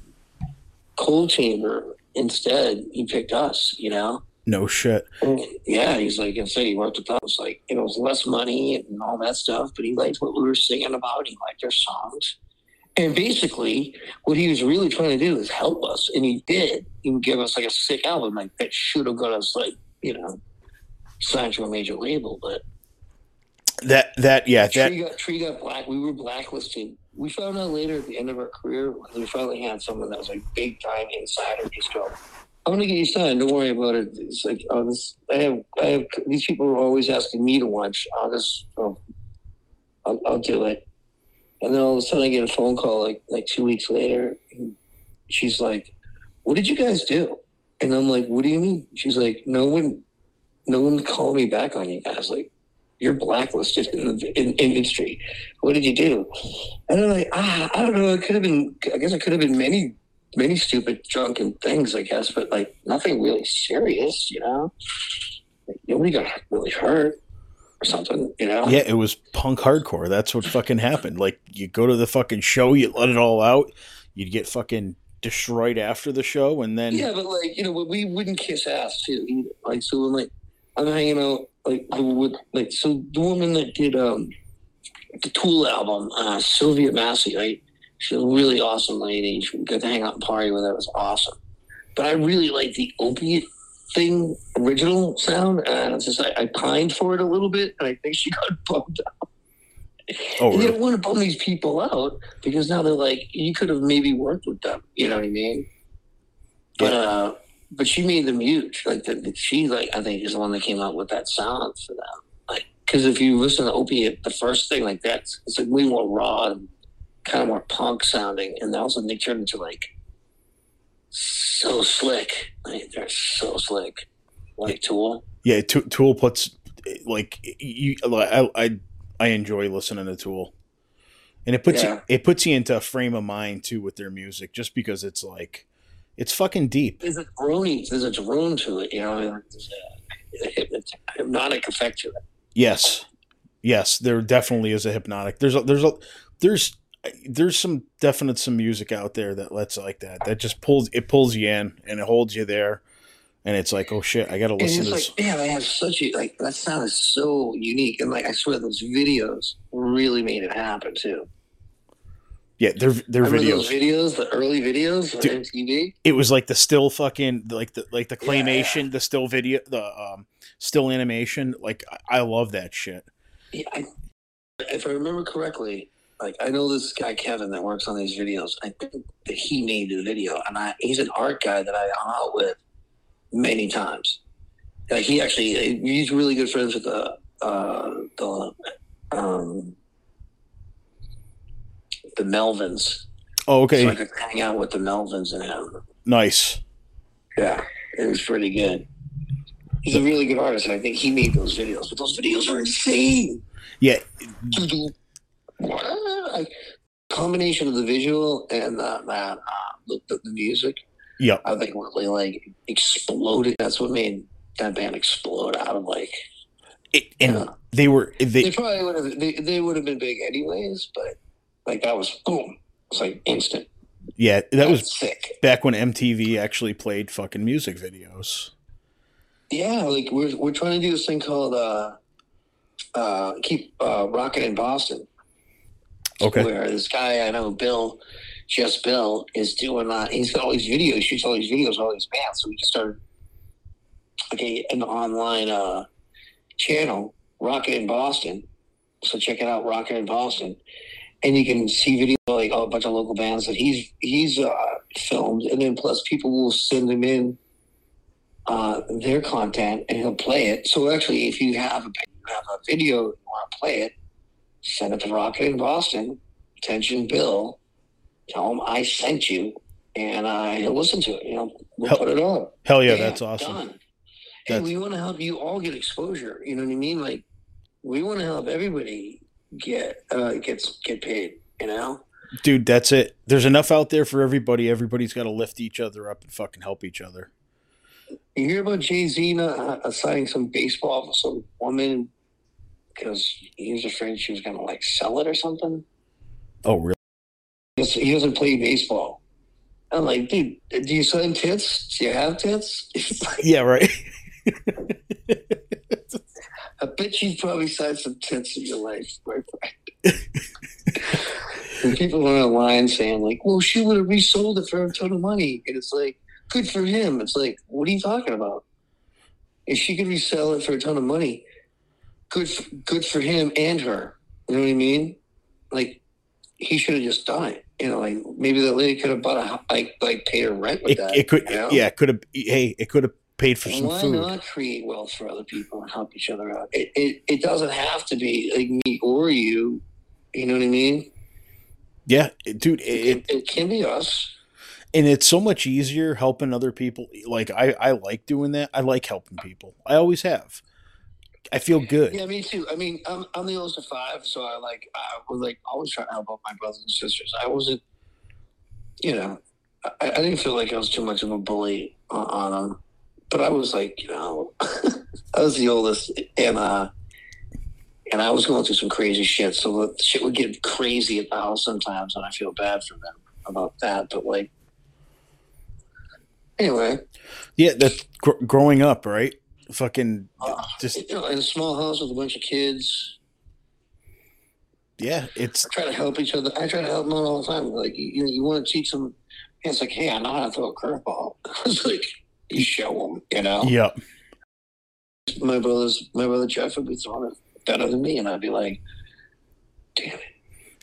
Coal Chamber instead. He picked us, you know. No shit. And yeah, he's like, instead he worked with us. Like it was less money and all that stuff, but he liked what we were singing about. He liked our songs. And basically, what he was really trying to do is help us, and he did. He would give us like a sick album, like that should have got us like you know signed to a major label, but That that yeah that Tree got Tree got black. We were blacklisted. We found out later at the end of our career we finally had someone that was like big time insider. just go, I'm gonna get you signed. Don't worry about it. It's like oh, this. I have I have these people are always asking me to watch. I'll just oh, I'll, I'll do it. And then all of a sudden I get a phone call like like two weeks later. And she's like, "What did you guys do?" And I'm like, "What do you mean?" She's like, "No one, no one called me back on you guys." Like you're blacklisted in the in, industry. What did you do? And I'm like, ah, I don't know. It could have been. I guess it could have been many, many stupid drunken things. I guess, but like nothing really serious. You know, like, nobody got really hurt or something. You know. yeah it was punk hardcore. That's what fucking happened. Like you go to the fucking show, you let it all out, you'd get fucking destroyed after the show, and then Yeah, but like you know, we wouldn't kiss ass too. Either. Like so, when like I'm hanging out like with like so the woman that did um the Tool album, uh, Sylvia Massy, right? She's a really awesome lady. She got to hang out and party with her. It was awesome. But I really like the opiate thing original sound, and it's just I, I pined for it a little bit, and I think she got bummed out. oh And you don't want to bum these people out because now they're like, you could have maybe worked with them. You know what I mean? But uh, but she made them huge. Like the, she like I think is the one that came out with that sound for them. Like because if you listen to Opiate, the first thing like that's it's like way more raw and kind of more punk sounding, and also they turned into like so slick. Like they're so slick. Like Tool. Yeah, T- Tool puts like you. like, I I I enjoy listening to Tool, and it puts Yeah. you it puts you into a frame of mind too with their music, just because it's like it's fucking deep. There's a groaning, There's a drone to it. You know, there's a, uh, a hypnotic effect to it. Yes, yes, there definitely is a hypnotic. There's a, there's a there's there's some definite some music out there that lets like that that just pulls it pulls you in and it holds you there, and it's like oh shit, I gotta listen it's to like, this. damn, I have such a like that sound is so unique, and like I swear those videos really made it happen too. Yeah, their their videos. videos, the early videos on Dude. MTV. it was like the still fucking like the like the claymation, the still video, the um still animation. Like I, I love that shit. Yeah, I, if I remember correctly, like I know this guy Kevin that works on these videos. I think that he made the video, and I, he's an art guy that I hung out with many times. Like he actually, he's really good friends with the uh, the um, the Melvins. Oh, okay, So I could hang out with the Melvins and him. nice. Yeah, it was pretty good. He's a really good artist, and I think he made those videos. But those videos are insane. Yeah, Like, combination of the visual and the, that uh, the, the, music. Yeah. I think really like exploded. That's what made that band explode out of like. It, and they were They they probably would have. They, they would have been big anyways, but like that was boom. It's like instant. yeah that was sick. back when MTV actually played fucking music videos. Yeah, like we're we're trying to do this thing called uh, uh, keep uh, rocking in Boston. Okay. Where this guy I know, Bill, just Bill, is doing. Uh, he's got all these videos, shoots all these videos, all these bands. So we just started okay an online uh, channel, Rocket in Boston. So check it out, Rocket in Boston, and you can see videos like oh, a bunch of local bands that he's he's uh, filmed, and then plus people will send him in uh, their content, and he'll play it. So actually, if you have a you have a video you want to play it, send it to Rocket in Boston. Attention, Bill. Tell him I sent you, and uh, he'll listen to it. You know, we'll Hell- put it on. Hell yeah, that's awesome. Done. Hey, That's- we want to help you all get exposure. You know what I mean? Like, we want to help everybody get uh, gets get paid. You know? Dude, that's it. There's enough out there for everybody. Everybody's got to lift each other up and fucking help each other. You hear about Jay Z uh, signing some baseball for some woman because he was afraid she was going to like sell it or something. Oh, really? He doesn't play baseball. I'm like, dude, do you sign tits? Do you have tits? Yeah, right. I bet you've probably signed some tits in your life, my friend. and people are online saying, like, well, she would have resold it for a ton of money. And it's like, good for him. It's like, what are you talking about? If she could resell it for a ton of money, good for, good for him and her. You know what I mean? Like, he should have just done it. You know, like maybe that lady could have bought a like like paid her rent with It, that. it could, you know? yeah, it could have. Hey, it could have paid for some Why food. not create wealth for other people and help each other out? It, it, it doesn't have to be like me or you. You know what I mean? Yeah, it- dude, It, it, it, can be us. and it's so much easier helping other people. Like I, I like doing that. I like helping people. I always have. I feel good. Yeah, me too. I mean, I'm, I'm the oldest of five, so I like I was like always trying to help out my brothers and sisters. I wasn't, you know, I, I didn't feel like I was too much of a bully on, on them, but I was like, you know, I was the oldest, and uh, and I was going through some crazy shit. So the shit would get crazy at the house sometimes, and I feel bad for them about that. But like, anyway, Yeah, that's gr- growing up, right? Fucking uh, just you know, in a small house with a bunch of kids. yeah, it's I try to help each other. I try to help them out all the time. Like you, you know, you want to teach them. It's like, hey, I know how to throw a curveball. it's like show them. You know, yeah, my brothers, my brother Jeff would be throwing it better than me, and I'd be like, damn it.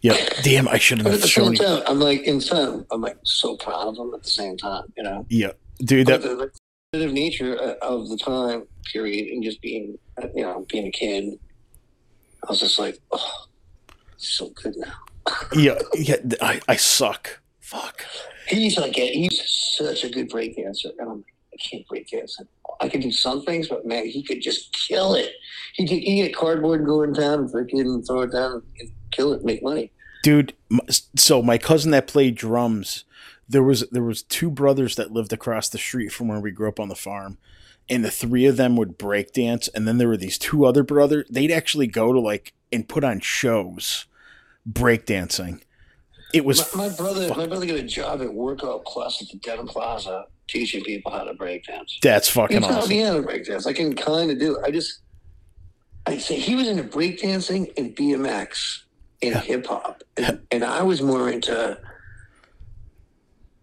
yeah. Damn, I should But at have shown you. time, I'm like inside. I'm like so proud of them at the same time. You know, Yeah, dude, but that the, the competitive nature uh, of the time period, and just being, uh, you know, being a kid, I was just like, oh, so good now. yeah, yeah. I, I suck. Fuck. He's like, he's such a good break dancer. And I'm like, can't break dance. I can do some things, but man, he could just kill it. He could he get cardboard and go in town and freaking throw it down and kill it make money. dude so my cousin that played drums there was there was two brothers that lived across the street from where we grew up on the farm and the three of them would break dance and then there were these two other brothers they'd actually go to like and put on shows break dancing it was My, my brother, fuck- my brother got a job at Workout Plus at the Devon Plaza, teaching people how to break dance. that's He fucking taught awesome me how to break dance. I can kind of do it. I just, I say he was into breakdancing and BMX and Yeah. hip hop, and, and I was more into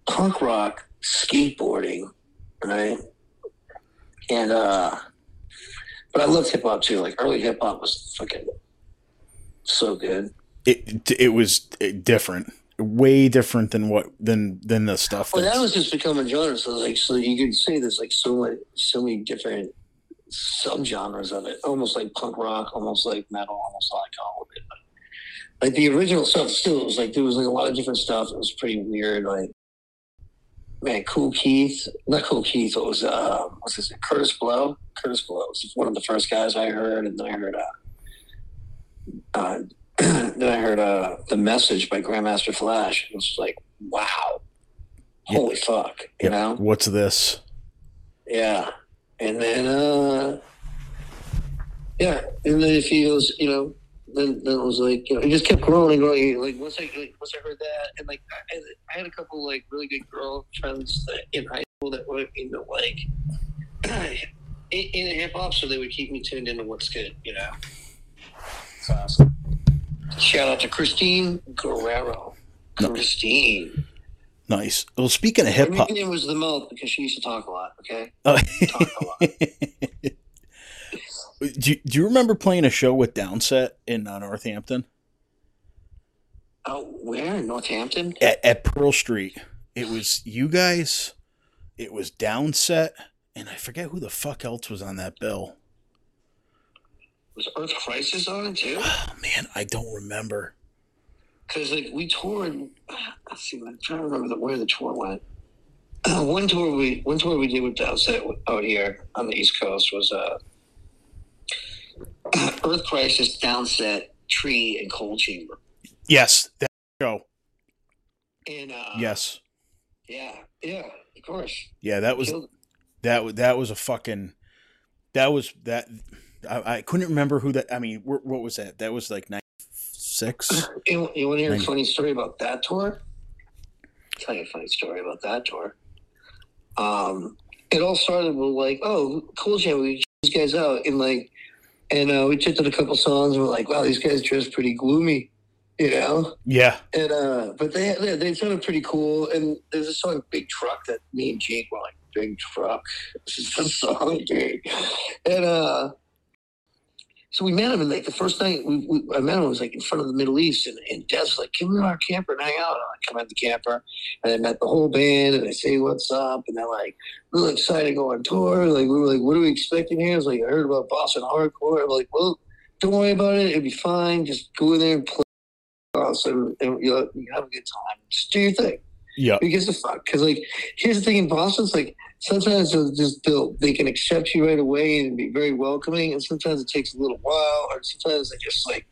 punk rock, skateboarding, right? And uh, but I loved hip hop too. Like early hip hop was fucking so good. It it was different way different than what than than the stuff Well, that was just becoming genre. So like, so you could say there's like so many, so many different subgenres of it. Almost like punk rock, almost like metal, almost like all of it. Like the original stuff, still it was like there was like a lot of different stuff. It was pretty weird. Like, man, Kool Keith, not Kool Keith. It was uh, what's his name? Kurtis Blow. Kurtis Blow was one of the first guys I heard, and then I heard uh, uh then I heard uh, the message by Grandmaster Flash. It was like, wow. Yeah. holy fuck, Yep. you know? What's this? Yeah. And then, uh, yeah. And then if he goes, you know, then, then it was like, you know, it just kept growing and growing. Like, once I, like, once I heard that, and like, I, I had a couple, like, really good girl friends that, in high school that were into, like, in, in hip hop, so they would keep me tuned into what's good, you know? It's awesome. Shout out to Christine Guerrero. Christine. Nice. Well, speaking of hip hop, nickname was the mouth because she used to talk a lot, okay? uh, Talk a lot. do, you, do you remember playing a show with Downset in uh, Northampton Oh, where? In Northampton? at, at Pearl Street? It was you guys. It was Downset, and I forget who the fuck else was on that bill. Was Earth Crisis on it too? Oh man, I don't remember. Because like we toured. Let's see. I'm trying to remember the, where the tour went. one tour we one tour we did with Downset out here on the East Coast was uh, Earth Crisis, Downset, Tree, and Coal Chamber. Yes, that show. And uh, Yes, yeah, yeah, of course. yeah, that was Killed- that that was a fucking that was that I, I couldn't remember who that. I mean, wh- what was that? That was like ninety six. You, you want to hear a funny story about that tour? tell you a funny story about that tour. Um, it all started with like, oh, cool jam, we these guys out, and like, and uh, we checked out a couple songs, and we're like, wow, these guys dress pretty gloomy, you know. Yeah, And uh, but they they, they sounded pretty cool. And there's a song "Big Truck" that me and Jake were like, "Big Truck." This is the song, dude. And uh, so we met him, and like the first night we, we I met him was like in front of the Middle East, and, and Dez's like, "Come to our camper and hang out." And I come out the camper, and I met the whole band, and I say, "What's up?" And they're like, "Really excited to go on tour." Like we were like, "What are we expecting here?" I was like, "I heard about Boston hardcore." I'm like, "Well." Don't worry about it. It'll be fine. Just go in there and play awesome and you, have a good time. Just do your thing. yeah, Who gives a fuck? Because like, here's the thing in Boston: it's like sometimes just they can accept you right away and be very welcoming, and sometimes it takes a little while, or sometimes they just like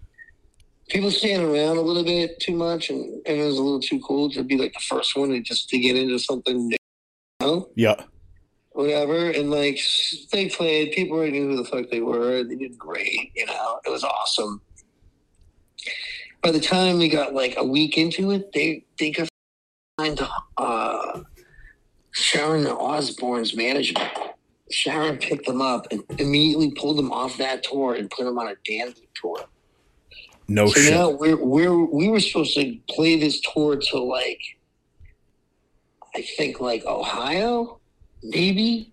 people stand around a little bit too much, and, was a little too cool to be like the first one to just to get into something new. You know? yeah. whatever. And like they played, people already knew who the fuck they were. They did great, you know. It was awesome. By the time we got like a week into it, they they got signed uh, Sharon Osbourne's management. Sharon picked them up and immediately pulled them off that tour and put them on a Danzig tour. No so shit. now we're we're we were supposed to play this tour to like I think like Ohio, maybe.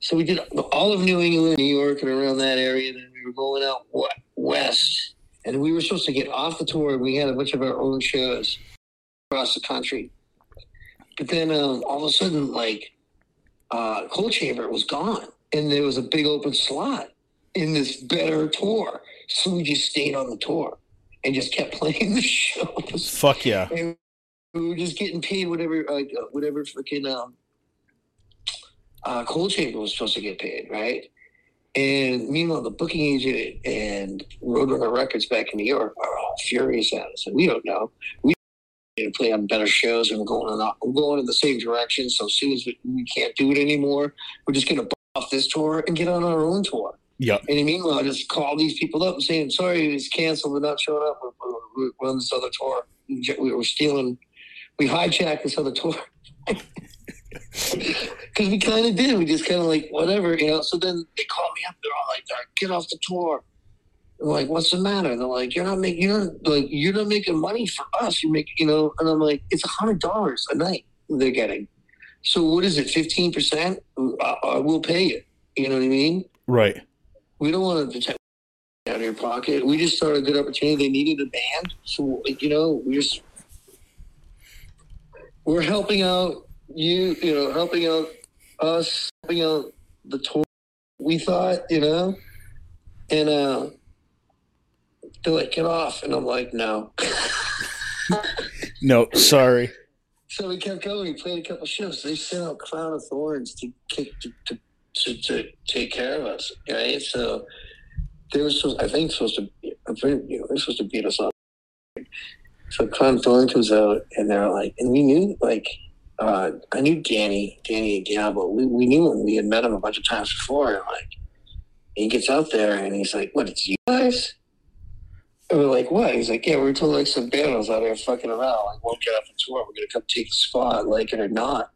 So we did all of New England, New York, and around that area. And then we were going out west, and we were supposed to get off the tour. We had a bunch of our own shows across the country. But then um, all of a sudden, like, uh, Coal Chamber was gone, and there was a big open slot in this better tour. So we just stayed on the tour and just kept playing the shows. Fuck yeah. And we were just getting paid whatever, like uh, whatever freaking um, uh, Coal Chamber was supposed to get paid, right? And meanwhile, the booking agent and Roadrunner Records back in New York are all furious at us, and we don't know. We to play on better shows, and we're going on, we're going in the same direction. So as soon as we, we can't do it anymore, we're just going to off this tour and get on our own tour. Yeah. And meanwhile, I just call these people up and saying, "Sorry, it's canceled. We're not showing up. We're, we're, we're on this other tour. We were stealing. We hijacked this other tour." Because we kind of did. We just kind of like whatever, you know. So then they call me up. They're all like, "Get off the tour." Like, "What's the matter?" They're like, "You're not making. You're not like you're not making money for us. You make, you know." And I'm like, "It's a hundred dollars a night they're getting. So what is it? Fifteen percent? I will pay you. You know what I mean?" Right. we don't want to take out of your pocket. We just saw a good opportunity. They needed a band, so you know, we just we're helping out you. You know, helping out us, helping out the tour. We thought, you know, and uh, they're like, "Get off," and I'm like, "No." No, sorry. So we kept going. We played a couple shows. They sent out Crown of Thornz to kick to, to, to, to take care of us, right? So they were supposed, I think, supposed to, be, I'm pretty- you know, they're supposed to beat us up. So Crown of Thornz comes out, and they're like, and we knew, like, uh, I knew Danny, Danny Diablo. We, we knew him. We had met him a bunch of times before. And like, he gets out there and he's like, "What? It's you guys?" And we're like, "What?" He's like, "Yeah, we are told like some bandos out here fucking around. Like, won't get off the tour. We're gonna come take the spot, like it or not."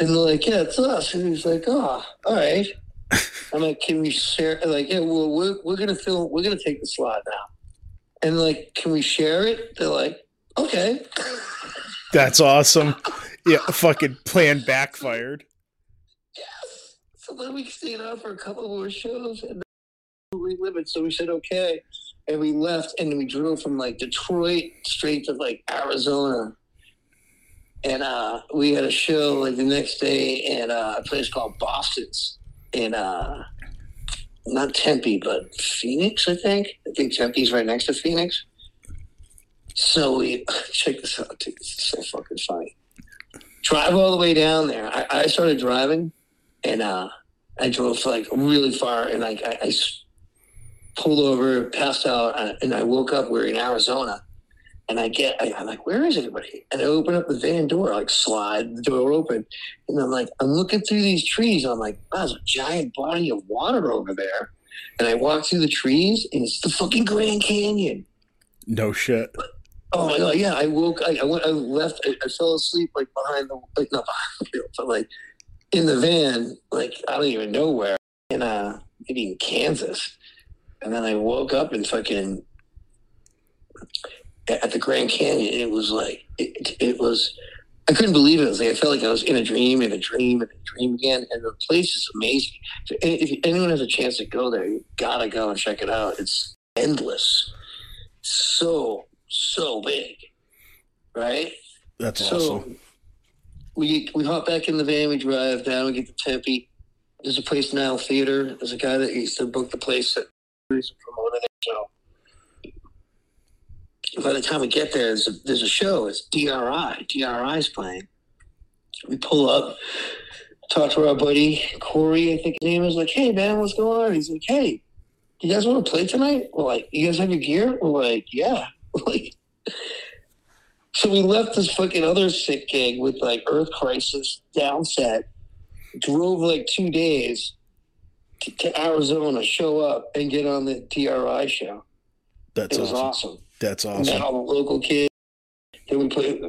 And they're like, "Yeah, it's us." And he's like, "Oh, all right." I'm like, "Can we share?" Like, yeah, well, we're we're gonna fill. We're gonna take the slot now. And like, can we share it? They're like, "Okay." That's awesome. Yeah, fucking plan backfired. Yes. So then we stayed on for a couple more shows and then we limit. So we said okay, and we left and we drove from like Detroit straight to like Arizona. And uh, we had a show like the next day in uh, a place called Boston's in uh, not Tempe, but Phoenix, I think. I think Tempe's right next to Phoenix. So we check this out, dude. This is so fucking funny. Drive all the way down there. I, I started driving, and uh, I drove like really far, and like I, I pulled over, passed out, and I woke up. We are in Arizona, and I get, I, I'm like, "Where is everybody?" And I open up the van door, like slide the door open, and I'm like, I'm looking through these trees. I'm like, wow, there's a giant body of water over there. And I walk through the trees, and it's the fucking Grand Canyon. No shit. Oh my god! Yeah, I woke. I, I went. I left. I, I fell asleep like behind the like not behind the wheel, but like in the van. Like I don't even know where in uh maybe in Kansas. And then I woke up and fucking at the Grand Canyon. It was like it, it was. I couldn't believe it. It was like I felt like I was in a dream, in a dream, in a dream again. And the place is amazing. If, anyone has a chance to go there, you gotta go and check it out. It's endless. So so big, right? That's so awesome. we we hop back in the van, we drive down, we get to Tempe. There's a place now, theater. There's a guy that used to book the place that he's promoting it. So by the time we get there, there's a, there's a show. It's DRI. DRI's playing. We pull up, talk to our buddy Corey. I think his name is like, "Hey man, what's going on?" He's like, "Hey, you guys want to play tonight?" We're like, "You guys have your gear?" We're like, "Yeah." like, so we left this fucking other sick gig with like Earth Crisis downset, drove like two days to, to Arizona, show up and get on the DRI show. That's it was awesome. awesome. That's Met awesome. all the local kids. Then we played,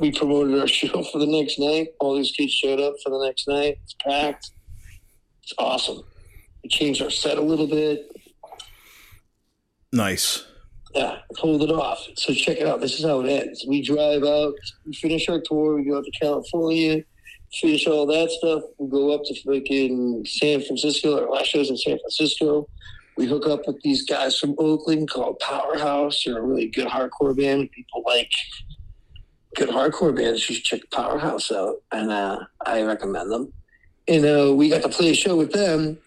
we promoted our show for the next night. All these kids showed up for the next night. It's packed. It's awesome. We changed our set a little bit. Nice. Yeah, pulled it off. So check it out. This is how it ends. We drive out, we finish our tour, we go out to California, finish all that stuff. We go up to fucking San Francisco. Our last show's in San Francisco. We hook up with these guys from Oakland called Powerhouse. They're a really good hardcore band. People like good hardcore bands. You should check Powerhouse out, and uh, I recommend them. And uh, we got to play a show with them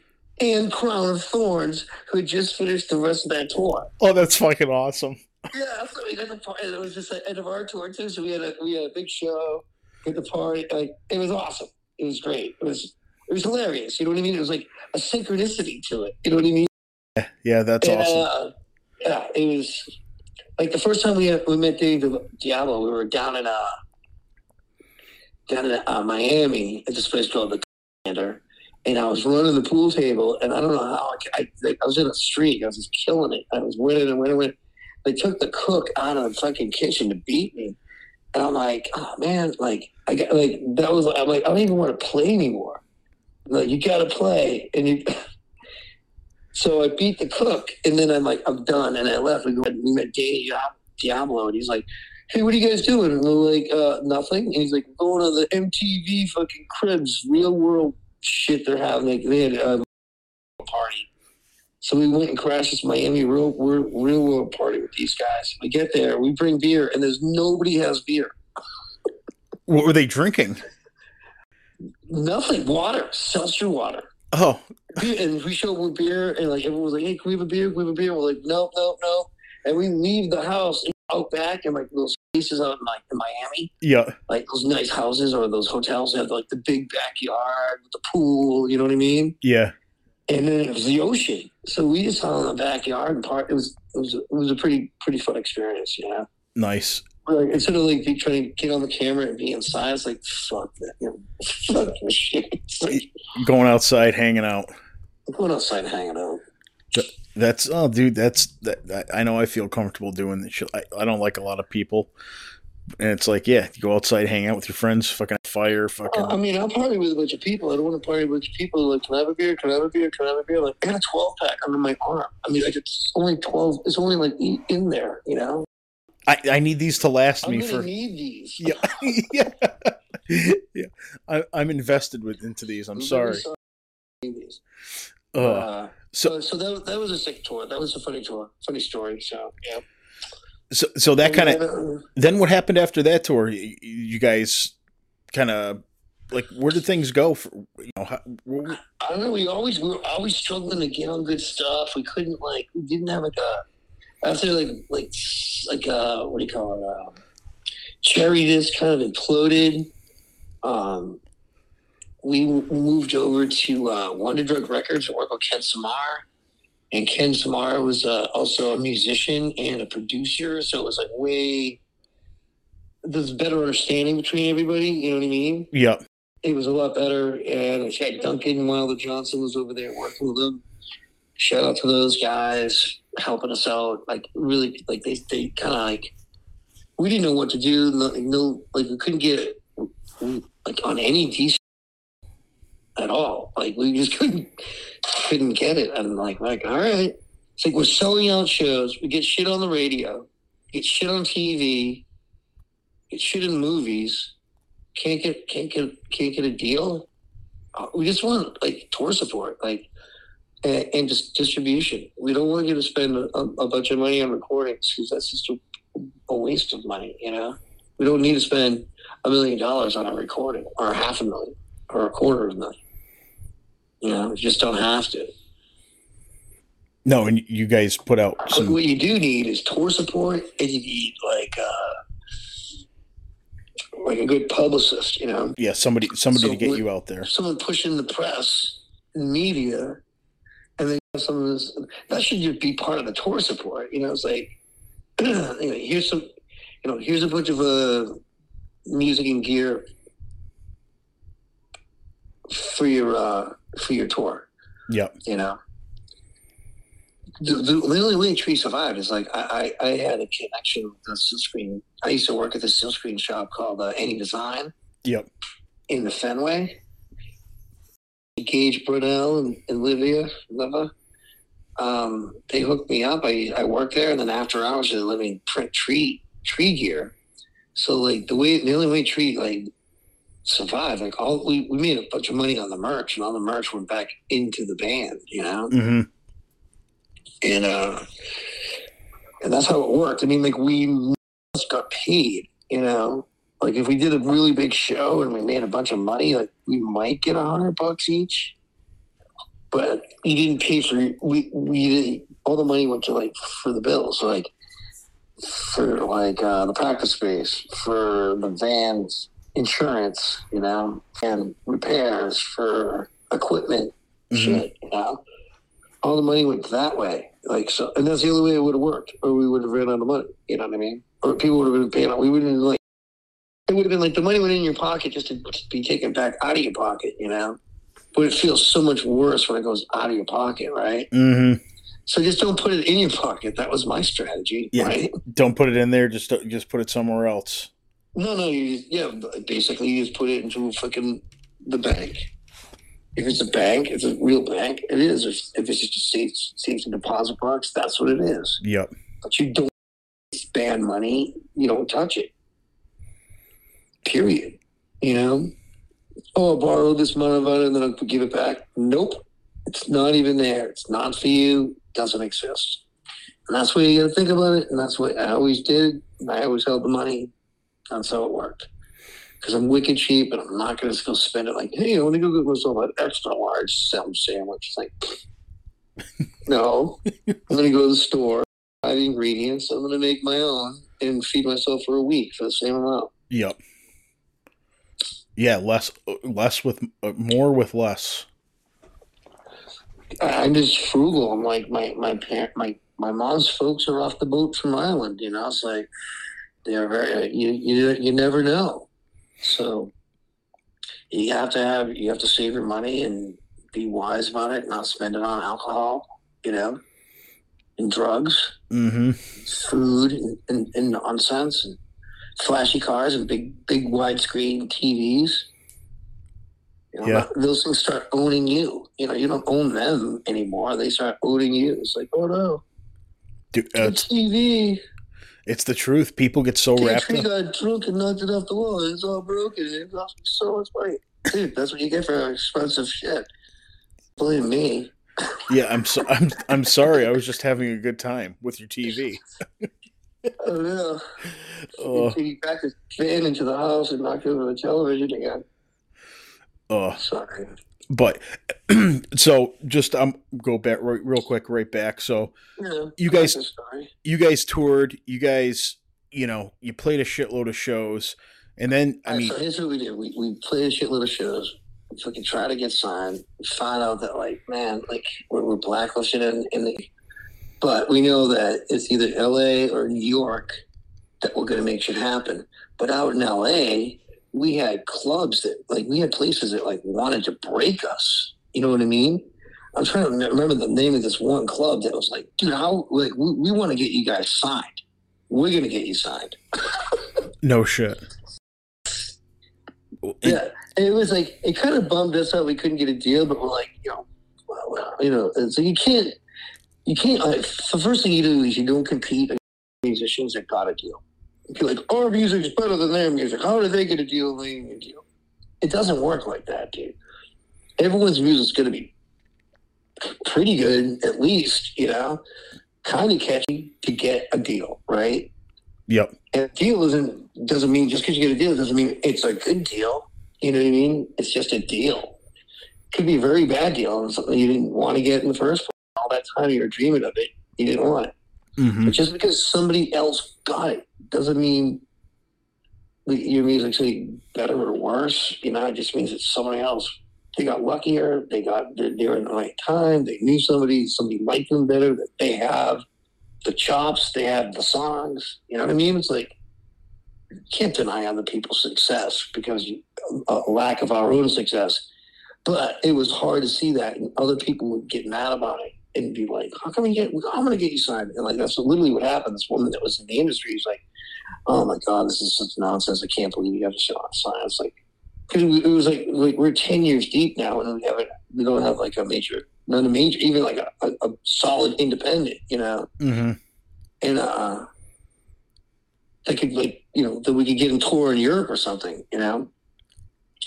and Crown of Thornz, who just finished the rest of that tour. Oh, that's fucking awesome. Yeah, so we got the party. It was just the end of our tour too. So we had a we had a big show, the party. Like it was awesome. It was great. It was it was hilarious. You know what I mean? It was like a synchronicity to it. You know what I mean? Yeah, yeah that's And, awesome. uh, yeah, it was like the first time we we met Dave Diablo. We were down in uh down in uh, Miami at this place called the Commander, and I was running the pool table, and I don't know how I, I, like, I was in a streak. I was just killing it. I was winning and winning. and winning. They took the cook out of the fucking kitchen to beat me, and I'm like, oh man, like I got like that was. I'm like I don't even want to play anymore. Like you got to play, and you. So I beat the cook, and then I'm like, I'm done, and I left. We go, we met Danny Diablo, and he's like, "Hey, what are you guys doing?" And we're like, uh, "Nothing." And he's like, "Going to the MTV fucking cribs, real world shit they're having. Like, they had a party." So we went and crashed this Miami real, real, real world party with these guys. We get there, we bring beer, and there's nobody has beer. What were they drinking? Nothing. Water, seltzer water. Oh, and we show up with beer, and like everyone was like, "Hey, can we have a beer? Can we have a beer?" We're like, "No, no, no." And we leave the house and out back in like those places out in like in Miami, yeah. like those nice houses or those hotels that have like the big backyard with the pool. You know what I mean? Yeah. And then it was the ocean, so we just hung in the backyard and part. It was it was it was a pretty pretty fun experience. You know, Nice. like instead of like trying to get on the camera and be inside, it's like fuck that, you know, fuck this shit. Like Going outside, hanging out. Going outside hanging out. That's oh, dude. That's that. that- I know. I feel comfortable doing this shit. I, I don't like a lot of people, and it's like, yeah, you go outside, hang out with your friends, fucking fire, fucking. I mean, I'll party with a bunch of people. I don't want to party with a bunch of people. Like, can I have a beer? Can I have a beer? Can I have a beer? Like, I got a 12 pack under my arm. I mean, like, it's only 12. It's only like in there, you know? I, I need these to last I'm me for. need these. Yeah, yeah, yeah. I, I'm invested with into these. I'm I'm sorry. these. Uh, Uh, so so, so that, that was a sick tour. That was a funny tour. Funny story. So, yeah. So so that kind of. Then what happened after that tour? You, you guys kind of like where did things go? For you know, how, I don't know. We always we were always struggling to get on good stuff. We couldn't like we didn't have like a after like like like uh what do you call it? Uh, Cherry just kind of imploded. Um, we moved over to uh, Wonder Drug Records to work with Ken Samar, and Ken Samar was uh, also a musician and a producer, so it was like way there's better understanding between everybody. You know what I mean? yeah, it was a lot better. And Chad Duncan, and Wilder Johnson was over there working with them. Shout out to those guys helping us out. Like really, like they they kind of like we didn't know what to do. No, no, like we couldn't get like on any decent at all. Like we just couldn't couldn't get it. I'm like, like all right. It's like we're selling out shows. We get shit on the radio, get shit on TV, get shit in movies can't get can't get can't get a deal. Uh, we just want like tour support, like and, and just distribution. We don't want you to spend a, a bunch of money on recordings because that's just a, a waste of money. You know, we don't need to spend a million dollars on a recording or half a million or a quarter of a million. You know, we just don't have to. no, and you guys put out But what you do need is tour support, and you need like uh, like a good publicist. You know, Yeah, somebody somebody So to get you out there. someone pushing the press and media and then some of this that should just be part of the tour support you know it's like you know, here's some you know here's a bunch of uh music and gear for your uh for your tour Yep. you know the, the, the only way Tree survived is like I, I, I had a connection with the steel screen. I used to work at the steel screen shop called uh, Any Design Yep. in the Fenway. Gage Brunel and, and Livia Leva. Um, they hooked me up. I, I worked there, and then after hours, they let me print tree tree gear. So like the way the only way tree like survived, like all we, we made a bunch of money on the merch, and all the merch went back into the band, you know, hmm and uh, and that's how it worked. I mean, like we just got paid, you know. Like if we did a really big show and we made a bunch of money, like we might get a hundred bucks each. But we didn't pay for we we didn't all the money went to like for the bills, like for like uh, the practice space, for the van's insurance, you know, and repairs for equipment, Mhm. shit, you know. All the money went that way, like so, and that's the only way it would have worked, or we would have ran out of money. You know what I mean? Or people would have been paying. We wouldn't like. It would have been like the money went in your pocket just to be taken back out of your pocket, you know. But it feels so much worse when it goes out of your pocket, right? hmm So just don't put it in your pocket. That was my strategy, Yeah. right? Don't put it in there. Just just put it somewhere else. No, no, you yeah, basically you just put it into fucking the bank. If it's a bank, it's a real bank. It is. If, if it's just a safe, safety deposit box, that's what it is. Yep. But you don't spend money. You don't touch it. Period. You know. Oh, I borrowed this amount of it and then I'll give it back. Nope. It's not even there. It's not for you. It Doesn't exist. And that's what you got to think about it. And that's what I always did. I always held the money. That's how it worked. Because I'm wicked cheap and I'm not going to go spend it like, hey, I want to go get myself an extra large salmon sandwich. It's like, no. I'm going to go to the store, buy the ingredients. I'm going to make my own and feed myself for a week for the same amount. Yep. Yeah, less less with uh, more with less. I'm just frugal. I'm like my my parent, my my mom's folks are off the boat from Ireland. You know, it's like They're very you you you never know. So you have to have you have to save your money and be wise about it, not spend it on alcohol, you know, and drugs, Mm-hmm. food, and, and, and nonsense, and flashy cars and big big widescreen TVs. You know, Yeah. those things start owning you. You know, you don't own them anymore. They start owning you. It's like, oh no, Dude, the uh, TV. It's the truth. People get so wrapped Tree up. got drunk and knocked it off the wall. It's all broken. It cost me so much money. Dude, that's what you get for expensive shit. Believe me. Yeah, I'm so I'm I'm sorry. I was just having a good time with your TV. Oh no. Oh, He backed his fan into the house and knocked over the television again. oh. Sorry. But so just um go back right, real quick right back. So Yeah, You guys- that's a story. you guys toured. You guys, you know, you played a shitload of shows, and then I mean, so here's what we did. We, we played a shitload of shows. We fucking try to get signed. We find out that like, man, like we're, we're blacklisted in, in the but we know that it's either LA or New York that we're gonna make shit happen. But out in LA, we had clubs that like we had places that like wanted to break us. You know what I mean? I'm trying to remember the name of this one club that was like, dude, how like we, we want to get you guys signed. We're gonna get you signed. no shit. Yeah, and it was like it kind of bummed us out. We couldn't get a deal, but we're like, you know, well, you know, and so you can't, you can't. Like, the first thing you do is you don't compete against musicians that got a deal. Like, our music's better than their music. How did they get a deal? get a deal. It doesn't work like that, dude. Everyone's music's going to be pretty good, at least, you know, kind of catchy to get a deal, right? Yep. And a deal isn't doesn't mean just because you get a deal doesn't mean it's a good deal. You know what I mean? It's just a deal. Could be a very bad deal and something you didn't want to get in the first place. All that time you were dreaming of it, you didn't want it. hmm But just because somebody else got it doesn't mean your music's any better or worse. You know, it just means it's somebody else. They got luckier. They got they're, they're in the right time. They knew somebody. Somebody liked them better. That they have the chops. They have the songs. You know what I mean? It's like you can't deny other people's success because you, a lack of our own success. But it was hard to see that, and other people would get mad about it and be like, "How come you get? I'm going to get you signed." And like that's literally what happened. This woman that was in the industry was like, "Oh my god, this is such nonsense! I can't believe you have to sign." It's like because it was like, like we're ten years deep now, and we haven't we don't have like a major, not a major, even like a, a, a solid independent, you know, hmm and uh, that could like you know that we could get in tour in Europe or something, you know.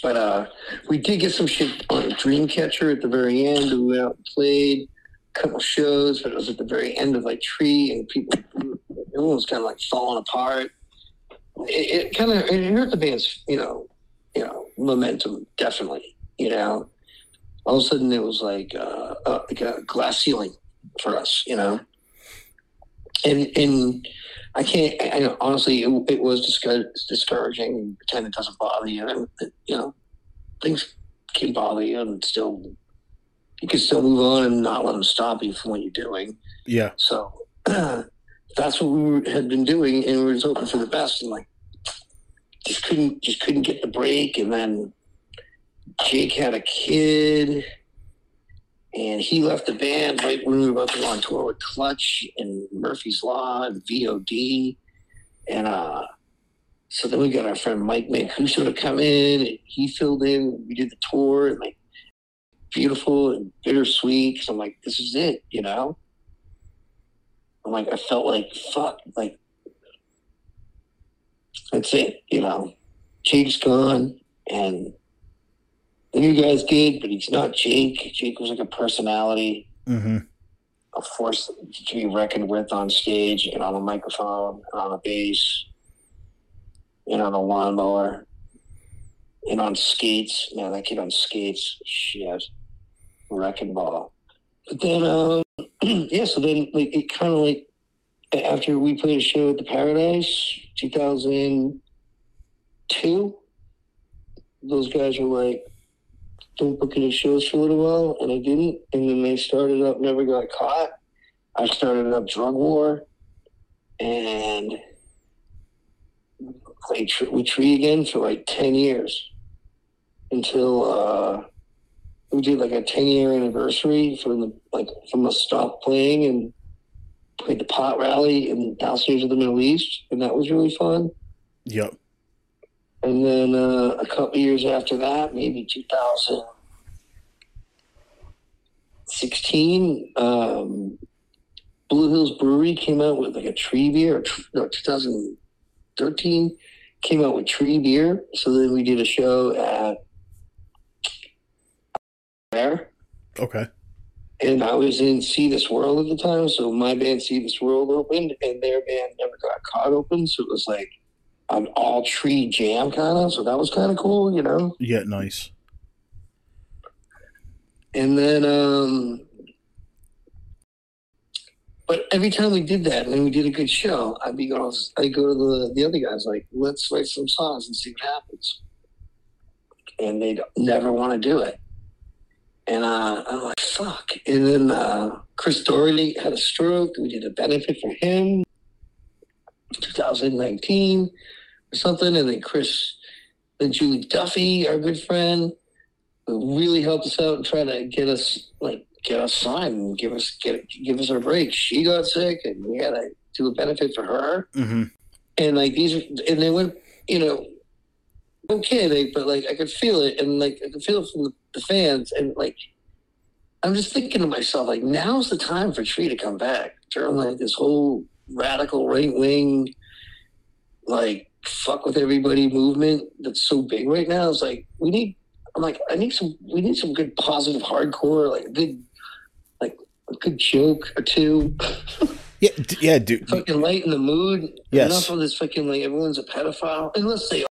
But uh, we did get some shit on Dreamcatcher at the very end. We went out and played a couple shows, but it was at the very end of like Tree, and people, everyone was kind of like falling apart. It, it kind of it hurt the band's, you know, you know, momentum definitely. You know, all of a sudden it was like uh, uh, like a glass ceiling for us, you know, and and I can't. I, I honestly, it, it was discour- discouraging. and Pretend it doesn't bother you, and you know, things can bother you, and still, you can still move on and not let them stop you from what you're doing. Yeah. So that's what we had been doing, and we were hoping for the best, and like just couldn't just couldn't get the break, and then Jake had a kid. And he left the band right when we were about to go on tour with Clutch and Murphy's Law and VOD. And uh, so then we got our friend Mike Mancuso to come in, and he filled in. We did the tour, and like beautiful and bittersweet. I'm like, this is it, you know. I'm like, I felt like fuck, like that's it, you know. Jake's gone, and the new guy's good, but he's not Jake. Jake was like a personality, hmm a force to be reckoned with on stage and on a microphone and on a bass and on a lawnmower and on skates. Man, that kid on skates, shit, wrecking ball. But then, um, yeah, so then like it kind of like after we played a show at the Paradise, 2002, those guys were like, don't book any shows for a little while, and I didn't. And then they started up, never got caught. I started up Drug War, and played with Tree again for like ten years until uh, we did like a ten year anniversary from the like from the stop playing and played the pot rally in downstairs of the Middle East, and that was really fun. Yep. And then uh, a couple years after that, maybe 2016, um, Blue Hills Brewery came out with like a tree beer. Or no, 2013 came out with tree beer. So then we did a show at there. Okay. And I was in See This World at the time. So my band See This World opened, and their band Never Got Caught open, So it was like an all tree jam kind of. So that was kind of cool, you know? Yeah, nice. And then, um, but every time we did that and we did a good show, I'd be going, I go to the, the other guys, like, let's write some songs and see what happens. And they'd never want to do it. And uh, I'm like, fuck. And then uh, Chris Doherty had a stroke. We did a benefit for him 2019 or something. And then Chris, then Julie Duffy, our good friend, who really helped us out and try to get us like get us signed and give us get give us our break. She got sick and we had to do a benefit for her. Mm-hmm. And like these are, and they went, you know, okay, they but like I could feel it and like I could feel it from the, the fans and like I'm just thinking to myself, like now's the time for Tree to come back during like this whole radical right wing like fuck with everybody movement that's so big right now. It's like we need I'm like, I need some. We need some good positive hardcore, like a good, like a good joke or two. Yeah, d- yeah, dude. fucking lighten the mood. Yes. Enough of this fucking like everyone's a pedophile, unless they,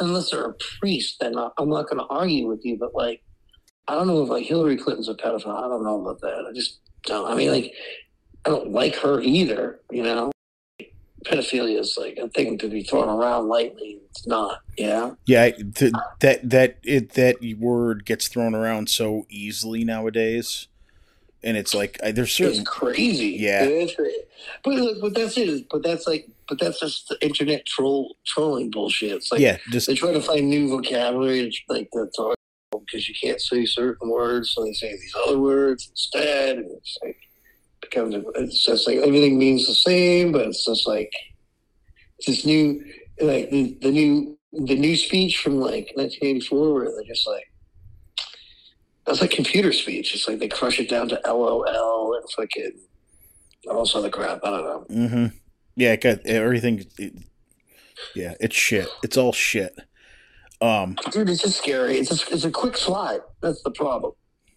unless they're a priest. Then I'm not going to argue with you. But like, I don't know if like Hillary Clinton's a pedophile. I don't know about that. I just don't. I mean, like, I don't like her either. You know, pedophilia is like a thing to be thrown around lightly. It's not. Yeah. Yeah, th- that that it that word gets thrown around so easily nowadays, and it's like I, there's It's crazy. Yeah. It's But look, but that's it. But that's like, but that's just the internet troll trolling bullshit. It's like yeah, just they try to find new vocabulary, like that's all because you can't say certain words, so they say these other words instead, and it's like becomes. It's just like everything means the same, but it's just like it's this new, like the, the new the new speech from like 1984, where they're just like. That's like computer speech. It's like they crush it down to LOL and fucking all this other crap. I don't know. Mm-hmm. yeah, it got everything. It, yeah, it's shit. It's all shit. Um, Dude, it's just scary. It's just, it's a quick slide. That's the problem.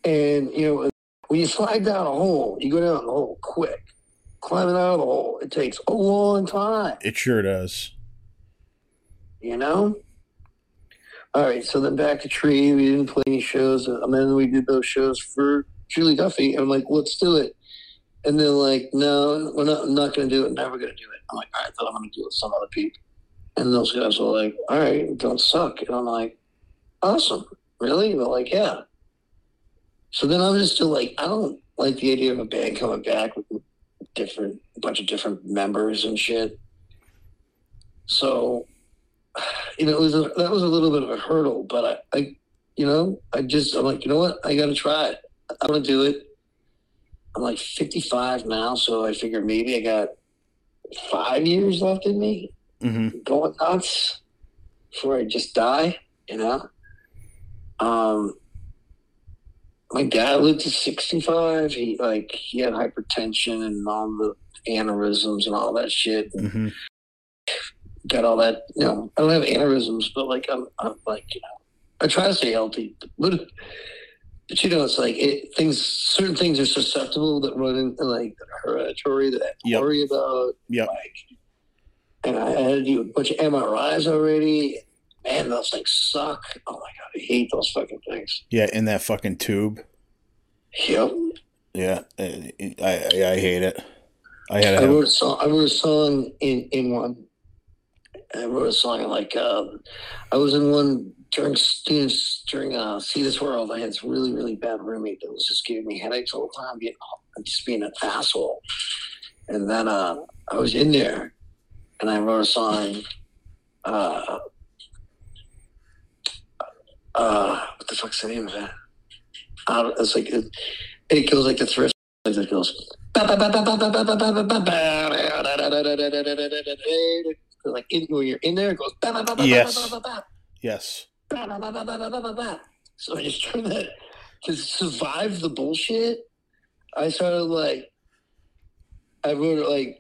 And you know, when you slide down a hole, you go down the hole quick. Climbing out of the hole, it takes a long time. it sure does. You know. All right, so then back to Tree. We didn't play any shows, and then we did those shows for Julie Duffy. And I'm like, let's do it. And they're like, no, we're not. I'm not going to do it. Never going to do it. I'm like, all right, then I'm going to do it with some other people. And those guys were like, all right, don't suck. And I'm like, awesome, really? They're like, yeah. So then I'm just still like, I don't like the idea of a band coming back with different, a bunch of different members and shit. So, you know, it was a, that was a little bit of a hurdle, but I, I, you know, I just, I'm like, you know what? I got to try it. I'm going to do it. I'm like 55 now, so I figure maybe I got five years left in me hmm going nuts before I just die, you know? Um, my dad lived to 65. He, like, he had hypertension and all the aneurysms and all that shit. hmm got all that. You know, I don't have aneurysms, but like I'm, I'm like you know, I try to stay healthy, but but you know, it's like it, things. Certain things are susceptible that run into like hereditary that I Yep. worry about. Yep. Like, and I had to do a bunch of MRIs already. Man, those things suck. Oh my god, I hate those fucking things. Yeah, in that fucking tube. Yep. Yeah, I, I, I hate it. I had I have, wrote a song. I wrote a song in in one. I wrote a song like um, I was in one during students during uh, See This World. I had this really really bad roommate that was just giving me headaches all the time, being just being an asshole. And then uh, I was in there, and I wrote a song uh, uh, what the fuck's the name of it? Uh, it's like it, it goes like the thrift. Like it goes. Like in, when you're in there, it goes. Yes. Yes. So I just trying to to survive the bullshit. I started like I wrote it like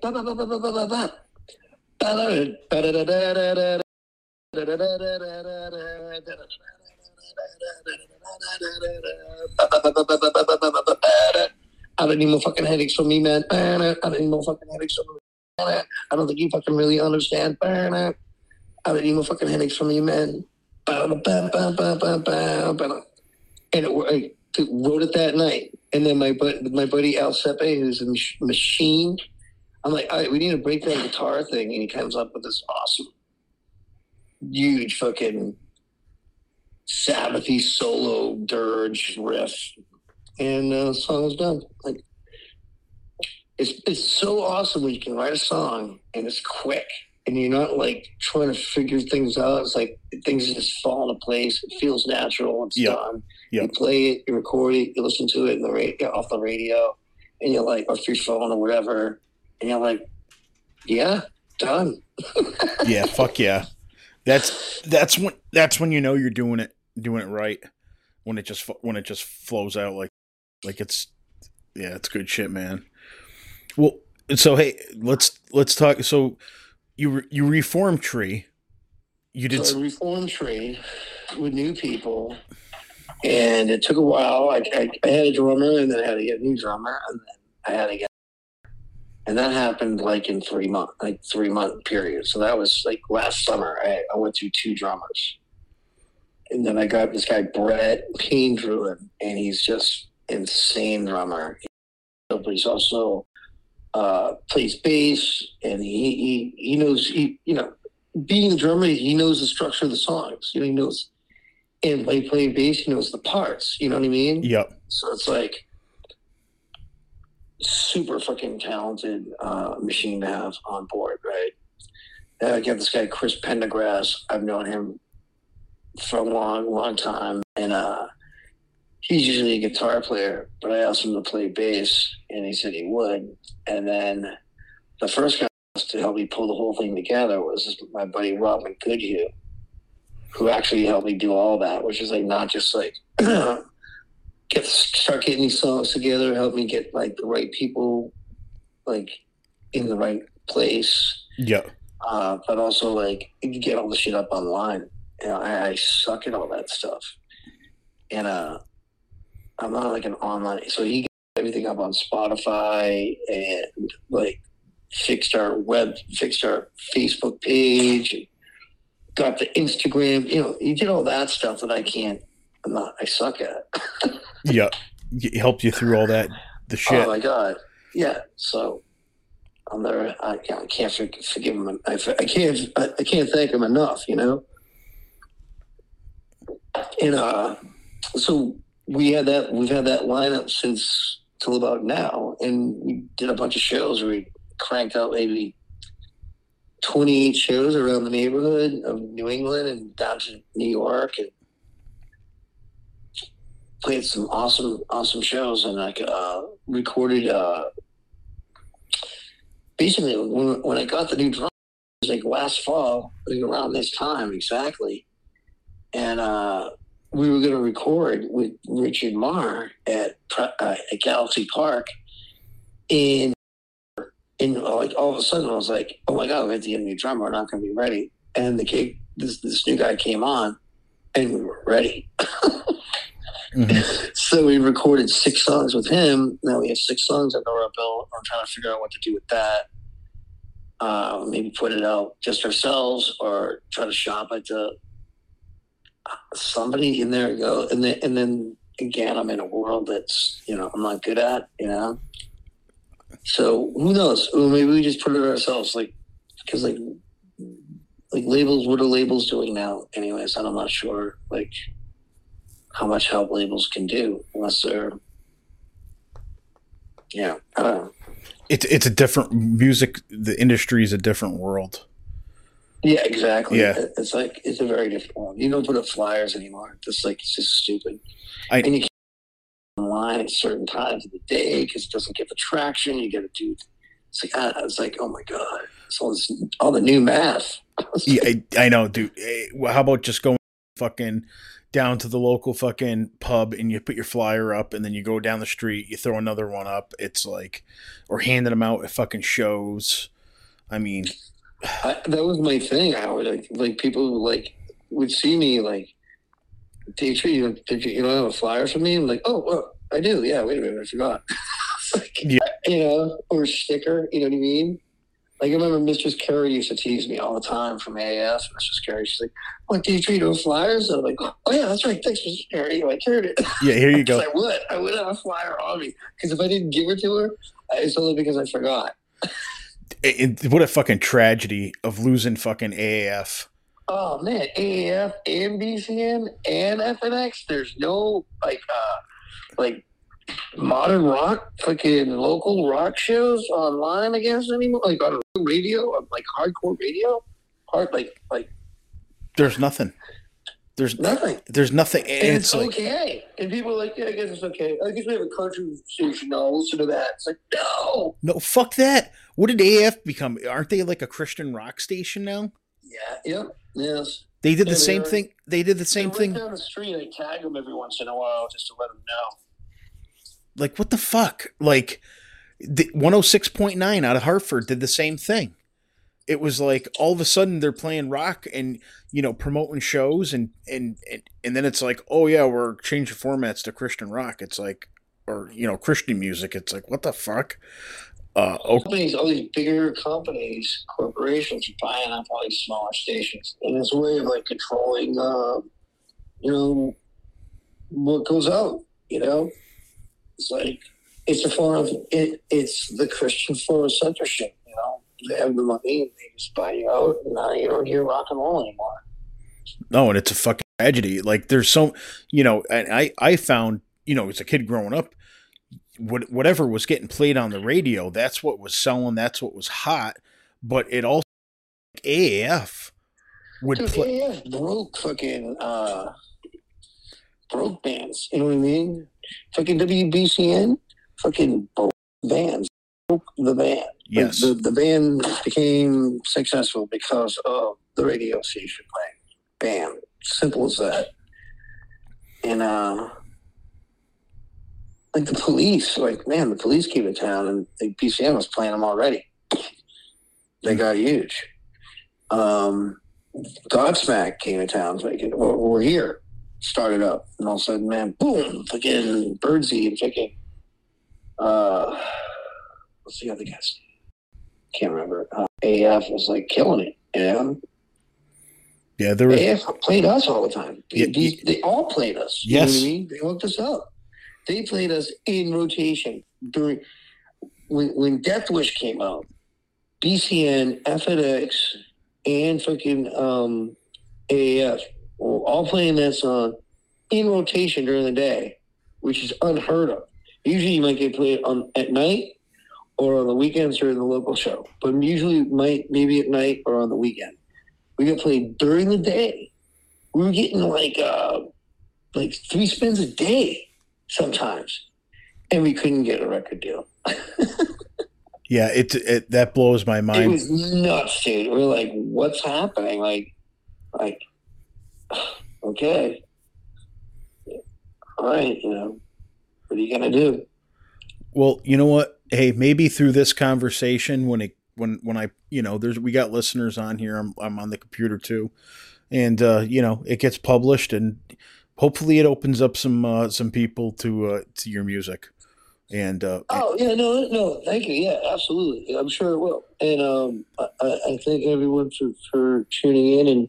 I don't need more fucking headaches from me, man. I don't need more fucking headaches from me. I don't think you fucking really understand. I don't need more fucking headaches from you, man. And it, I wrote it that night. And then my my buddy Al Sepe, who's a machine, I'm like, all right, we need to break that guitar thing. And he comes up with this awesome, huge fucking Sabbathy solo dirge riff. And uh, the song was done. Like, it's, it's so awesome when you can write a song and it's quick and you're not like trying to figure things out. It's like things just fall into place. It feels natural. It's Yeah. done. Yeah. You play it, you record it, you listen to it in the radio, off the radio, and you're like, off your phone or whatever, and you're like, yeah, done. Yeah. Fuck yeah. That's that's when that's when you know you're doing it doing it right. When it just when it just flows out like like it's yeah it's good shit man. Well, so hey, let's let's talk. So you re- you reform Tree. You did. So I reformed Tree with new people, and it took a while. I, I, I had a drummer, and then I had to get a new drummer, and then I had to get, and that happened like in three month, like three month period. So that was like last summer. I, I went through two drummers, and then I got this guy Brett Payne Druid, and he's just insane drummer. But he's also uh, plays bass, and he, he he knows he you know being the drummer, he knows the structure of the songs. You know, he knows, and by playing bass, he knows the parts. You know what I mean? Yep. So it's like super fucking talented uh, machine to have on board, right? Then I get this guy Chris Pendergrass. I've known him for a long, long time, and uh, he's usually a guitar player. But I asked him to play bass, and he said he would. And then the first guy to help me pull the whole thing together was my buddy Robin Goodhue, who actually helped me do all that, which is like not just like get start getting these songs together, help me get like the right people like in the right place, Yeah. uh, but also like you get all the shit up online. You know, I, I suck at all that stuff, and uh, I'm not like an online. So he got everything up on Spotify and like fixed our web, fixed our Facebook page, and got the Instagram. You know, he did all that stuff that I can't. I'm not. I suck at. Yeah, He helped you through all that the shit. Oh my god, yeah. So I'm there. I, I can't forgive him. I, I can't. I, I can't thank him enough. You know. And uh, so we had that. We've had that lineup since till about now, and we did a bunch of shows. We cranked out maybe 28 shows around the neighborhood of New England and down to New York, and played some awesome, awesome shows, and like uh, recorded. Uh, basically, when, when I got the new drum, it was like last fall, think around this time exactly, and uh, we were going to record with Richard Marr at uh, at Galaxy Park, and and like all of a sudden I was like, oh my god, we have to get a new drummer. We're not going to be ready. And the kid, this this new guy came on, and we were ready. Mhm. So we recorded six songs with him. Now we have six songs under our belt. I'm trying to figure out what to do with that. Uh, maybe put it out just ourselves, or try to shop it to somebody. And there you go. And then, and then again, I'm in a world that's you know I'm not good at. You know. So who knows? Maybe we just put it ourselves, like because like like labels. What are labels doing now? Anyways, and I'm not sure. Like how much help labels can do unless they're yeah I. It's it's a different music. The industry is a different world. Yeah, exactly. Yeah. It's like it's a very different one. You don't put up flyers anymore. It's like it's just stupid. I- and you can't online at certain times of the day because it doesn't get the traction. You got to do. It's like ah, it's like oh my god, it's all this all the new math. Yeah, I, I know, dude. Eh, well, how about just going fucking down to the local fucking pub and you put your flyer up and then you go down the street, you throw another one up. It's like, or handing them out at fucking shows. I mean, I, that was my thing. I would like, like people like would see me like, Tree, you, did you, you don't have a flyer for me? I'm like, oh, well, I do. Yeah, wait a minute, I forgot. like, Yeah. You know, or sticker. You know what I mean? Like I remember Mistress Carrie used to tease me all the time from AF. Mistress Carrie, she's like, "What Dave Tree doing flyers?" And I'm like, "Oh yeah, that's right. Thanks, Mistress Carrie. I carried it." yeah, here you go. I would. I would have a flyer on me because if I didn't give it to her, it's only because I forgot. It, it- what a fucking tragedy of losing fucking AAF. Oh man, AAF and BCN and FNX. There's no like uh like modern rock fucking local rock shows online I guess anymore. Like on radio, on, like hardcore radio. Hard like like There's nothing. There's nothing. there's nothing. And it's it's like, okay. And people are like, yeah, I guess it's okay. I guess we have a country station now. Listen to that. It's like, no. no, fuck that. What did AF become? Aren't they like a Christian rock station now? Yeah, yep, yes. They did the Yeah, they same are. thing. They did the same They're thing. Down the street, I tag them every once in a while just to let them know. Like what the fuck? Like the 106.9 out of hartford did the same thing. It was like all of a sudden they're playing rock and you know promoting shows and and and, and then it's like oh yeah we're changing formats to christian rock. It's like or you know christian music. It's like what the fuck? Uh okay companies, all these bigger companies, corporations are buying up all these smaller stations, and it's a way of like controlling, uh, you know, what goes out. You know, it's like it's a form of it. It's the Christian form of censorship. You know, they have the money and they just buy you out, and now you don't hear rock and roll anymore. no and it's a fucking tragedy like there's so you know and i i found you know as a kid growing up what, whatever was getting played on the radio that's what was selling that's what was hot but it also AAF would Dude, play AF broke fucking uh, broke bands. You know what I mean? Fucking WBCN, fucking broke bands. Broke the band. Yes the, the band became successful because of the radio station playing. Bam. Simple as that. And uh like the police, like man, the police came to town and the BCN was playing them already. They got huge. Um Godsmack came to town, like we're, we're here. Started up, and all of a sudden, man, boom! Fucking Birdsey and fucking uh, what's the other guy's? Can't remember. Uh, AF was like killing it, you know. yeah there was AF played us all the time. Yeah, These- they all played us. You know what Yes. I mean? They hooked us up. They played us in rotation during when when Death Wish came out. BCN, FNX, and fucking um, AAF were all playing that song in rotation during the day, which is unheard of. Usually, you might get played on at night or on the weekends during the local show, but usually might maybe at night or on the weekend. We got played during the day. We were getting like uh, like three spins a day sometimes, and we couldn't get a record deal. yeah it, it that blows my mind. It was nuts, dude. We're like, what's happening? Like, like, okay, all right, you know, what are you gonna do? well you know what hey maybe through this conversation when it when when i you know there's we got listeners on here i'm, I'm on the computer too and uh you know it gets published and hopefully it opens up some uh some people to uh to your music and uh Oh yeah, no, no, thank you. Yeah, absolutely. I'm sure it will. And um, I, I I thank everyone for for tuning in and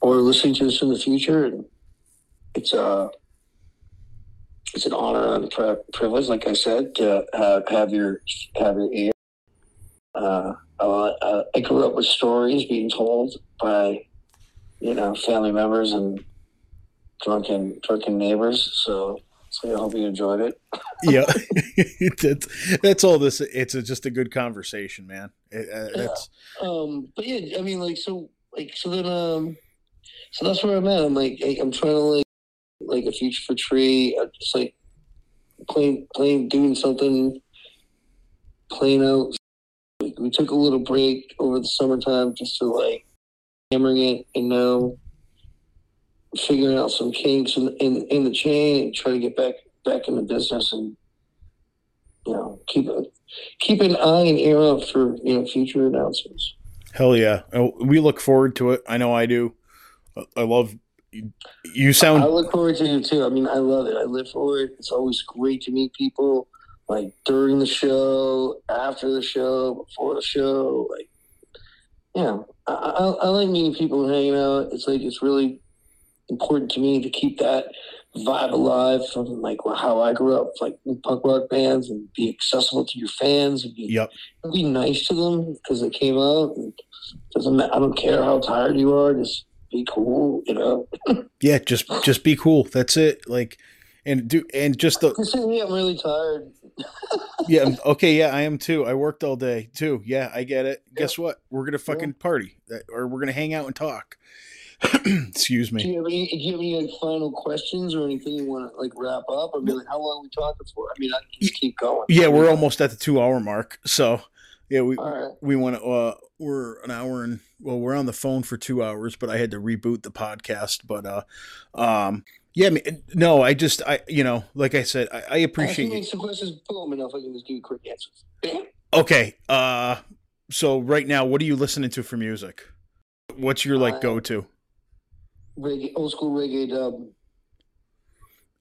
or listening to us in the future. And it's uh it's an honor and a privilege, like I said, to have, have your have your ear. Uh, uh, I grew up with stories being told by, you know, family members and drunken drunken neighbors. So, so I hope you enjoyed it. yeah that's that's all this it's a, just a good conversation man It- uh, that's Um, but yeah, I mean, like, so like so then um, so that's where I'm at. I'm like I'm trying to like like a future for tree. I'm just like playing playing doing something, playing out. We took a little break over the summertime just to like hammering it, and now figuring out some kinks in in, in the chain and try to get back back in the business and you know keep keep an eye and ear out for you know future announcements. Hell yeah. Oh, We look forward to it. I know I do. I- love you sound I look forward to it too. I mean, I love it. I live for it. It's always great to meet people, like during the show, after the show, before the show. Like, yeah, I, I, I like meeting people and hanging out. It's like it's really important to me to keep that vibe alive from like how I grew up, like punk rock bands, and be accessible to your fans and be Yep. be nice to them because they came out. And doesn't matter. I don't care how tired you are. Just be cool, you know. Yeah, just just be cool. That's it. Like and do and just the Just me, I'm really tired. yeah, okay, yeah, I am too. I worked all day too. Yeah, I get it. Guess what? We're gonna fucking party, or we're gonna hang out and talk. Excuse me. Do you have any? Do you have any like, final questions or anything you want to like wrap up? I mean, like, how long are we talking for? I mean, I can just keep going. Yeah, we're almost at the two hour mark. So yeah, we right. we want to. Uh, we're an hour and well, we're on the phone for two hours, but I had to reboot the podcast. But uh, um, yeah, I mean, no, I just I you know, like I said, I, I appreciate you. some questions. Pull them enough. I can just do quick answers. Okay, uh, so right now, what are you listening to for music? What's your like Uh, go to? Reggae, old school reggae dub.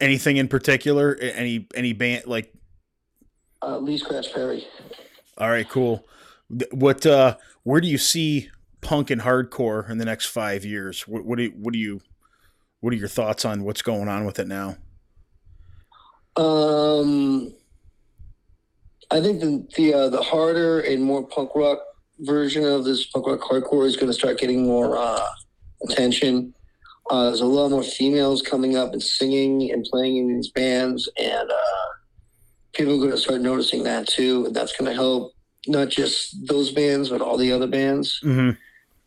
Anything in particular? Any any band like? Uh, Lee Scratch Perry. All right, cool. What uh, where do you see punk and hardcore in the next five years? What what do you, what do you what are your thoughts on what's going on with it now? Um, I think the the uh, the harder and more punk rock version of this punk rock hardcore is going to start getting more uh, attention. Uh, there's a lot more females coming up and singing and playing in these bands, and uh, people are going to start noticing that too. And that's going to help not just those bands, but all the other bands Mm-hmm.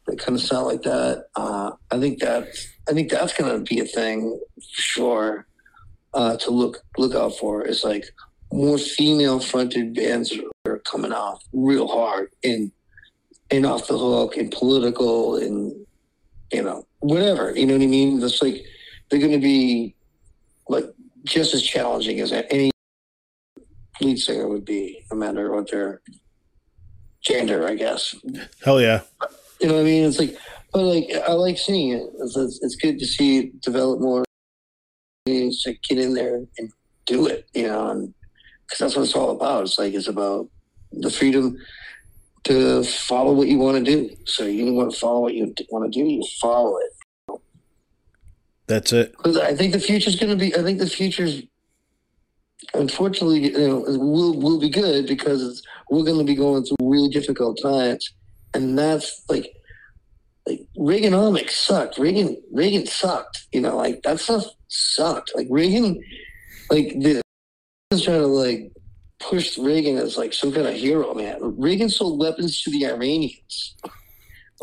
That kind of sound like that. Uh, I think that I think that's to be a thing for sure uh, to look look out for. It's like more female fronted bands are coming off real hard and and off the hook and political and you know whatever you know what I mean. It's like they're to be like just as challenging as any lead singer would be, no matter what their gender, I guess. Hell yeah. You know what I mean? It's like, but like, I like seeing it. It's, it's, it's good to see it develop more. It's to get in there and do it, you know, because that's what it's all about. It's like, it's about the freedom to follow what you want to do. So you want to follow what you want to do, you follow it. That's it. I think the future's going to be, I think the future's, unfortunately, you know, will, will be good because we're going to be going through really difficult times. And that's like, like Reaganomics sucked. Reagan, Reagan sucked. You know, like that stuff sucked. Like Reagan, like the trying to like push Reagan as like some kind of hero, man. Reagan sold weapons to the Iranians.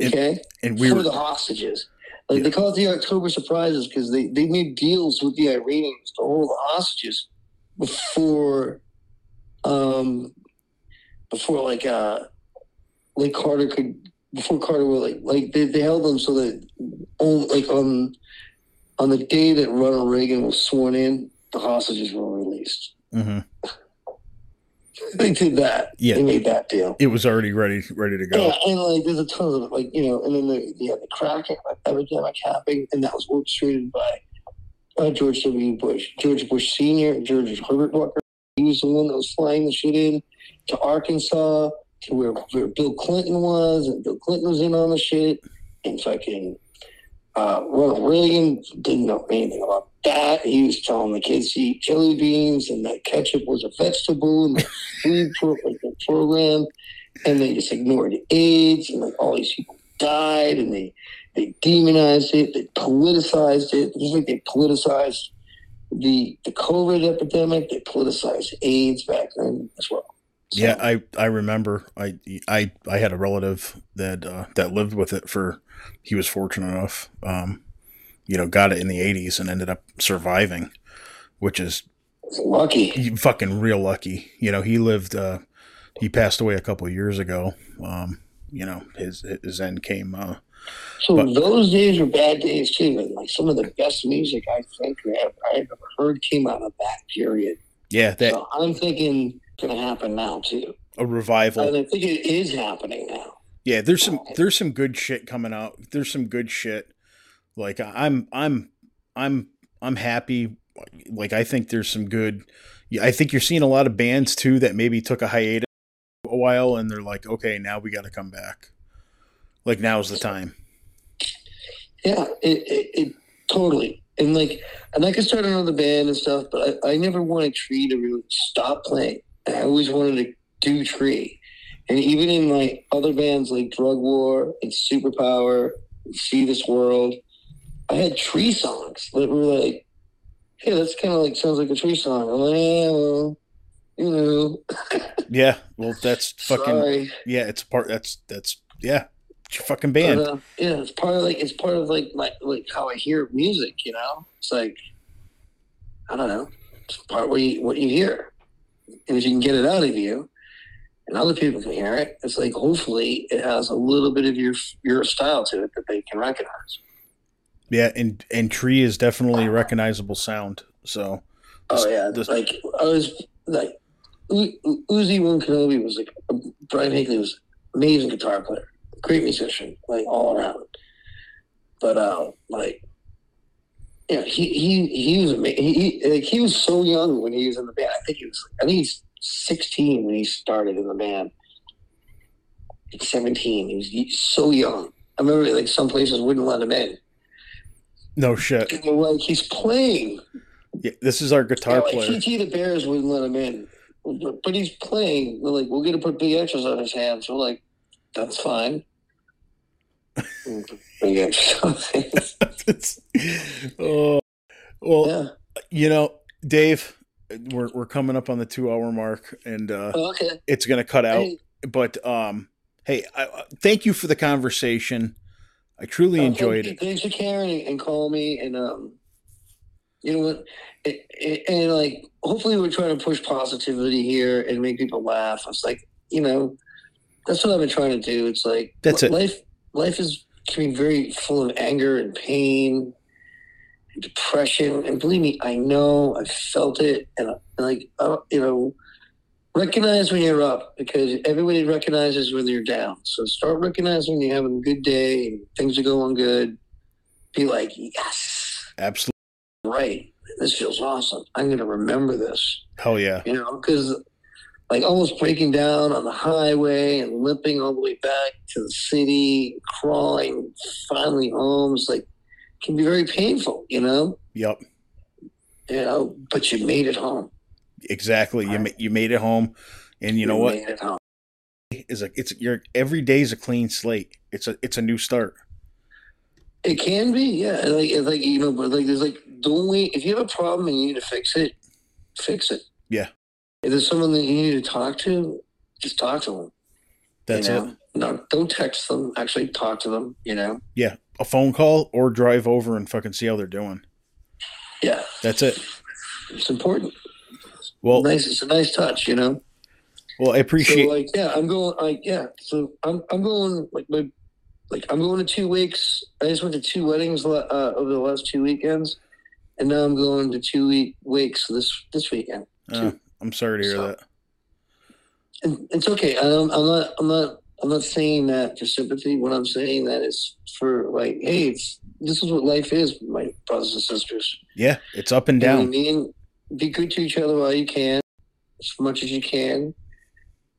Okay, And we for were the hostages. Like they call it the October surprises because they, they made deals with the Iranians to hold the hostages before um before like uh like Carter could before Carter would like like they, they held them so that on like on on the day that Ronald Reagan was sworn in, the hostages were released. Mhm. They did that. Yeah. They made that deal. it was already ready ready to go. Yeah, and like there's a ton of like you know, and then the, you had the crack epidemic happening, and that was orchestrated by uh, George W. Bush, George Bush Senior, George Herbert Walker. He was the one that was flying the shit in to Arkansas to where, where Bill Clinton was, and Bill Clinton was in on the shit, and fucking uh, Ronald Reagan didn't know anything about that. He was telling the kids to eat jelly beans, and that ketchup was a vegetable in the food pro- like the program and they just ignored AIDS, and like all these people died, and they they demonized it, they politicized it, just like they politicized the the COVID epidemic, they politicized AIDS back then as well. So, Yeah, I I remember. I I I had a relative that uh, that lived with it for. He was fortunate enough, um, you know, got it in the '80s and ended up surviving, which is lucky. fucking real lucky. You know, he lived. Uh, he passed away a couple of years ago. Um, you know, his his end came. Uh, So But- those days were bad days too. Like some of the best music I think I've, I've ever heard came out of that period. yeah, that so I'm thinking going to happen now too. a revival. And I think it is happening now. Yeah, there's some there's some good shit coming out. There's some good shit. Like I'm I'm I'm I'm happy. Like I think there's some good. I think you're seeing a lot of bands too that maybe took a hiatus a while and they're like, okay, now we got to come back. Like now's the time. Yeah, it, it, it totally. And like, and I could start another band and stuff, but I, I never wanted Tree to really stop playing. I always wanted to do Tree. And even in my other bands like Drug War and Superpower See This World, I had Tree songs that were like, hey, that's kind of like, sounds like a Tree song. I'm like, yeah, well, you know, Yeah, well that's fucking sorry. yeah. It's part. That's that's yeah. It's your fucking band. But, uh, yeah, it's part of like it's part of like my like how I hear music. You know, it's like I don't know, it's part of what you what you hear, and if you can get it out of you, and other people can hear it, it's like hopefully it has a little bit of your your style to it that they can recognize. Yeah, and and Tree is definitely a recognizable sound. So Oh yeah, This- like I was like Uzi One Kenobi was like Brian Higley was amazing guitar player, great musician, like all around. But uh, like, yeah, he he he was. He, he like he was so young when he was in the band. I think he was I think he's sixteen when he started in the band. Like seventeen, he was he- so young. I remember like some places wouldn't let him in. no shit. They were like he's playing. Yeah, this is our guitar Yeah, like player. TT the Bears wouldn't let him in, but he's playing. They're like, we're gonna put big X's on his hands. We're like, that's fine. Big X's on. It's- oh, well, Yeah. you know, Dave, we're we're coming up on the two hour mark, and uh, Oh, okay. it's gonna cut out. Hey, But um, hey, I, I- thank you for the conversation. I truly uh, enjoyed thank it. Thanks for caring and call me and um, you know what? It, it, and like, hopefully, we're trying to push positivity here and make people laugh. It's like, you know, that's what I've been trying to do. It's like That's it. Life, life is can be very full of anger and pain, and depression, and believe me, I know I've felt it, and, uh, like, uh, you know, recognize when you're up because everybody recognizes when you're down. So start recognizing when you're having a good day and things are going good. Be like, yes, Absolutely, right. This feels awesome. I'm going to remember this hell yeah. you know, because like almost breaking down on the highway and limping all the way back to the city, crawling finally home is like can be very painful, you know. Yep, You know, but you made it home. exactly. You ma- you made it home, and you know what? Made it home. Is a it's your every day is a clean slate. It's a it's a new start. It can be, yeah. Like, it's like you know, but like there's like don't wait. If you have a problem and you need to fix it, fix it. Yeah. If there's someone that you need to talk to, just talk to them. That's you it. No, don't text them. Actually, talk to them. You know. Yeah, a phone call or drive over and fucking see how they're doing. Yeah, That's it. it's important. Well, nice. It's a nice touch, you know. well, I appreciate. So like, yeah, I'm going. Like, yeah. So I'm I'm going like my like I'm going to two weeks. I just went to two weddings uh, over the last two weekends, and now I'm going to two week wakes this this weekend. uh, I'm sorry to hear So- that. And it's okay. I'm, I'm not. I'm not. I'm not saying that for sympathy. What I'm saying that is for like, hey, it's this is what life is, my brothers and sisters. Yeah, it's up and You know I down. mean? Be good to each other while you can, as much as you can.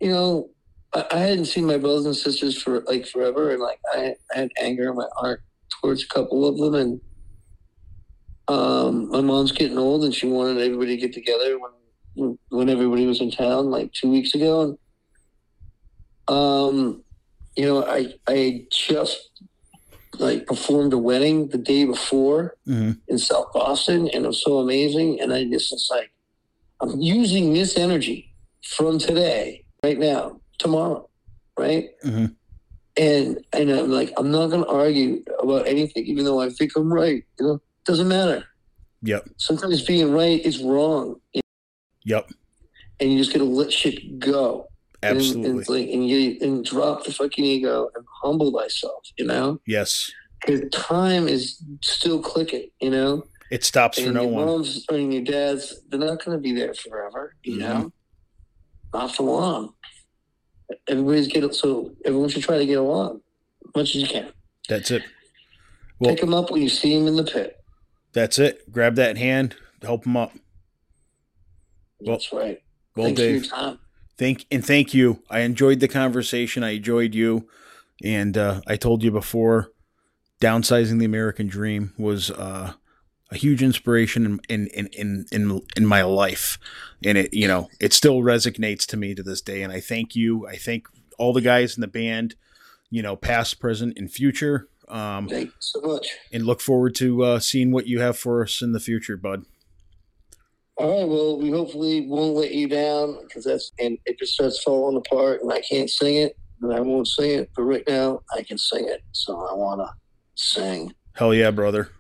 You know, I, I hadn't seen my brothers and sisters for like forever, and like I, I had anger in my heart towards a couple of them, and um, my mom's getting old, and she wanted everybody to get together when when everybody was in town, like two weeks ago, and um, you know, I I just like performed a wedding the day before hmm in South Boston, and it was so amazing. And I just was like, I'm using this energy from today right now, tomorrow, right? Mhm. And and I'm like, I'm not gonna argue about anything, even though I think I'm right. You know, doesn't matter. Yep. Sometimes being right is wrong, Yep. and you just gotta let shit go. And, and, Absolutely. like, and you and drop the fucking ego and humble thyself. You know, yes. because time is still clicking. You know. It stops for and no your one. moms and your dads, they're not going to be there forever, you Mhm. know? Not for long. Everybody's get so everyone should try to get along as much as you can. That's it. Well- Pick them up when you see them in the pit. That's it. Grab that hand. Help them up. Well, That's right. Well, Thanks Dave. for your time. Thank and thank you. I enjoyed the conversation. I enjoyed you, and uh, I told you before, downsizing the American dream was uh, a huge inspiration in in, in in in my life, and it you know it still resonates to me to this day. And I thank you. I thank all the guys in the band, you know, past, present, and future. Um, Thank you so much. and look forward to uh, seeing what you have for us in the future, bud. All right. Well, we hopefully won't let you down because that's, and if it starts falling apart and I can't sing it, then I won't sing it. But right now, I can sing it. So I want to sing. Hell yeah, brother.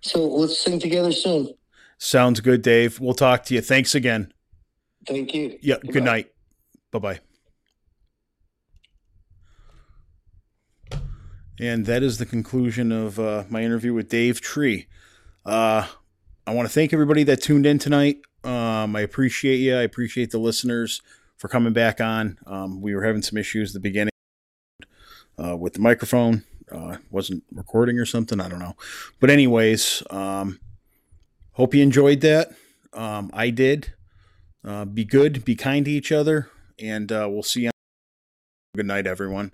So let's sing together soon. Sounds good, Dave. We'll talk to you. Thanks again. Thank you. Yeah. Good night. Bye bye. And that is the conclusion of uh, my interview with Dave Tree. Uh, I want to thank everybody that tuned in tonight. Um, I appreciate you. I appreciate the listeners for coming back on. Um, we were having some issues at the beginning uh, with the microphone. Uh, wasn't recording or something. I don't know. But anyways, um, hope you enjoyed that. Um, I did. Uh, be good, be kind to each other, and uh, we'll see you. Good night, everyone.